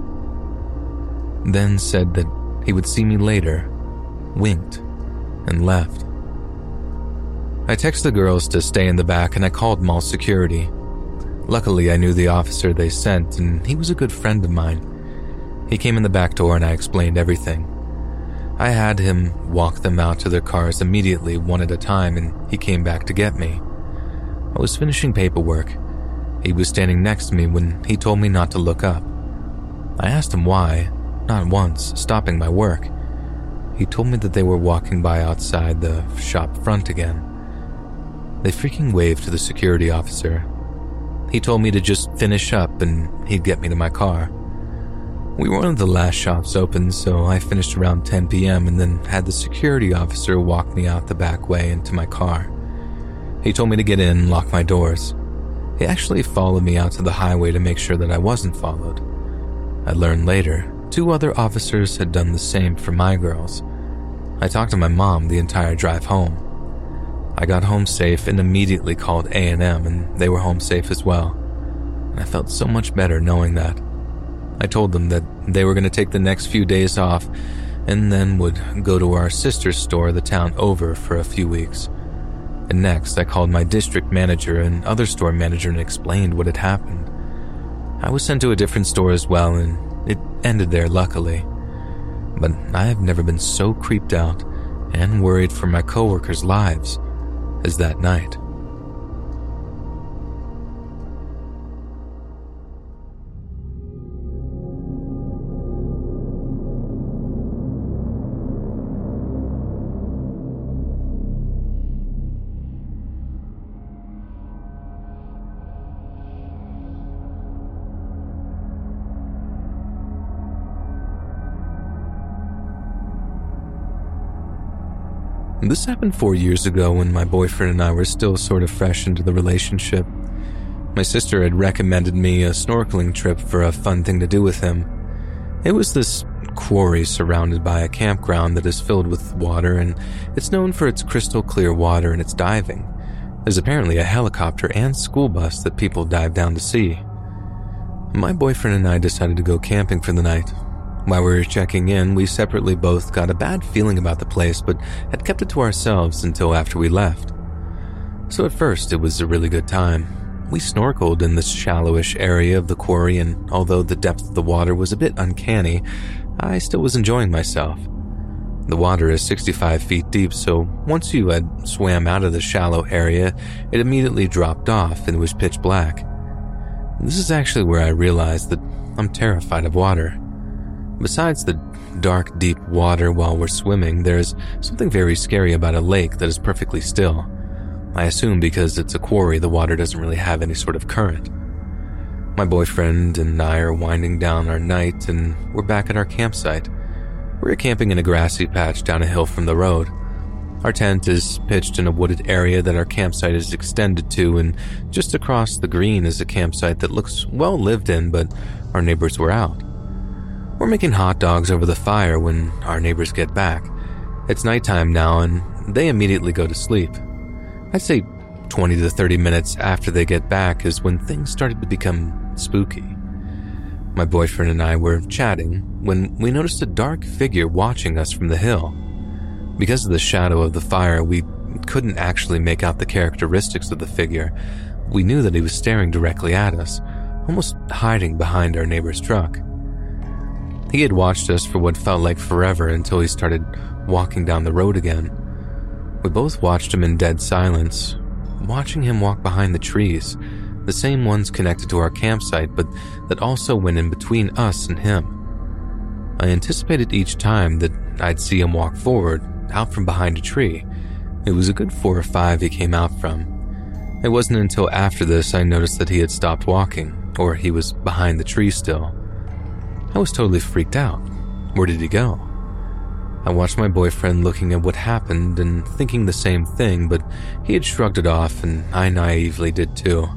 Then said that he would see me later, winked, and left. I texted the girls to stay in the back and I called mall security. Luckily, I knew the officer they sent and he was a good friend of mine. He came in the back door and I explained everything. I had him walk them out to their cars immediately, one at a time, and he came back to get me. I was finishing paperwork. He was standing next to me when he told me not to look up. I asked him why, not once stopping my work. He told me that they were walking by outside the shop front again. They freaking waved to the security officer. He told me to just finish up and he'd get me to my car. We were one of the last shops open, so I finished around 10 p.m. and then had the security officer walk me out the back way into my car. He told me to get in and lock my doors. He actually followed me out to the highway to make sure that I wasn't followed. I learned later Two other officers had done the same for my girls. I talked to my mom the entire drive home. I got home safe and immediately called A&M and they were home safe as well. And I felt so much better knowing that. I told them that they were going to take the next few days off and then would go to our sister's store the town over for a few weeks. And next, I called my district manager and other store manager and explained what had happened. I was sent to a different store as well and it ended there, luckily. But I have never been so creeped out and worried for my coworkers' lives as that night. This happened four years ago when my boyfriend and I were still sort of fresh into the relationship. My sister had recommended me a snorkeling trip for a fun thing to do with him. It was this quarry surrounded by a campground that is filled with water, and it's known for its crystal clear water and its diving. There's apparently a helicopter and school bus that people dive down to see. My boyfriend and I decided to go camping for the night, while we were checking in, we separately both got a bad feeling about the place, but had kept it to ourselves until after we left. So at first, it was a really good time. We snorkeled in this shallowish area of the quarry, and although the depth of the water was a bit uncanny, I still was enjoying myself. The water is 65 feet deep, so once you had swam out of the shallow area, it immediately dropped off and was pitch black. This is actually where I realized that I'm terrified of water. Besides the dark, deep water while we're swimming, there's something very scary about a lake that is perfectly still. I assume because it's a quarry, the water doesn't really have any sort of current. My boyfriend and I are winding down our night and we're back at our campsite. We're camping in a grassy patch down a hill from the road. Our tent is pitched in a wooded area that our campsite is extended to, and just across the green is a campsite that looks well lived in, but our neighbors were out. We're making hot dogs over the fire when our neighbors get back. It's nighttime now, and they immediately go to sleep. I'd say 20 to 30 minutes after they get back is when things started to become spooky. My boyfriend and I were chatting when we noticed a dark figure watching us from the hill. Because of the shadow of the fire, we couldn't actually make out the characteristics of the figure. We knew that he was staring directly at us, almost hiding behind our neighbor's truck. He had watched us for what felt like forever until he started walking down the road again. We both watched him in dead silence, watching him walk behind the trees, the same ones connected to our campsite, but that also went in between us and him. I anticipated each time that I'd see him walk forward, out from behind a tree. It was a good four or five he came out from. It wasn't until after this I noticed that he had stopped walking, or he was behind the tree still. I was totally freaked out. Where did he go? I watched my boyfriend looking at what happened and thinking the same thing, but he had shrugged it off, and I naively did too.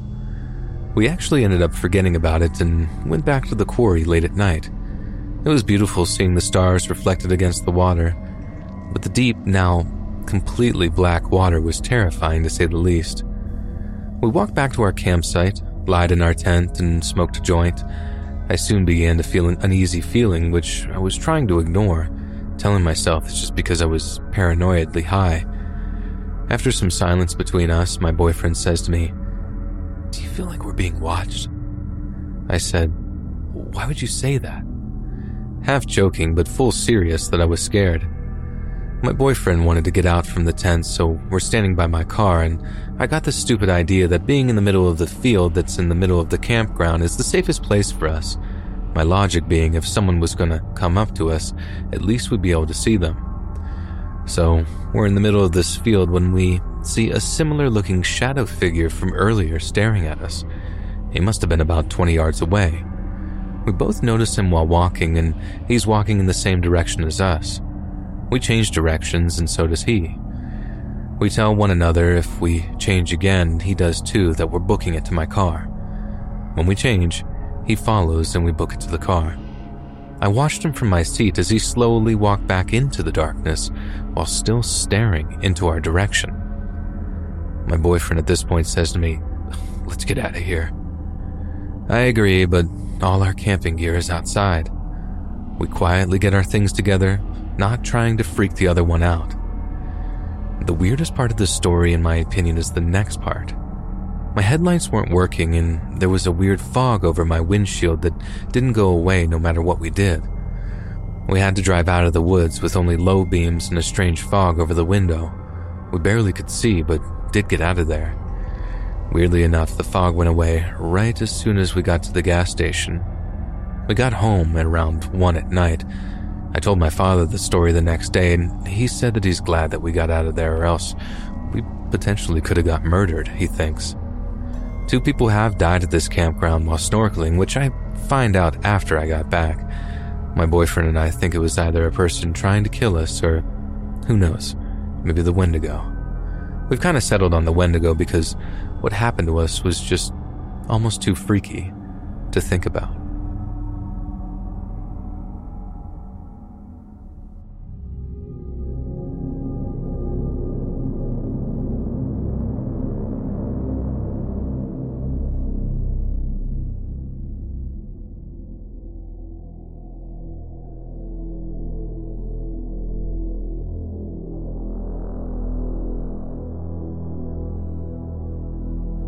We actually ended up forgetting about it and went back to the quarry late at night. It was beautiful seeing the stars reflected against the water, but the deep, now completely black water was terrifying to say the least. We walked back to our campsite, lied in our tent, and smoked a joint. I soon began to feel an uneasy feeling, which I was trying to ignore, telling myself it's just because I was paranoidly high. After some silence between us, my boyfriend says to me, do you feel like we're being watched? I said, Why would you say that? Half joking, but full serious that I was scared. My boyfriend wanted to get out from the tent, so we're standing by my car, and I got the stupid idea that being in the middle of the field that's in the middle of the campground is the safest place for us. My logic being if someone was to come up to us, at least we'd be able to see them. So, we're in the middle of this field when we see a similar looking shadow figure from earlier staring at us. He must have been about 20 yards away. We both notice him while walking, and he's walking in the same direction as us. We change directions, and so does he. We tell one another if we change again, he does too, that we're booking it to my car. When we change, he follows and we book it to the car. I watched him from my seat as he slowly walked back into the darkness while still staring into our direction. My boyfriend at this point says to me, Let's get out of here. I agree, but all our camping gear is outside. We quietly get our things together, not trying to freak the other one out. The weirdest part of this story, in my opinion, is the next part. My headlights weren't working, and there was a weird fog over my windshield that didn't go away no matter what we did. We had to drive out of the woods with only low beams and a strange fog over the window. We barely could see, but did get out of there. Weirdly enough, the fog went away right as soon as we got to the gas station. We got home at around 1 at night. I told my father the story the next day, and he said that he's glad that we got out of there, or else we potentially could have got murdered, he thinks. Two people have died at this campground while snorkeling, which I find out after I got back. My boyfriend and I think it was either a person trying to kill us or, who knows, maybe the Wendigo. We've kind of settled on the Wendigo because what happened to us was just almost too freaky to think about.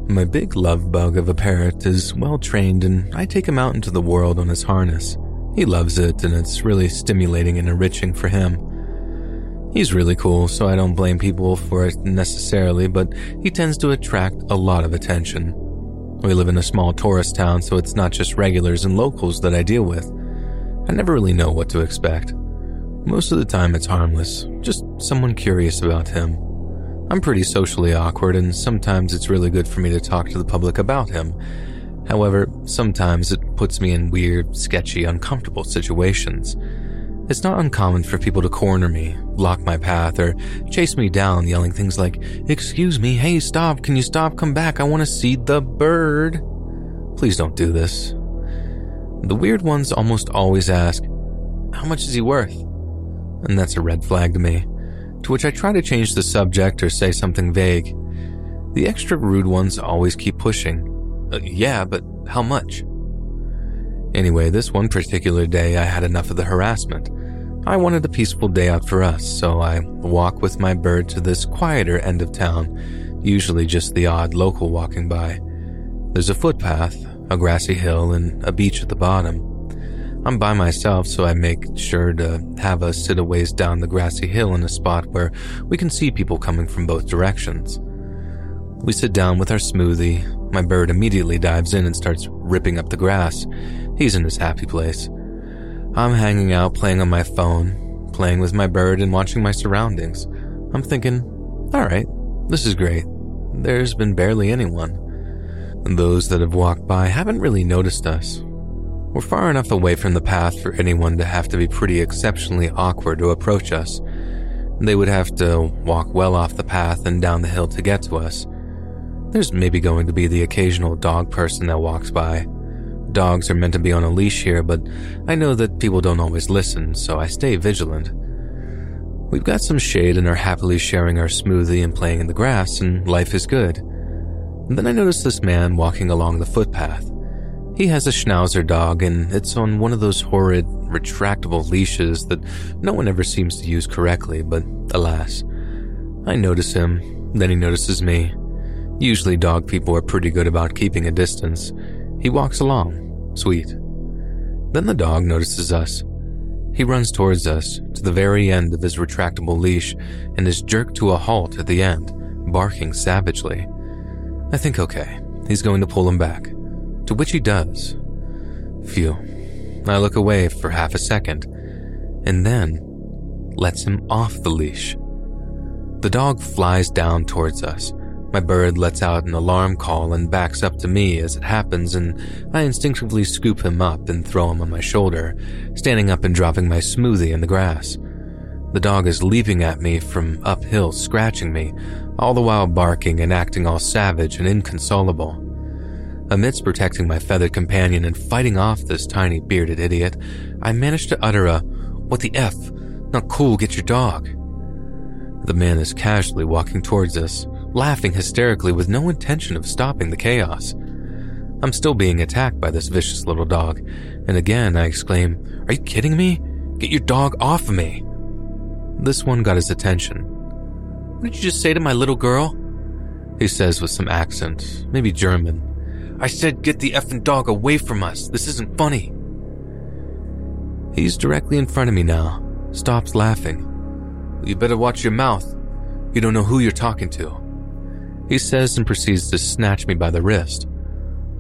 My big love bug of a parrot is well trained, and I take him out into the world on his harness. He loves it, and it's really stimulating and enriching for him. He's really cool, so I don't blame people for it necessarily, but he tends to attract a lot of attention. We live in a small tourist town, so it's not just regulars and locals that I deal with. I never really know what to expect. Most of the time, it's harmless, just someone curious about him. I'm pretty socially awkward, and sometimes it's really good for me to talk to the public about him. However, sometimes it puts me in weird, sketchy, uncomfortable situations. It's not uncommon for people to corner me, block my path, or chase me down yelling things like, Excuse me, hey, stop, can you stop, come back, I want to see the bird. Please don't do this. The weird ones almost always ask, How much is he worth? And that's a red flag to me to which I try to change the subject or say something vague. The extra rude ones always keep pushing. Uh, yeah, but how much? Anyway, this one particular day I had enough of the harassment. I wanted a peaceful day out for us, so I walk with my bird to this quieter end of town, usually just the odd local walking by. There's a footpath, a grassy hill, and a beach at the bottom. I'm by myself, so I make sure to have us sit a ways down the grassy hill in a spot where we can see people coming from both directions. We sit down with our smoothie. My bird immediately dives in and starts ripping up the grass. He's in his happy place. I'm hanging out, playing on my phone, playing with my bird, and watching my surroundings. I'm thinking, alright, this is great. There's been barely anyone. Those that have walked by haven't really noticed us. We're far enough away from the path for anyone to have to be pretty exceptionally awkward to approach us. They would have to walk well off the path and down the hill to get to us. There's maybe going to be the occasional dog person that walks by. Dogs are meant to be on a leash here, but I know that people don't always listen, so I stay vigilant. We've got some shade and are happily sharing our smoothie and playing in the grass, and life is good. And then I notice this man walking along the footpath. He has a schnauzer dog, and it's on one of those horrid, retractable leashes that no one ever seems to use correctly, but alas. I notice him, then he notices me. Usually, dog people are pretty good about keeping a distance. He walks along, sweet. Then the dog notices us. He runs towards us to the very end of his retractable leash and is jerked to a halt at the end, barking savagely. I think, okay, he's going to pull him back to which he does. Phew. I look away for half a second, and then lets him off the leash. The dog flies down towards us. My bird lets out an alarm call and backs up to me as it happens, and I instinctively scoop him up and throw him on my shoulder, standing up and dropping my smoothie in the grass. The dog is leaping at me from uphill, scratching me, all the while barking and acting all savage and inconsolable. Amidst protecting my feathered companion and fighting off this tiny bearded idiot, I managed to utter a, What the F? Not cool, get your dog. The man is casually walking towards us, laughing hysterically with no intention of stopping the chaos. I'm still being attacked by this vicious little dog, and again I exclaim, Are you kidding me? Get your dog off of me! This one got his attention. What did you just say to my little girl? He says with some accent, maybe German. I said get the effing dog away from us. This isn't funny. He's directly in front of me now, stops laughing. You better watch your mouth. You don't know who you're talking to. He says and proceeds to snatch me by the wrist.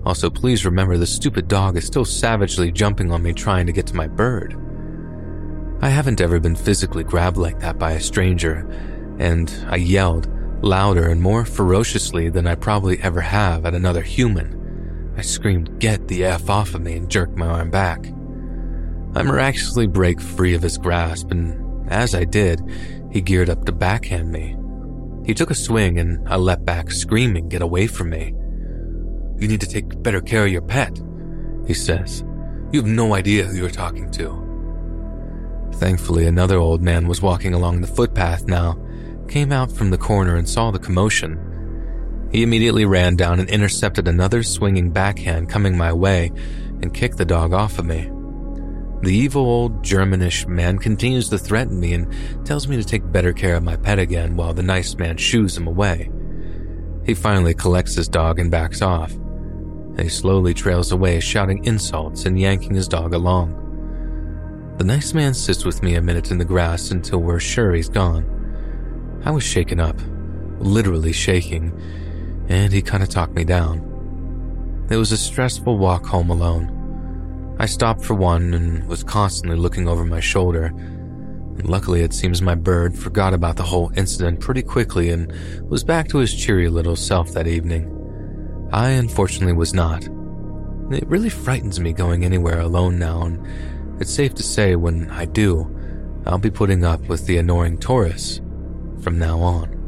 Also, please remember the stupid dog is still savagely jumping on me trying to get to my bird. I haven't ever been physically grabbed like that by a stranger, and I yelled louder and more ferociously than I probably ever have at another human. I screamed, Get the F off of me, and jerked my arm back. I miraculously break free of his grasp, and as I did, he geared up to backhand me. He took a swing, and I leapt back, screaming, Get away from me. You need to take better care of your pet, he says. You have no idea who you're talking to. Thankfully, another old man was walking along the footpath now, came out from the corner and saw the commotion. He immediately ran down and intercepted another swinging backhand coming my way and kicked the dog off of me. The evil old Germanish man continues to threaten me and tells me to take better care of my pet again while the nice man shoos him away. He finally collects his dog and backs off. He slowly trails away, shouting insults and yanking his dog along. The nice man sits with me a minute in the grass until we're sure he's gone. I was shaken up, literally shaking, and he kind of talked me down. It was a stressful walk home alone. I stopped for one and was constantly looking over my shoulder. Luckily, it seems my bird forgot about the whole incident pretty quickly and was back to his cheery little self that evening. I unfortunately was not. It really frightens me going anywhere alone now, and it's safe to say when I do, I'll be putting up with the annoying Taurus from now on.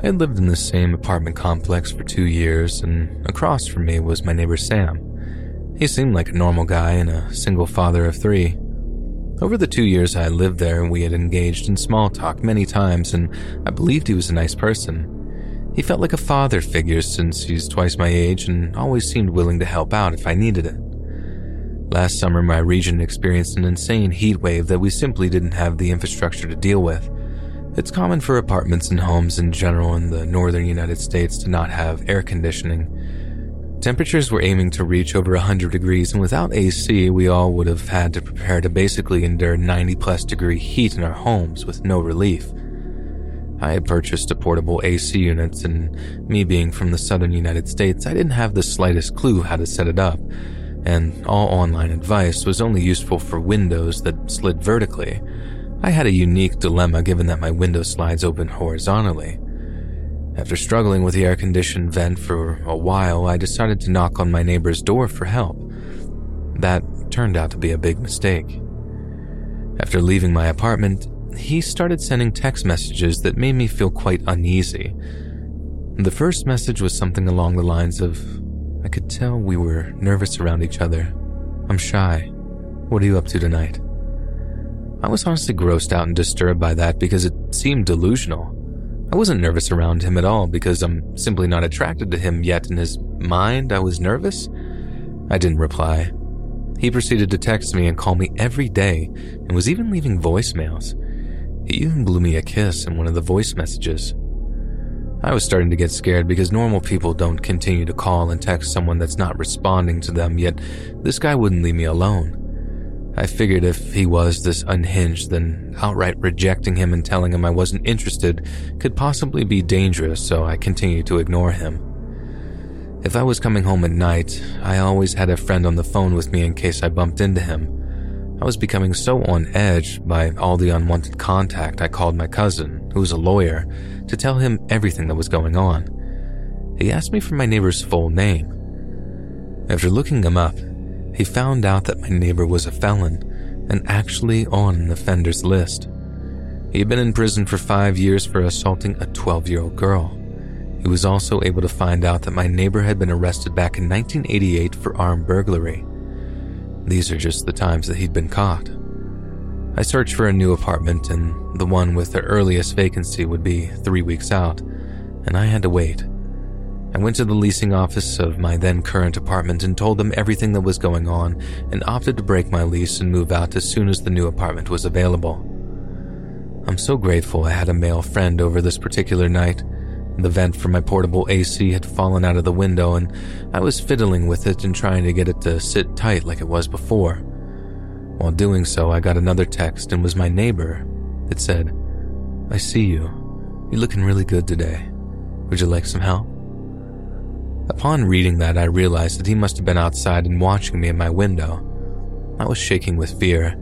I had lived in the same apartment complex for two years, and across from me was my neighbor Sam. He seemed like a normal guy and a single father of three. Over the two years I had lived there, we had engaged in small talk many times, and I believed he was a nice person. He felt like a father figure since he's twice my age and always seemed willing to help out if I needed it. Last summer, my region experienced an insane heat wave that we simply didn't have the infrastructure to deal with. It's common for apartments and homes in general in the northern United States to not have air conditioning. Temperatures were aiming to reach over 100 degrees, and without AC, we all would have had to prepare to basically endure 90 plus degree heat in our homes with no relief. I had purchased a portable AC unit, and me being from the southern United States, I didn't have the slightest clue how to set it up, and all online advice was only useful for windows that slid vertically I had a unique dilemma given that my window slides open horizontally. After struggling with the air conditioned vent for a while, I decided to knock on my neighbor's door for help. That turned out to be a big mistake. After leaving my apartment, he started sending text messages that made me feel quite uneasy. The first message was something along the lines of I could tell we were nervous around each other. I'm shy. What are you up to tonight? I was honestly grossed out and disturbed by that because it seemed delusional. I wasn't nervous around him at all because I'm simply not attracted to him yet in his mind I was nervous. I didn't reply. He proceeded to text me and call me every day and was even leaving voicemails. He even blew me a kiss in one of the voice messages. I was starting to get scared because normal people don't continue to call and text someone that's not responding to them, yet this guy wouldn't leave me alone. I figured if he was this unhinged, then outright rejecting him and telling him I wasn't interested could possibly be dangerous, so I continued to ignore him. If I was coming home at night, I always had a friend on the phone with me in case I bumped into him. I was becoming so on edge by all the unwanted contact, I called my cousin, who was a lawyer, to tell him everything that was going on. He asked me for my neighbor's full name. After looking him up, he found out that my neighbor was a felon and actually on an offender's list. He had been in prison for five years for assaulting a 12 year old girl. He was also able to find out that my neighbor had been arrested back in 1988 for armed burglary. These are just the times that he'd been caught. I searched for a new apartment, and the one with the earliest vacancy would be three weeks out, and I had to wait. I went to the leasing office of my then current apartment and told them everything that was going on and opted to break my lease and move out as soon as the new apartment was available. I'm so grateful I had a male friend over this particular night. The vent for my portable AC had fallen out of the window and I was fiddling with it and trying to get it to sit tight like it was before. While doing so, I got another text and was my neighbor. It said, I see you. You're looking really good today. Would you like some help? Upon reading that, I realized that he must have been outside and watching me in my window. I was shaking with fear.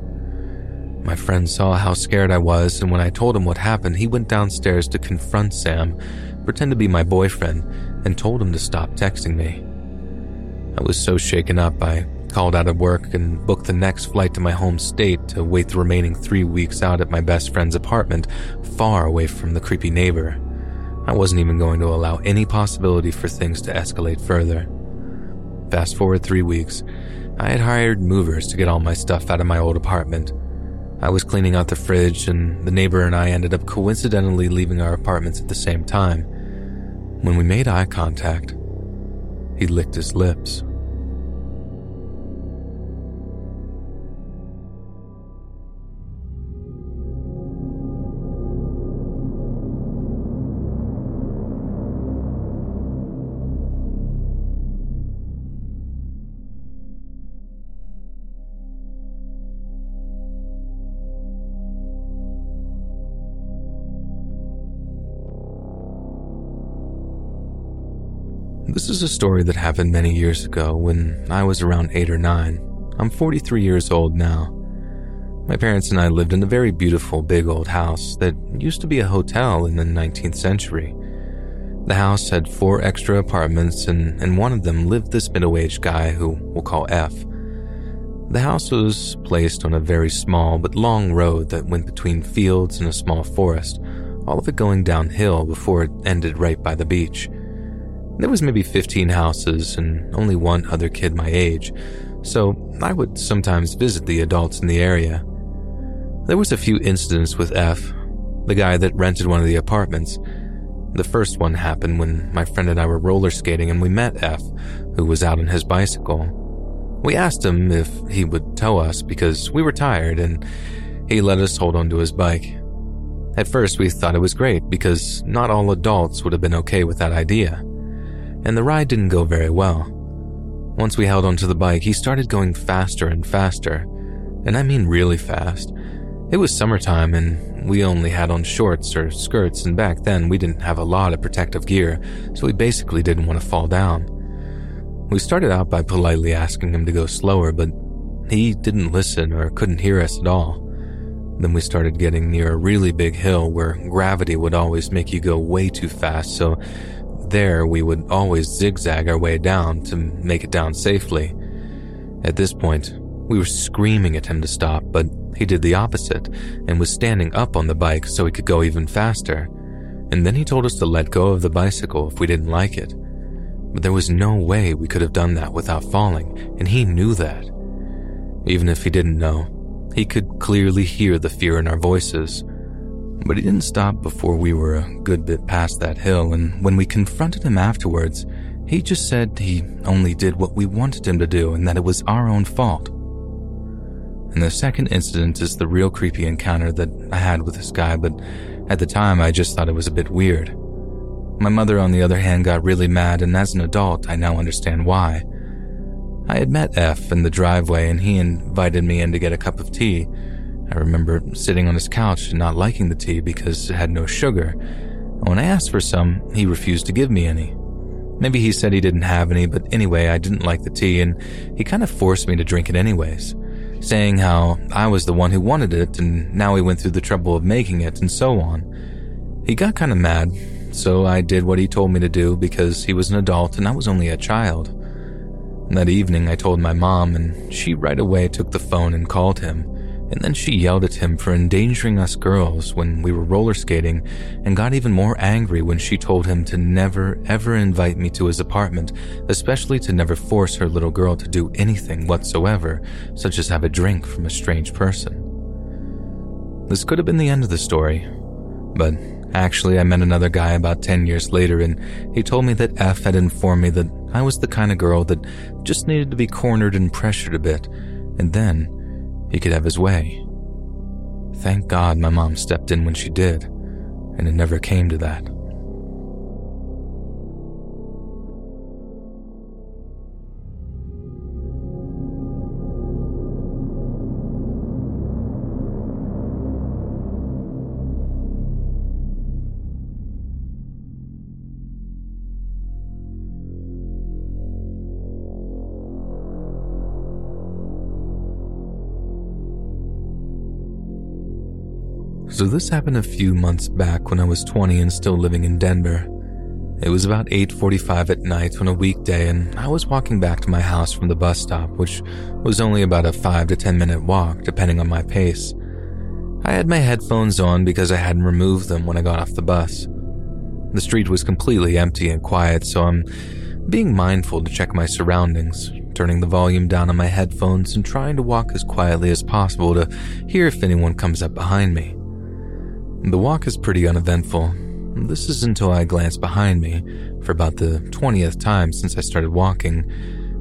My friend saw how scared I was, and when I told him what happened, he went downstairs to confront Sam, pretend to be my boyfriend, and told him to stop texting me. I was so shaken up, I called out of work and booked the next flight to my home state to wait the remaining three weeks out at my best friend's apartment, far away from the creepy neighbor. I wasn't even going to allow any possibility for things to escalate further. Fast forward three weeks, I had hired movers to get all my stuff out of my old apartment. I was cleaning out the fridge, and the neighbor and I ended up coincidentally leaving our apartments at the same time. When we made eye contact, he licked his lips. This is a story that happened many years ago when I was around 8 or 9. I'm 43 years old now. My parents and I lived in a very beautiful big old house that used to be a hotel in the 19th century. The house had four extra apartments, and in one of them lived this middle aged guy who we'll call F. The house was placed on a very small but long road that went between fields and a small forest, all of it going downhill before it ended right by the beach. There was maybe 15 houses and only one other kid my age, so I would sometimes visit the adults in the area. There was a few incidents with F, the guy that rented one of the apartments. The first one happened when my friend and I were roller skating and we met F, who was out on his bicycle. We asked him if he would tow us because we were tired and he let us hold onto his bike. At first, we thought it was great because not all adults would have been okay with that idea. And the ride didn't go very well. Once we held onto the bike, he started going faster and faster. And I mean really fast. It was summertime and we only had on shorts or skirts, and back then we didn't have a lot of protective gear, so we basically didn't want to fall down. We started out by politely asking him to go slower, but he didn't listen or couldn't hear us at all. Then we started getting near a really big hill where gravity would always make you go way too fast, so there we would always zigzag our way down to make it down safely. At this point, we were screaming at him to stop, but he did the opposite and was standing up on the bike so he could go even faster. And then he told us to let go of the bicycle if we didn't like it. But there was no way we could have done that without falling, and he knew that. Even if he didn't know, he could clearly hear the fear in our voices. But he didn't stop before we were a good bit past that hill, and when we confronted him afterwards, he just said he only did what we wanted him to do and that it was our own fault. And the second incident is the real creepy encounter that I had with this guy, but at the time I just thought it was a bit weird. My mother, on the other hand, got really mad, and as an adult, I now understand why. I had met F in the driveway, and he invited me in to get a cup of tea. I remember sitting on his couch and not liking the tea because it had no sugar. When I asked for some, he refused to give me any. Maybe he said he didn't have any, but anyway, I didn't like the tea, and he kind of forced me to drink it anyways saying how I was the one who wanted it and now he went through the trouble of making it and so on. He got kind of mad, so I did what he told me to do because he was an adult and I was only a child. that evening, I told my mom, and she right away took the phone and called him and then she yelled at him for endangering us girls when we were roller skating and got even more angry when she told him to never ever invite me to his apartment, especially to never force her little girl to do anything whatsoever, such as have a drink from a strange person. This could have been the end of the story, but actually I met another guy about 10 years later and he told me that F had informed me that I was the kind of girl that just needed to be cornered and pressured a bit, and then he could have his way. Thank God my mom stepped in when she did, and it never came to that. So this happened a few months back when I was 20 and still living in Denver. It was about 8:45 at night on a weekday and I was walking back to my house from the bus stop, which was only about a 5 to 10 minute walk depending on my pace. I had my headphones on because I hadn't removed them when I got off the bus. The street was completely empty and quiet, so I'm being mindful to check my surroundings, turning the volume down on my headphones and trying to walk as quietly as possible to hear if anyone comes up behind me. The walk is pretty uneventful. This is until I glance behind me for about the 20th time since I started walking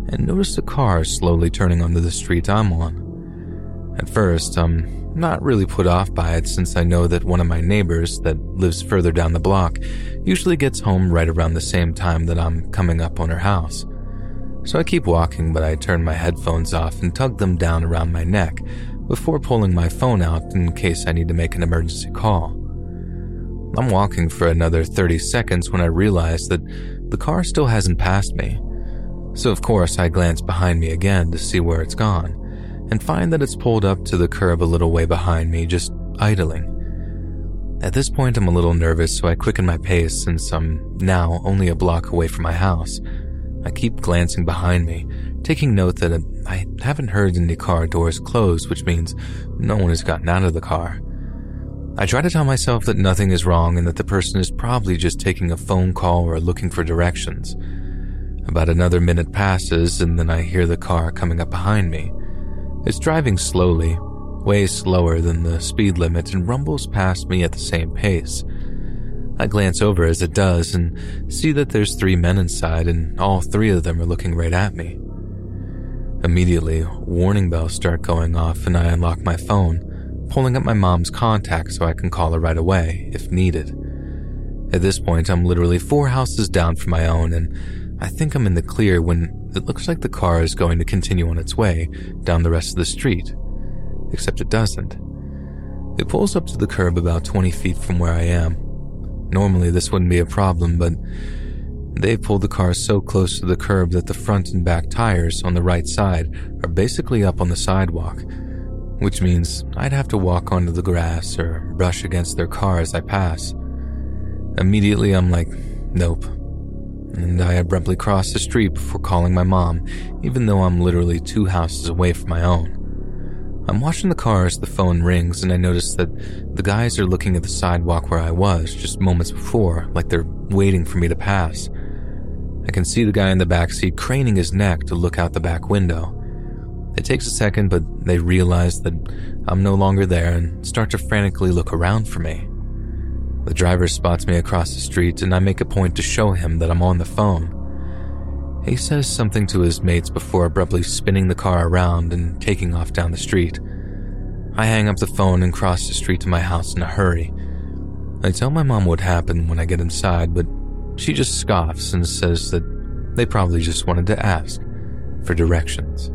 and notice a car slowly turning onto the street I'm on. At first, I'm not really put off by it since I know that one of my neighbors that lives further down the block usually gets home right around the same time that I'm coming up on her house. So I keep walking, but I turn my headphones off and tug them down around my neck before pulling my phone out in case I need to make an emergency call. I'm walking for another 30 seconds when I realize that the car still hasn't passed me. So, of course, I glance behind me again to see where it's gone and find that it's pulled up to the curb a little way behind me, just idling. At this point, I'm a little nervous, so I quicken my pace since I'm now only a block away from my house. I keep glancing behind me, taking note that uh, I haven't heard any car doors close, which means no one has gotten out of the car. I try to tell myself that nothing is wrong and that the person is probably just taking a phone call or looking for directions. About another minute passes, and then I hear the car coming up behind me. It's driving slowly, way slower than the speed limit, and rumbles past me at the same pace. I glance over as it does and see that there's three men inside, and all three of them are looking right at me. Immediately, warning bells start going off, and I unlock my phone, pulling up my mom's contact so I can call her right away if needed. At this point, I'm literally four houses down from my own, and I think I'm in the clear when it looks like the car is going to continue on its way down the rest of the street. Except it doesn't. It pulls up to the curb about 20 feet from where I am. Normally, this wouldn't be a problem, but they pulled the car so close to the curb that the front and back tires on the right side are basically up on the sidewalk, which means I'd have to walk onto the grass or brush against their car as I pass. Immediately, I'm like, nope, and I abruptly cross the street before calling my mom, even though I'm literally two houses away from my own. I'm watching the car as the phone rings, and I notice that the guys are looking at the sidewalk where I was just moments before, like they're waiting for me to pass. I can see the guy in the back seat craning his neck to look out the back window. It takes a second, but they realize that I'm no longer there and start to frantically look around for me. The driver spots me across the street, and I make a point to show him that I'm on the phone. He says something to his mates before abruptly spinning the car around and taking off down the street. I hang up the phone and cross the street to my house in a hurry. I tell my mom what happened when I get inside, but she just scoffs and says that they probably just wanted to ask for directions.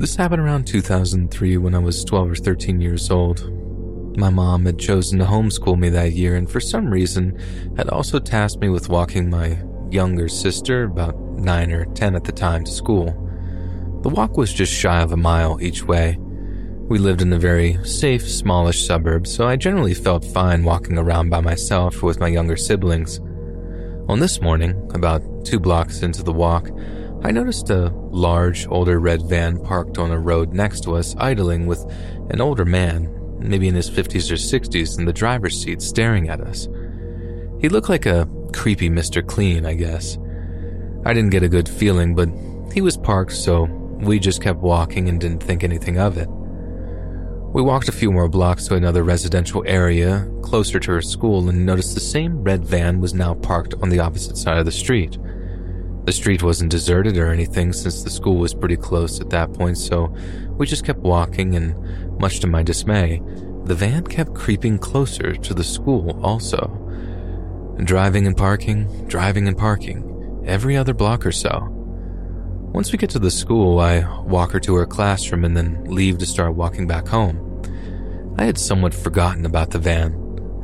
This happened around 2003 when I was 12 or 13 years old. My mom had chosen to homeschool me that year and for some reason had also tasked me with walking my younger sister, about 9 or 10 at the time, to school. The walk was just shy of a mile each way. We lived in a very safe, smallish suburb, so I generally felt fine walking around by myself with my younger siblings. On this morning, about two blocks into the walk, I noticed a large, older red van parked on a road next to us, idling with an older man, maybe in his 50s or 60s, in the driver's seat staring at us. He looked like a creepy Mr. Clean, I guess. I didn't get a good feeling, but he was parked, so we just kept walking and didn't think anything of it. We walked a few more blocks to another residential area closer to her school and noticed the same red van was now parked on the opposite side of the street. The street wasn't deserted or anything since the school was pretty close at that point, so we just kept walking, and much to my dismay, the van kept creeping closer to the school also. Driving and parking, driving and parking, every other block or so. Once we get to the school, I walk her to her classroom and then leave to start walking back home. I had somewhat forgotten about the van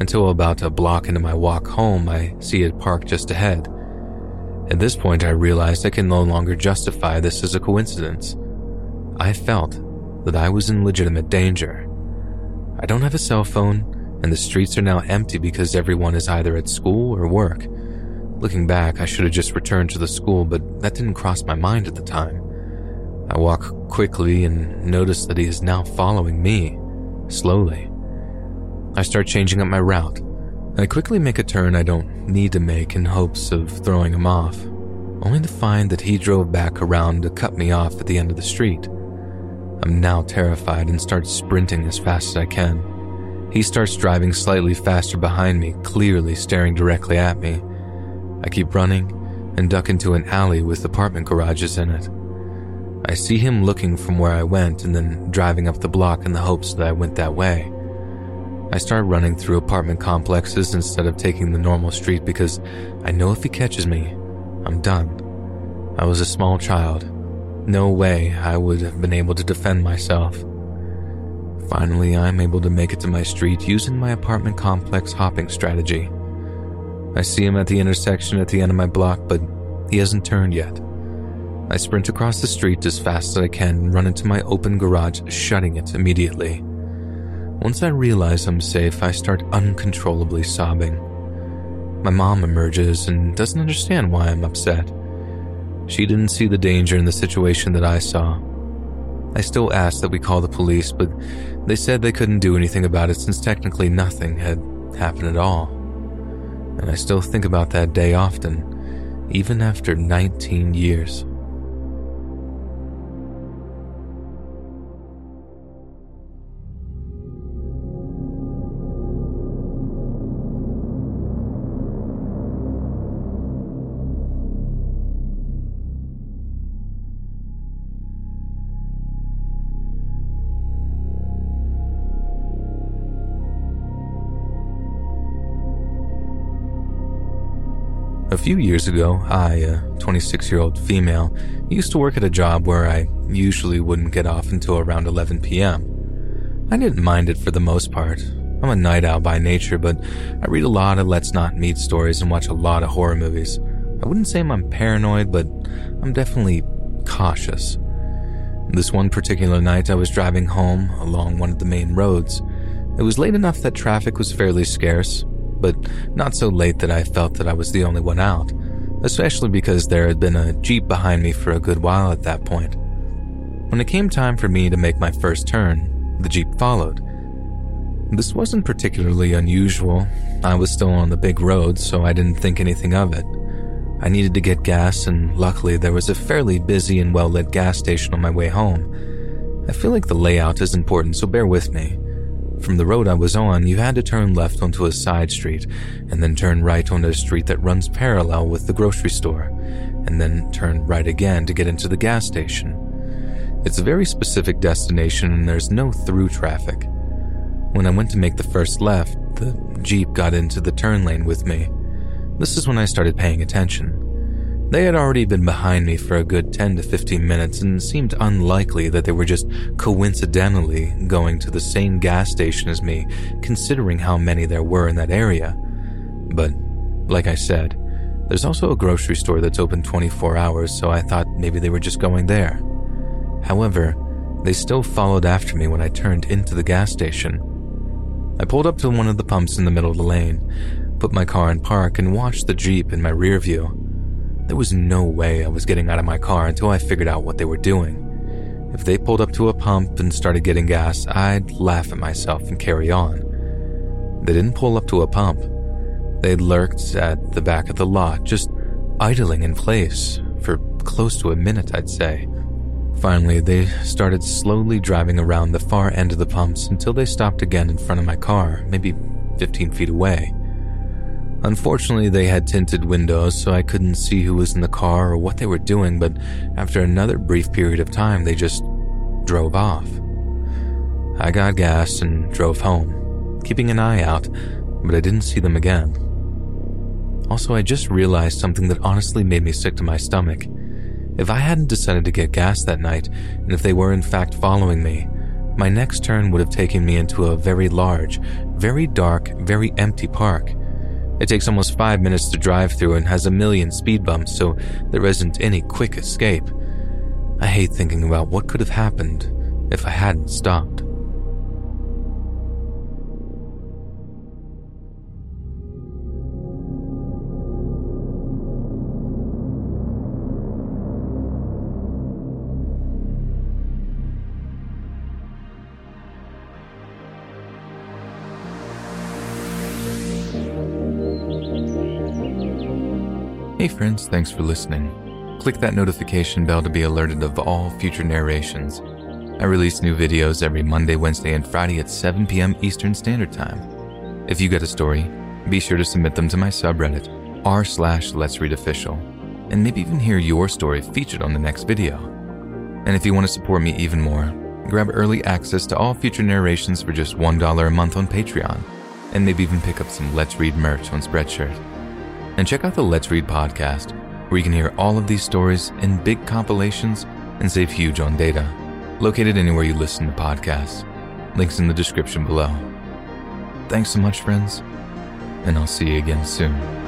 until about a block into my walk home, I see it parked just ahead. At this point, I realized I can no longer justify this as a coincidence. I felt that I was in legitimate danger. I don't have a cell phone, and the streets are now empty because everyone is either at school or work. Looking back, I should have just returned to the school, but that didn't cross my mind at the time. I walk quickly and notice that he is now following me, slowly. I start changing up my route, I quickly make a turn I don't need to make in hopes of throwing him off, only to find that he drove back around to cut me off at the end of the street. I'm now terrified and start sprinting as fast as I can. He starts driving slightly faster behind me, clearly staring directly at me. I keep running and duck into an alley with apartment garages in it. I see him looking from where I went and then driving up the block in the hopes that I went that way. I start running through apartment complexes instead of taking the normal street because I know if he catches me, I'm done. I was a small child. No way I would have been able to defend myself. Finally, I'm able to make it to my street using my apartment complex hopping strategy. I see him at the intersection at the end of my block, but he hasn't turned yet. I sprint across the street as fast as I can and run into my open garage, shutting it immediately. Once I realize I'm safe, I start uncontrollably sobbing. My mom emerges and doesn't understand why I'm upset. She didn't see the danger in the situation that I saw. I still asked that we call the police, but they said they couldn't do anything about it since technically nothing had happened at all. And I still think about that day often, even after 19 years. Few years ago, I, uh, a 26 year old female, used to work at a job where I usually wouldn't get off until around 11 p.m. I didn't mind it for the most part. I'm a night owl by nature, but I read a lot of Let's Not Meet stories and watch a lot of horror movies. I wouldn't say I'm paranoid, but I'm definitely cautious. This one particular night, I was driving home along one of the main roads. It was late enough that traffic was fairly scarce, but not so late that I felt that I was the only one out, especially because there had been a Jeep behind me for a good while at that point. When it came time for me to make my first turn, the Jeep followed. This wasn't particularly unusual. I was still on the big road, so I didn't think anything of it. I needed to get gas, and luckily there was a fairly busy and well lit gas station on my way home. I feel like the layout is important, so bear with me. From the road I was on, you had to turn left onto a side street, and then turn right onto a street that runs parallel with the grocery store, and then turn right again to get into the gas station. It's a very specific destination and there's no through traffic. When I went to make the first left, the Jeep got into the turn lane with me. This is when I started paying attention. They had already been behind me for a good 10 to 15 minutes and seemed unlikely that they were just coincidentally going to the same gas station as me, considering how many there were in that area. But, like I said, there's also a grocery store that's open 24 hours, so I thought maybe they were just going there. However, they still followed after me when I turned into the gas station. I pulled up to one of the pumps in the middle of the lane, put my car in park, and watched the Jeep in my rear view. There was no way I was getting out of my car until I figured out what they were doing. If they pulled up to a pump and started getting gas, I'd laugh at myself and carry on. They didn't pull up to a pump. They lurked at the back of the lot, just idling in place for close to a minute, I'd say. Finally, they started slowly driving around the far end of the pumps until they stopped again in front of my car, maybe 15 feet away. Unfortunately, they had tinted windows, so I couldn't see who was in the car or what they were doing, but after another brief period of time, they just drove off. I got gas and drove home, keeping an eye out, but I didn't see them again. Also, I just realized something that honestly made me sick to my stomach. If I hadn't decided to get gas that night, and if they were in fact following me, my next turn would have taken me into a very large, very dark, very empty park it takes almost five minutes to drive through and has a million speed bumps, so there isn't any quick escape. I hate thinking about what could have happened if I hadn't stopped. Hey friends, thanks for listening. Click that notification bell to be alerted of all future narrations. I release new videos every Monday, Wednesday, and Friday at 7 p.m. Eastern Standard Time. If you get a story, be sure to submit them to my subreddit, r slash Let's Read Official, and maybe even hear your story featured on the next video. And if you want to support me even more, grab early access to all future narrations for just $1 a month on Patreon, and maybe even pick up some Let's Read merch on Spreadshirt. And check out the Let's Read podcast, where you can hear all of these stories in big compilations and save huge on data. Located anywhere you listen to podcasts. Links in the description below. Thanks so much, friends, and I'll see you again soon.